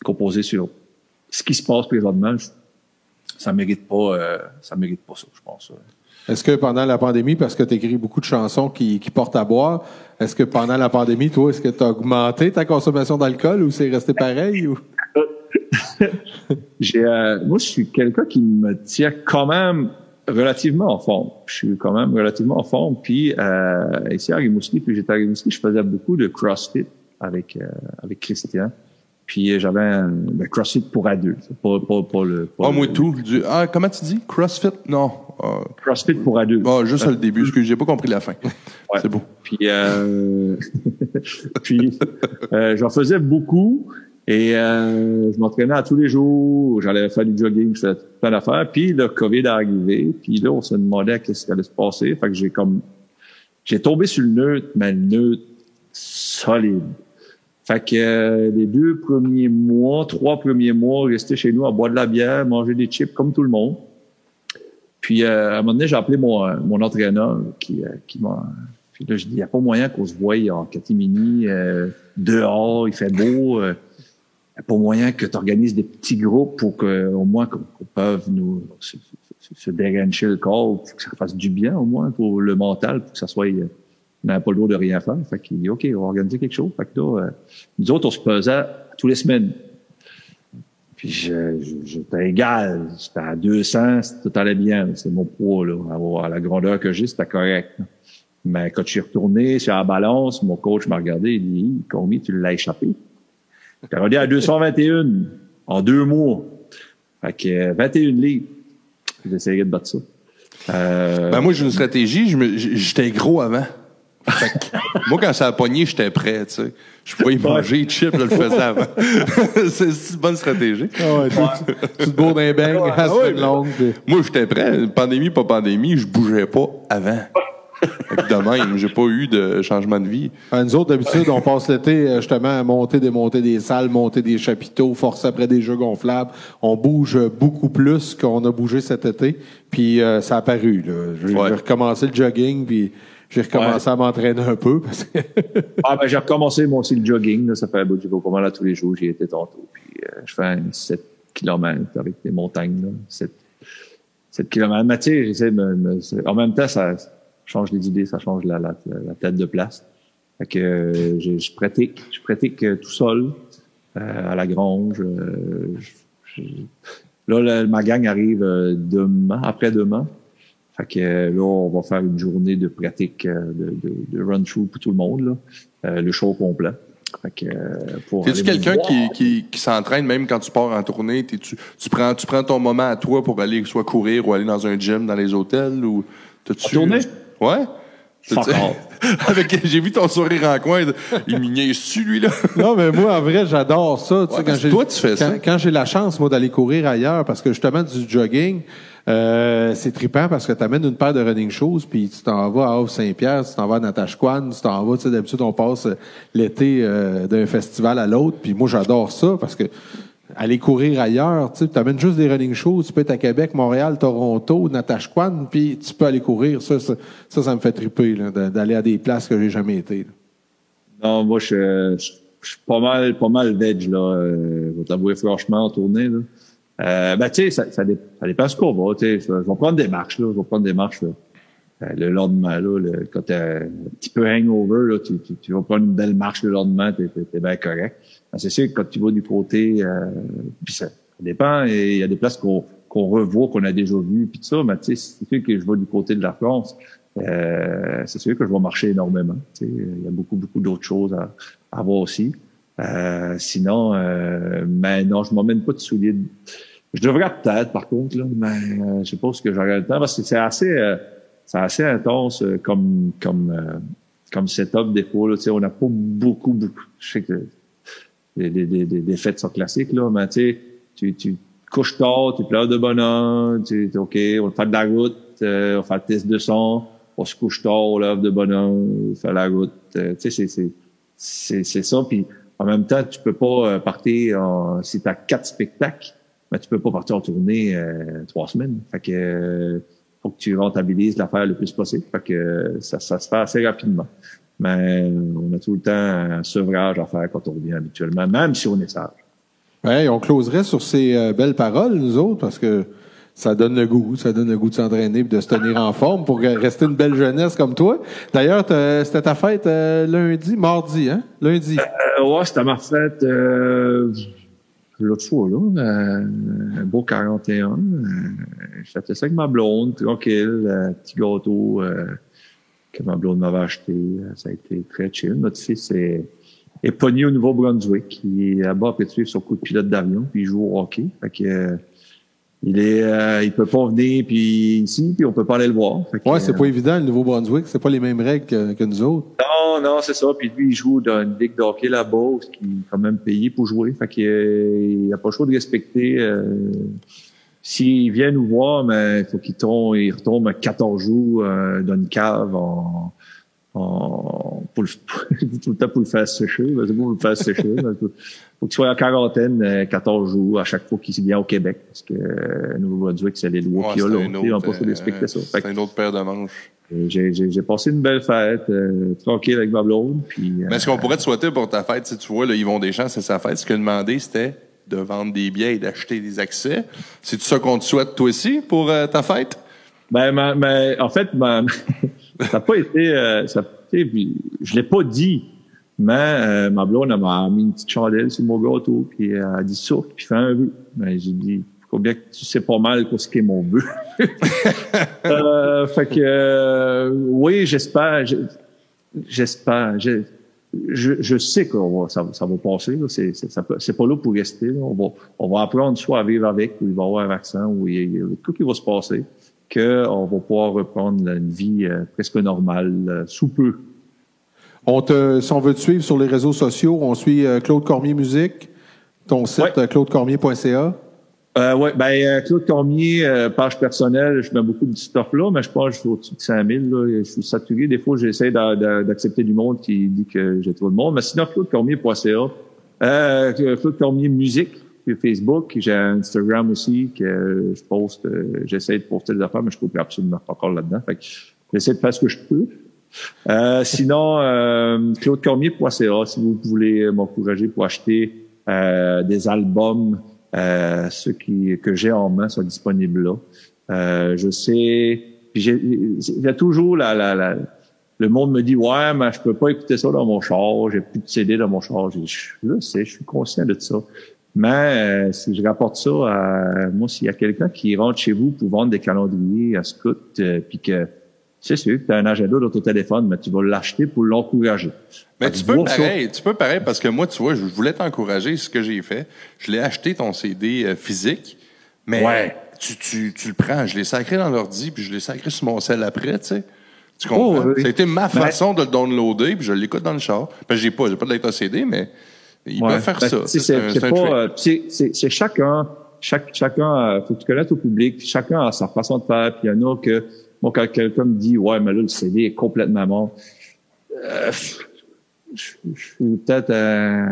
composé sur ce qui se passe présentement. Je- Ça mérite pas, euh, ça mérite pas ça, je pense. Est-ce que pendant la pandémie, parce que tu écris beaucoup de chansons qui, qui portent à boire, est-ce que pendant la pandémie, toi, est-ce que tu as augmenté ta consommation d'alcool ou c'est resté pareil? Ou... J'ai, euh, moi, je suis quelqu'un qui me tient quand même relativement en forme. Je suis quand même relativement en forme. Puis euh, ici à Rimouski, puis j'étais à Rimouski, je faisais beaucoup de CrossFit avec euh, avec Christian. Puis euh, j'avais un ben, CrossFit pour adultes, pas pas pas le. pas Ah, moi le- tout. Du- ah, comment tu dis? CrossFit? Non. Ah, CrossFit pour adultes. ah, juste le début, parce que j'ai pas compris la fin. [LAUGHS] Ouais. C'est beau. Puis, euh, [LAUGHS] puis euh, j'en faisais beaucoup et euh, je m'entraînais à tous les jours. J'allais faire du jogging, je faisais plein d'affaires. Puis le COVID est arrivé. Puis là, on se demandait qu'est-ce qui allait se passer. Fait que j'ai comme j'ai tombé sur le neutre, mais le neutre solide. Fait que euh, les deux premiers mois, trois premiers mois, rester chez nous à boire de la bière, manger des chips comme tout le monde. Puis euh, à un moment donné, j'ai appelé mon, euh, mon entraîneur qui, euh, qui m'a. Puis là, je dis, il n'y a pas moyen qu'on se voie en catimini, euh, dehors, il fait beau. Il n'y a pas moyen que tu organises des petits groupes pour que, au moins qu'on qu'on puisse nous se, se, se le corps, pour que ça fasse du bien au moins pour le mental, pour que ça soit. Euh, on n'avait pas le droit de rien faire. Fait qu'il dit, OK, on va organiser quelque chose. Fait que là, euh, nous autres, on se pesait tous les semaines. Puis j'étais égal. J'étais à 200, tout allait bien. C'est mon poids, là. À, la grandeur que j'ai, c'était correct. Mais quand je suis retourné sur la balance, mon coach m'a regardé et dit, combien tu l'as échappé? J'étais rendu à 221 en deux mois. Fait que euh, 21 livres. J'essayais de battre ça. Euh, Ben, moi, j'ai une stratégie. J'étais gros avant. Fait que, moi, quand ça a pogné, j'étais prêt, tu sais. Je pouvais y manger chips, je le faisais avant. [LAUGHS] c'est une bonne stratégie. Ah ouais, tu, tu te bourres d'un beigne à longue. puis- Moi, j'étais prêt. Pandémie, pas pandémie, je bougeais pas avant. Fait que de même, j'ai pas eu de changement de vie. Ah, nous autres, d'habitude, on passe l'été euh, justement à monter, démonter des salles, monter des chapiteaux, forcer après des jeux gonflables. On bouge beaucoup plus qu'on a bougé cet été. Puis euh, ça a paru. Là. J'ai Ouais. j'ai recommencé le jogging, puis j'ai recommencé à m'entraîner un peu. Parce que [LAUGHS] Ah ben j'ai recommencé moi aussi le jogging, là, ça fait un bout, je vais pas mal là tous les jours, j'y étais tantôt. Puis euh, je fais un 7 km avec des montagnes, là, 7, 7 km. Mais tu sais, j'essaie de me, me- en même temps, ça change les idées, ça change la, la, la tête de place. Fait que euh, je, je pratique, je pratique euh, tout seul euh, à la grange. euh, je- je- là, ma gang arrive demain, après-demain. Fait que là, on va faire une journée de pratique euh, de, de, de run-through pour tout le monde, là. Euh, le show complet. Fait que, euh, pour T'es-tu quelqu'un qui, qui, qui s'entraîne même quand tu pars en tournée? T'es-tu- tu, prends, tu prends ton moment à toi pour aller soit courir ou aller dans un gym dans les hôtels? ou t'as-tu- En tournée? Ouais? [LAUGHS] Avec, j'ai vu ton sourire en coin. Il m'y niaise-tu, lui, là? [LAUGHS] Non, mais moi, en vrai, j'adore ça. Tu Ouais, quand j'ai- toi, tu fais quand, ça. Quand j'ai la chance, moi, d'aller courir ailleurs, parce que justement, du jogging, euh, c'est trippant parce que tu amènes une paire de running shoes, puis tu t'en vas à Havre-Saint-Pierre, tu t'en vas à Natashquan, tu t'en vas, tu sais, d'habitude, on passe euh, l'été euh, d'un festival à l'autre, puis moi, j'adore ça parce que aller courir ailleurs, tu sais, t'amènes juste des running shoes, tu peux être à Québec, Montréal, Toronto, Natashquan, puis tu peux aller courir. Ça, ça, ça, me fait de- d'aller à des places que j'ai jamais été. là. Non, moi, je suis pas mal, pas mal veg, là. Euh, je vais t'avouer franchement en tournée, là. Euh, ben, tu sais, ça, ça, dé- ça dépend ce qu'on va, tu sais. Je, vais prendre des marches, là. Je vais prendre des marches, là. Euh, le lendemain, là, le- quand t'as un petit peu hangover, là, tu, tu, tu vas prendre une belle marche le lendemain, t'es, t'es, t'es bien correct. Ben, c'est sûr que quand tu vas du côté, euh, ça, ça dépend, et il y a des places qu'on, qu'on revoit, qu'on a déjà vues, puis tout ça, mais tu sais, c'est sûr que je vais du côté de la France, euh, c'est sûr que je vais marcher énormément. tu sais. Il y a beaucoup, beaucoup d'autres choses à, à voir aussi. Euh, sinon, euh, mais non, je m'emmène pas de souliers. Je devrais peut-être, par contre, là, mais euh, je ce que j'aurai le temps parce que c'est assez, euh, c'est assez intense euh, comme comme euh, comme setup des fois. Là, on n'a pas beaucoup, beaucoup. Je sais que les, les, les, les- fêtes sont classiques là, mais tu tu tu couches tard, tu pleures de bonheur, tu ok, on fait de la route, euh, on fait le test de son, on se couche tard, on lève de bonheur, on fait la route. tu sais, c'est c'est c'est c'est ça. Puis en même temps, tu peux pas partir en, si t'as quatre spectacles, mais tu peux pas partir en tournée euh, trois semaines. Fait que euh, faut que tu rentabilises l'affaire le plus possible. Fait que ça, ça se fait assez rapidement. Mais euh, on a tout le temps un sevrage à faire quand on revient habituellement, même si on est sage. Ouais, on closerait sur ces euh, belles paroles, nous autres, parce que ça donne le goût, ça donne le goût de s'entraîner et de se tenir en forme pour rester une belle jeunesse comme toi. D'ailleurs, c'était ta fête euh, lundi, mardi, hein? Lundi. Euh, ouais, c'était ma fête euh, l'autre fois, là. euh, un beau 41. Euh, je fêtais ça avec ma blonde, tranquille, euh, petit gâteau euh, que ma blonde m'avait acheté. Euh, Ça a été très chill. Notre fils est, est pogné au Nouveau-Brunswick. Il est là-bas après suivre son coup de pilote d'avion, puis il joue au hockey. Fait que, euh, il est, euh, il peut pas venir puis ici, puis on peut pas aller le voir. Ouais, c'est euh, pas évident, le Nouveau-Brunswick, c'est pas les mêmes règles que, que nous autres. non, non, c'est ça. Puis lui, il joue dans une ligue de hockey là-bas, ce qui est quand même payé pour jouer. Fait qu'il euh, il a pas le choix de respecter. Euh, S'il vient nous voir, mais il faut qu'il tombe, il retombe 14 jours euh, dans une cave en, en pour le, [LAUGHS] tout le temps pour le faire sécher. pour le faire sécher. Faut qu'il soit en quarantaine euh, 14 jours à chaque fois qu'il vient au Québec. Parce que euh, Nouveau-Brunswick, c'est les lois Ouais, qu'il y a là. On autre, pas le choix de respecter euh, ça. C'est une autre paire de manches. euh, J'ai passé une belle fête, euh, tranquille avec ma blonde. Puis, euh, Mais ce qu'on pourrait te souhaiter pour ta fête, si tu vois, là, Yvon Deschamps, c'est sa fête. Ce qu'il a demandé, c'était de vendre des billets et d'acheter des accès. C'est ça qu'on te souhaite, toi aussi, pour euh, ta fête? Ben, ma- ma- en fait, ma- [LAUGHS] ça n'a pas été, euh, ça, je l'ai pas dit, mais euh, ma blonde m'a mis une petite chandelle sur mon gâteau, puis elle a dit ça, puis fais un vœu. Ben, j'ai dit, faut bien que tu sais pas mal quoi ce qu'est mon vœu. [LAUGHS] euh, fait que, euh, oui, j'espère, je- j'espère, je, je, sais que ça, ça va passer. C'est, c'est pas là pour rester. là. On va, on va apprendre soit à vivre avec, ou il va y avoir un vaccin, ou il y a tout qui va se passer, qu'on va pouvoir reprendre une vie euh, presque normale euh, sous peu. On te, si on veut te suivre sur les réseaux sociaux, on suit euh, Claude Cormier Musique, ton site Ouais. euh, claudecormier.ca. Euh, ouais, ben euh, Claude Cormier, euh, page personnelle, je mets beaucoup de stuff là, mais je pense que je suis au-dessus de 5000. Là, je suis saturé. Des fois, j'essaie d'a- d'a- d'accepter du monde qui dit que j'ai trop de monde. Mais sinon, claudecormier.ca. Euh, Claude Cormier Musique Facebook. J'ai un Instagram aussi que je poste. j'essaie de poster des affaires, mais je ne trouve absolument pas encore là-dedans. Fait que j'essaie de faire ce que je peux. Euh, sinon, euh, claudecormier.ca, si vous voulez m'encourager pour acheter euh, des albums, euh, ceux qui, que j'ai en main sont disponibles là. Euh, je sais, il y a toujours la, la, la, le monde me dit ouais, mais je peux pas écouter ça dans mon char, j'ai plus de CD dans mon char. Je, sais, je suis conscient de ça. Mais euh, si je rapporte ça à moi, s'il y a quelqu'un qui rentre chez vous pour vendre des calendriers à scout, puis que c'est sûr, tu as un agenda dans ton téléphone, mais tu vas l'acheter pour l'encourager. Mais que tu peux ça- pareil, tu peux pareil parce que moi, tu vois, je voulais t'encourager, ce que j'ai fait. Je l'ai acheté ton CD euh, physique, mais Ouais. tu, tu, tu le prends, je l'ai sacré dans l'ordi, puis je l'ai sacré sur mon sel après, tu sais. Tu comprends? Oh, oui. Ça a été ma Ben- façon de le downloader, puis je l'écoute dans le char. Ben, j'ai pas, j'ai pas de lecteur CD, mais ils Ouais. peuvent faire Ben, ça. sais, C'est chacun, chaque, chacun, euh, faut que tu connaisses au public, chacun a sa façon de faire, puis il y en a que, moi, quand quelqu'un me dit, ouais, mais là, le CD est complètement mort, euh, je, suis peut-être, euh,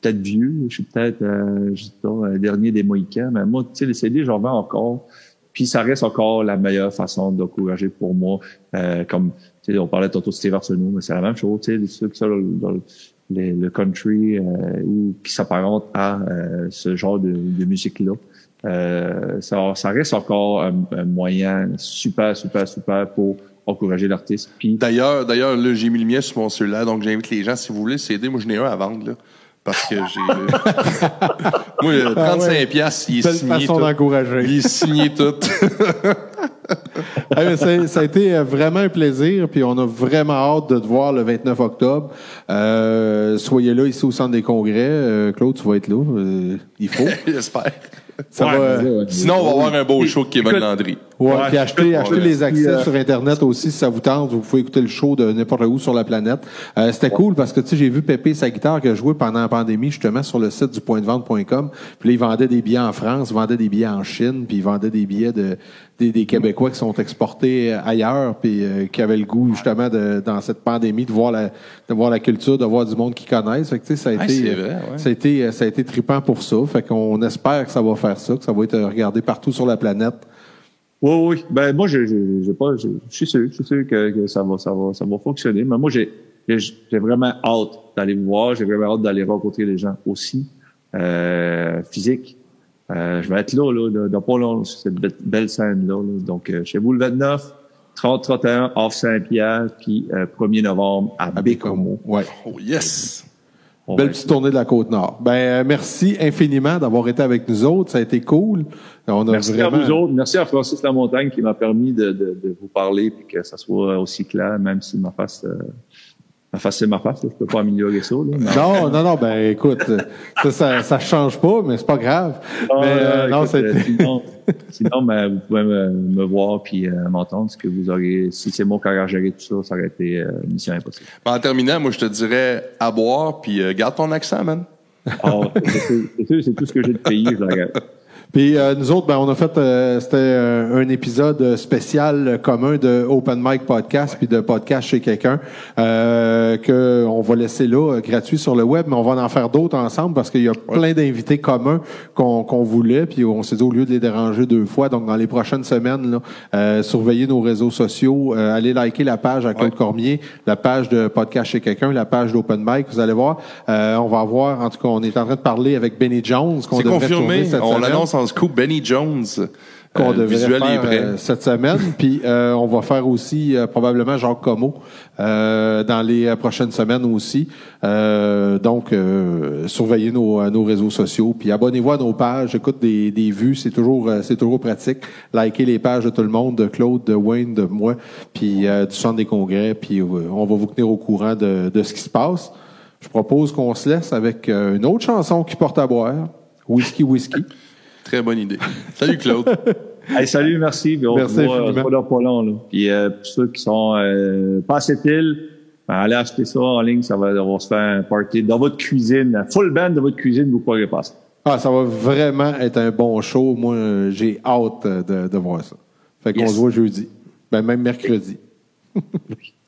peut-être vieux, je suis peut-être, euh, je sais pas, dernier des Mohicans, mais moi, tu sais, les CD, j'en vends encore, puis ça reste encore la meilleure façon d'encourager pour moi, euh, comme, tu sais, on parlait tantôt de Steve Arsenault, mais c'est la même chose, tu sais, ceux qui sont dans, le- country euh, ou qui s'apparente à euh, ce genre de musique-là. Euh, ça, ça reste encore un, un moyen super, super, super pour encourager l'artiste. Puis D'ailleurs, d'ailleurs, là, j'ai mis le mien sur mon cellulaire, donc j'invite les gens, si vous voulez le CD, moi, j'en ai un à vendre, là. Parce que j'ai. [LAUGHS] moi, le 35 ouais. piastres, il est Belle signé. façon d'encourager. Il est signé tout. [LAUGHS] [LAUGHS] Ah, mais ça, ça a été euh, vraiment un plaisir, puis on a vraiment hâte de te voir le 29 octobre. Euh, soyez là ici au centre des congrès. Euh, Claude, tu vas être là. Euh, il faut. J'espère. Ça Ouais, va. là, Sinon, on va avoir un beau show de Kevin Landry. Ouais, Ouais, puis acheter, acheter ouais. les accès euh, sur Internet aussi, si ça vous tente. Vous pouvez écouter le show de n'importe où sur la planète. Euh, C'était cool parce que, tu sais, j'ai vu Pépé sa guitare que jouait pendant la pandémie, justement, sur le site du pointdevente.com. Puis là, il vendait des billets en France, il vendait des billets en Chine, puis il vendait des billets de, des, des Québécois qui sont exportés ailleurs, puis euh, qui avaient le goût, justement, de, dans cette pandémie, de voir la, de voir la culture, de voir du monde qu'ils connaissent. Fait que, tu sais, ça a Ah, été, vrai, ouais. ça a été, ça a été trippant pour ça. Fait qu'on espère que ça va faire ça, que ça va être regardé partout sur la planète. Oui, oui. Ben moi, je, je, j'ai pas, je, je suis sûr, je suis sûr que, que ça va, ça va, ça va fonctionner. Mais moi, j'ai, j'ai j'ai vraiment hâte d'aller vous voir. J'ai vraiment hâte d'aller rencontrer les gens aussi, euh, physique. Euh, je vais être là, là, dans- dans pas long, sur cette be- belle scène là. là. Donc, euh, chez vous le 29, 30, 31, off Saint-Pierre, puis euh, 1er novembre à, Bécomo. Ouais. Oh, yes! On Belle petite tournée de la Côte-Nord. Ben, euh, merci infiniment d'avoir été avec nous autres. Ça a été cool. On a Merci vraiment... à vous autres. Merci à Francis Lamontagne qui m'a permis de, de, de vous parler et que ça soit aussi clair, même si ma face, euh, ma face c'est ma face. Là. Je peux pas améliorer ça. Là, mais- Non, non, non, ben écoute, ça, ça, ça change pas, mais c'est pas grave. Ah, mais, euh, euh, non, écoute, c'était- euh, sinon, sinon ben, vous pouvez me, me voir puis euh, m'entendre. Ce que vous auriez, si c'est moi qui aurais géré tout ça, ça aurait été euh, mission impossible. En terminant, moi, je te dirais à boire, puis euh, garde ton accent, man. Ah, c'est tout ce que j'ai de pays, je. Puis euh, nous autres, ben, on a fait, euh, c'était euh, un épisode spécial euh, commun de Open Mic Podcast puis de podcast chez quelqu'un euh, que on va laisser là euh, gratuit sur le web, mais on va en faire d'autres ensemble parce qu'il y a plein d'invités communs qu'on voulait, puis on s'est dit au lieu de les déranger deux fois, donc dans les prochaines semaines, là, euh, surveillez nos réseaux sociaux, euh, allez liker la page à Claude Ouais. Cormier, la page de podcast chez quelqu'un, la page d'Open Mic, vous allez voir, euh, on va avoir, en tout cas, on est en train de parler avec Benny Jones qu'on devrait confirmé. tourner cette On l'annonce en scoop. Benny Jones. qu'on Euh, le devrait faire est euh, cette semaine. [LAUGHS] Puis euh, on va faire aussi euh, probablement Jacques Como euh, dans les prochaines semaines aussi. Euh, donc euh, surveillez nos, nos réseaux sociaux. Puis abonnez-vous à nos pages. Écoute des, des vues, c'est toujours euh, c'est toujours pratique. Likez les pages de tout le monde, de Claude, de Wayne, de moi, puis euh, du centre des congrès. Puis on va vous tenir au courant de, de ce qui se passe. Je propose qu'on se laisse avec une autre chanson qui porte à boire. Whisky, whisky. Très bonne idée. Salut, Claude. [LAUGHS] Hey, salut, merci. Puis on Merci se voit, pas long. Là. Puis euh, pour ceux qui sont euh, pas assez piles, ben, allez acheter ça en ligne, ça va, on va se faire un party dans votre cuisine, full band de votre cuisine, vous pourrez passer. Ah, ça va vraiment être un bon show. Moi, j'ai hâte euh, de, de voir ça. Fait qu'on Yes. se voit jeudi. Ben, même mercredi. [LAUGHS]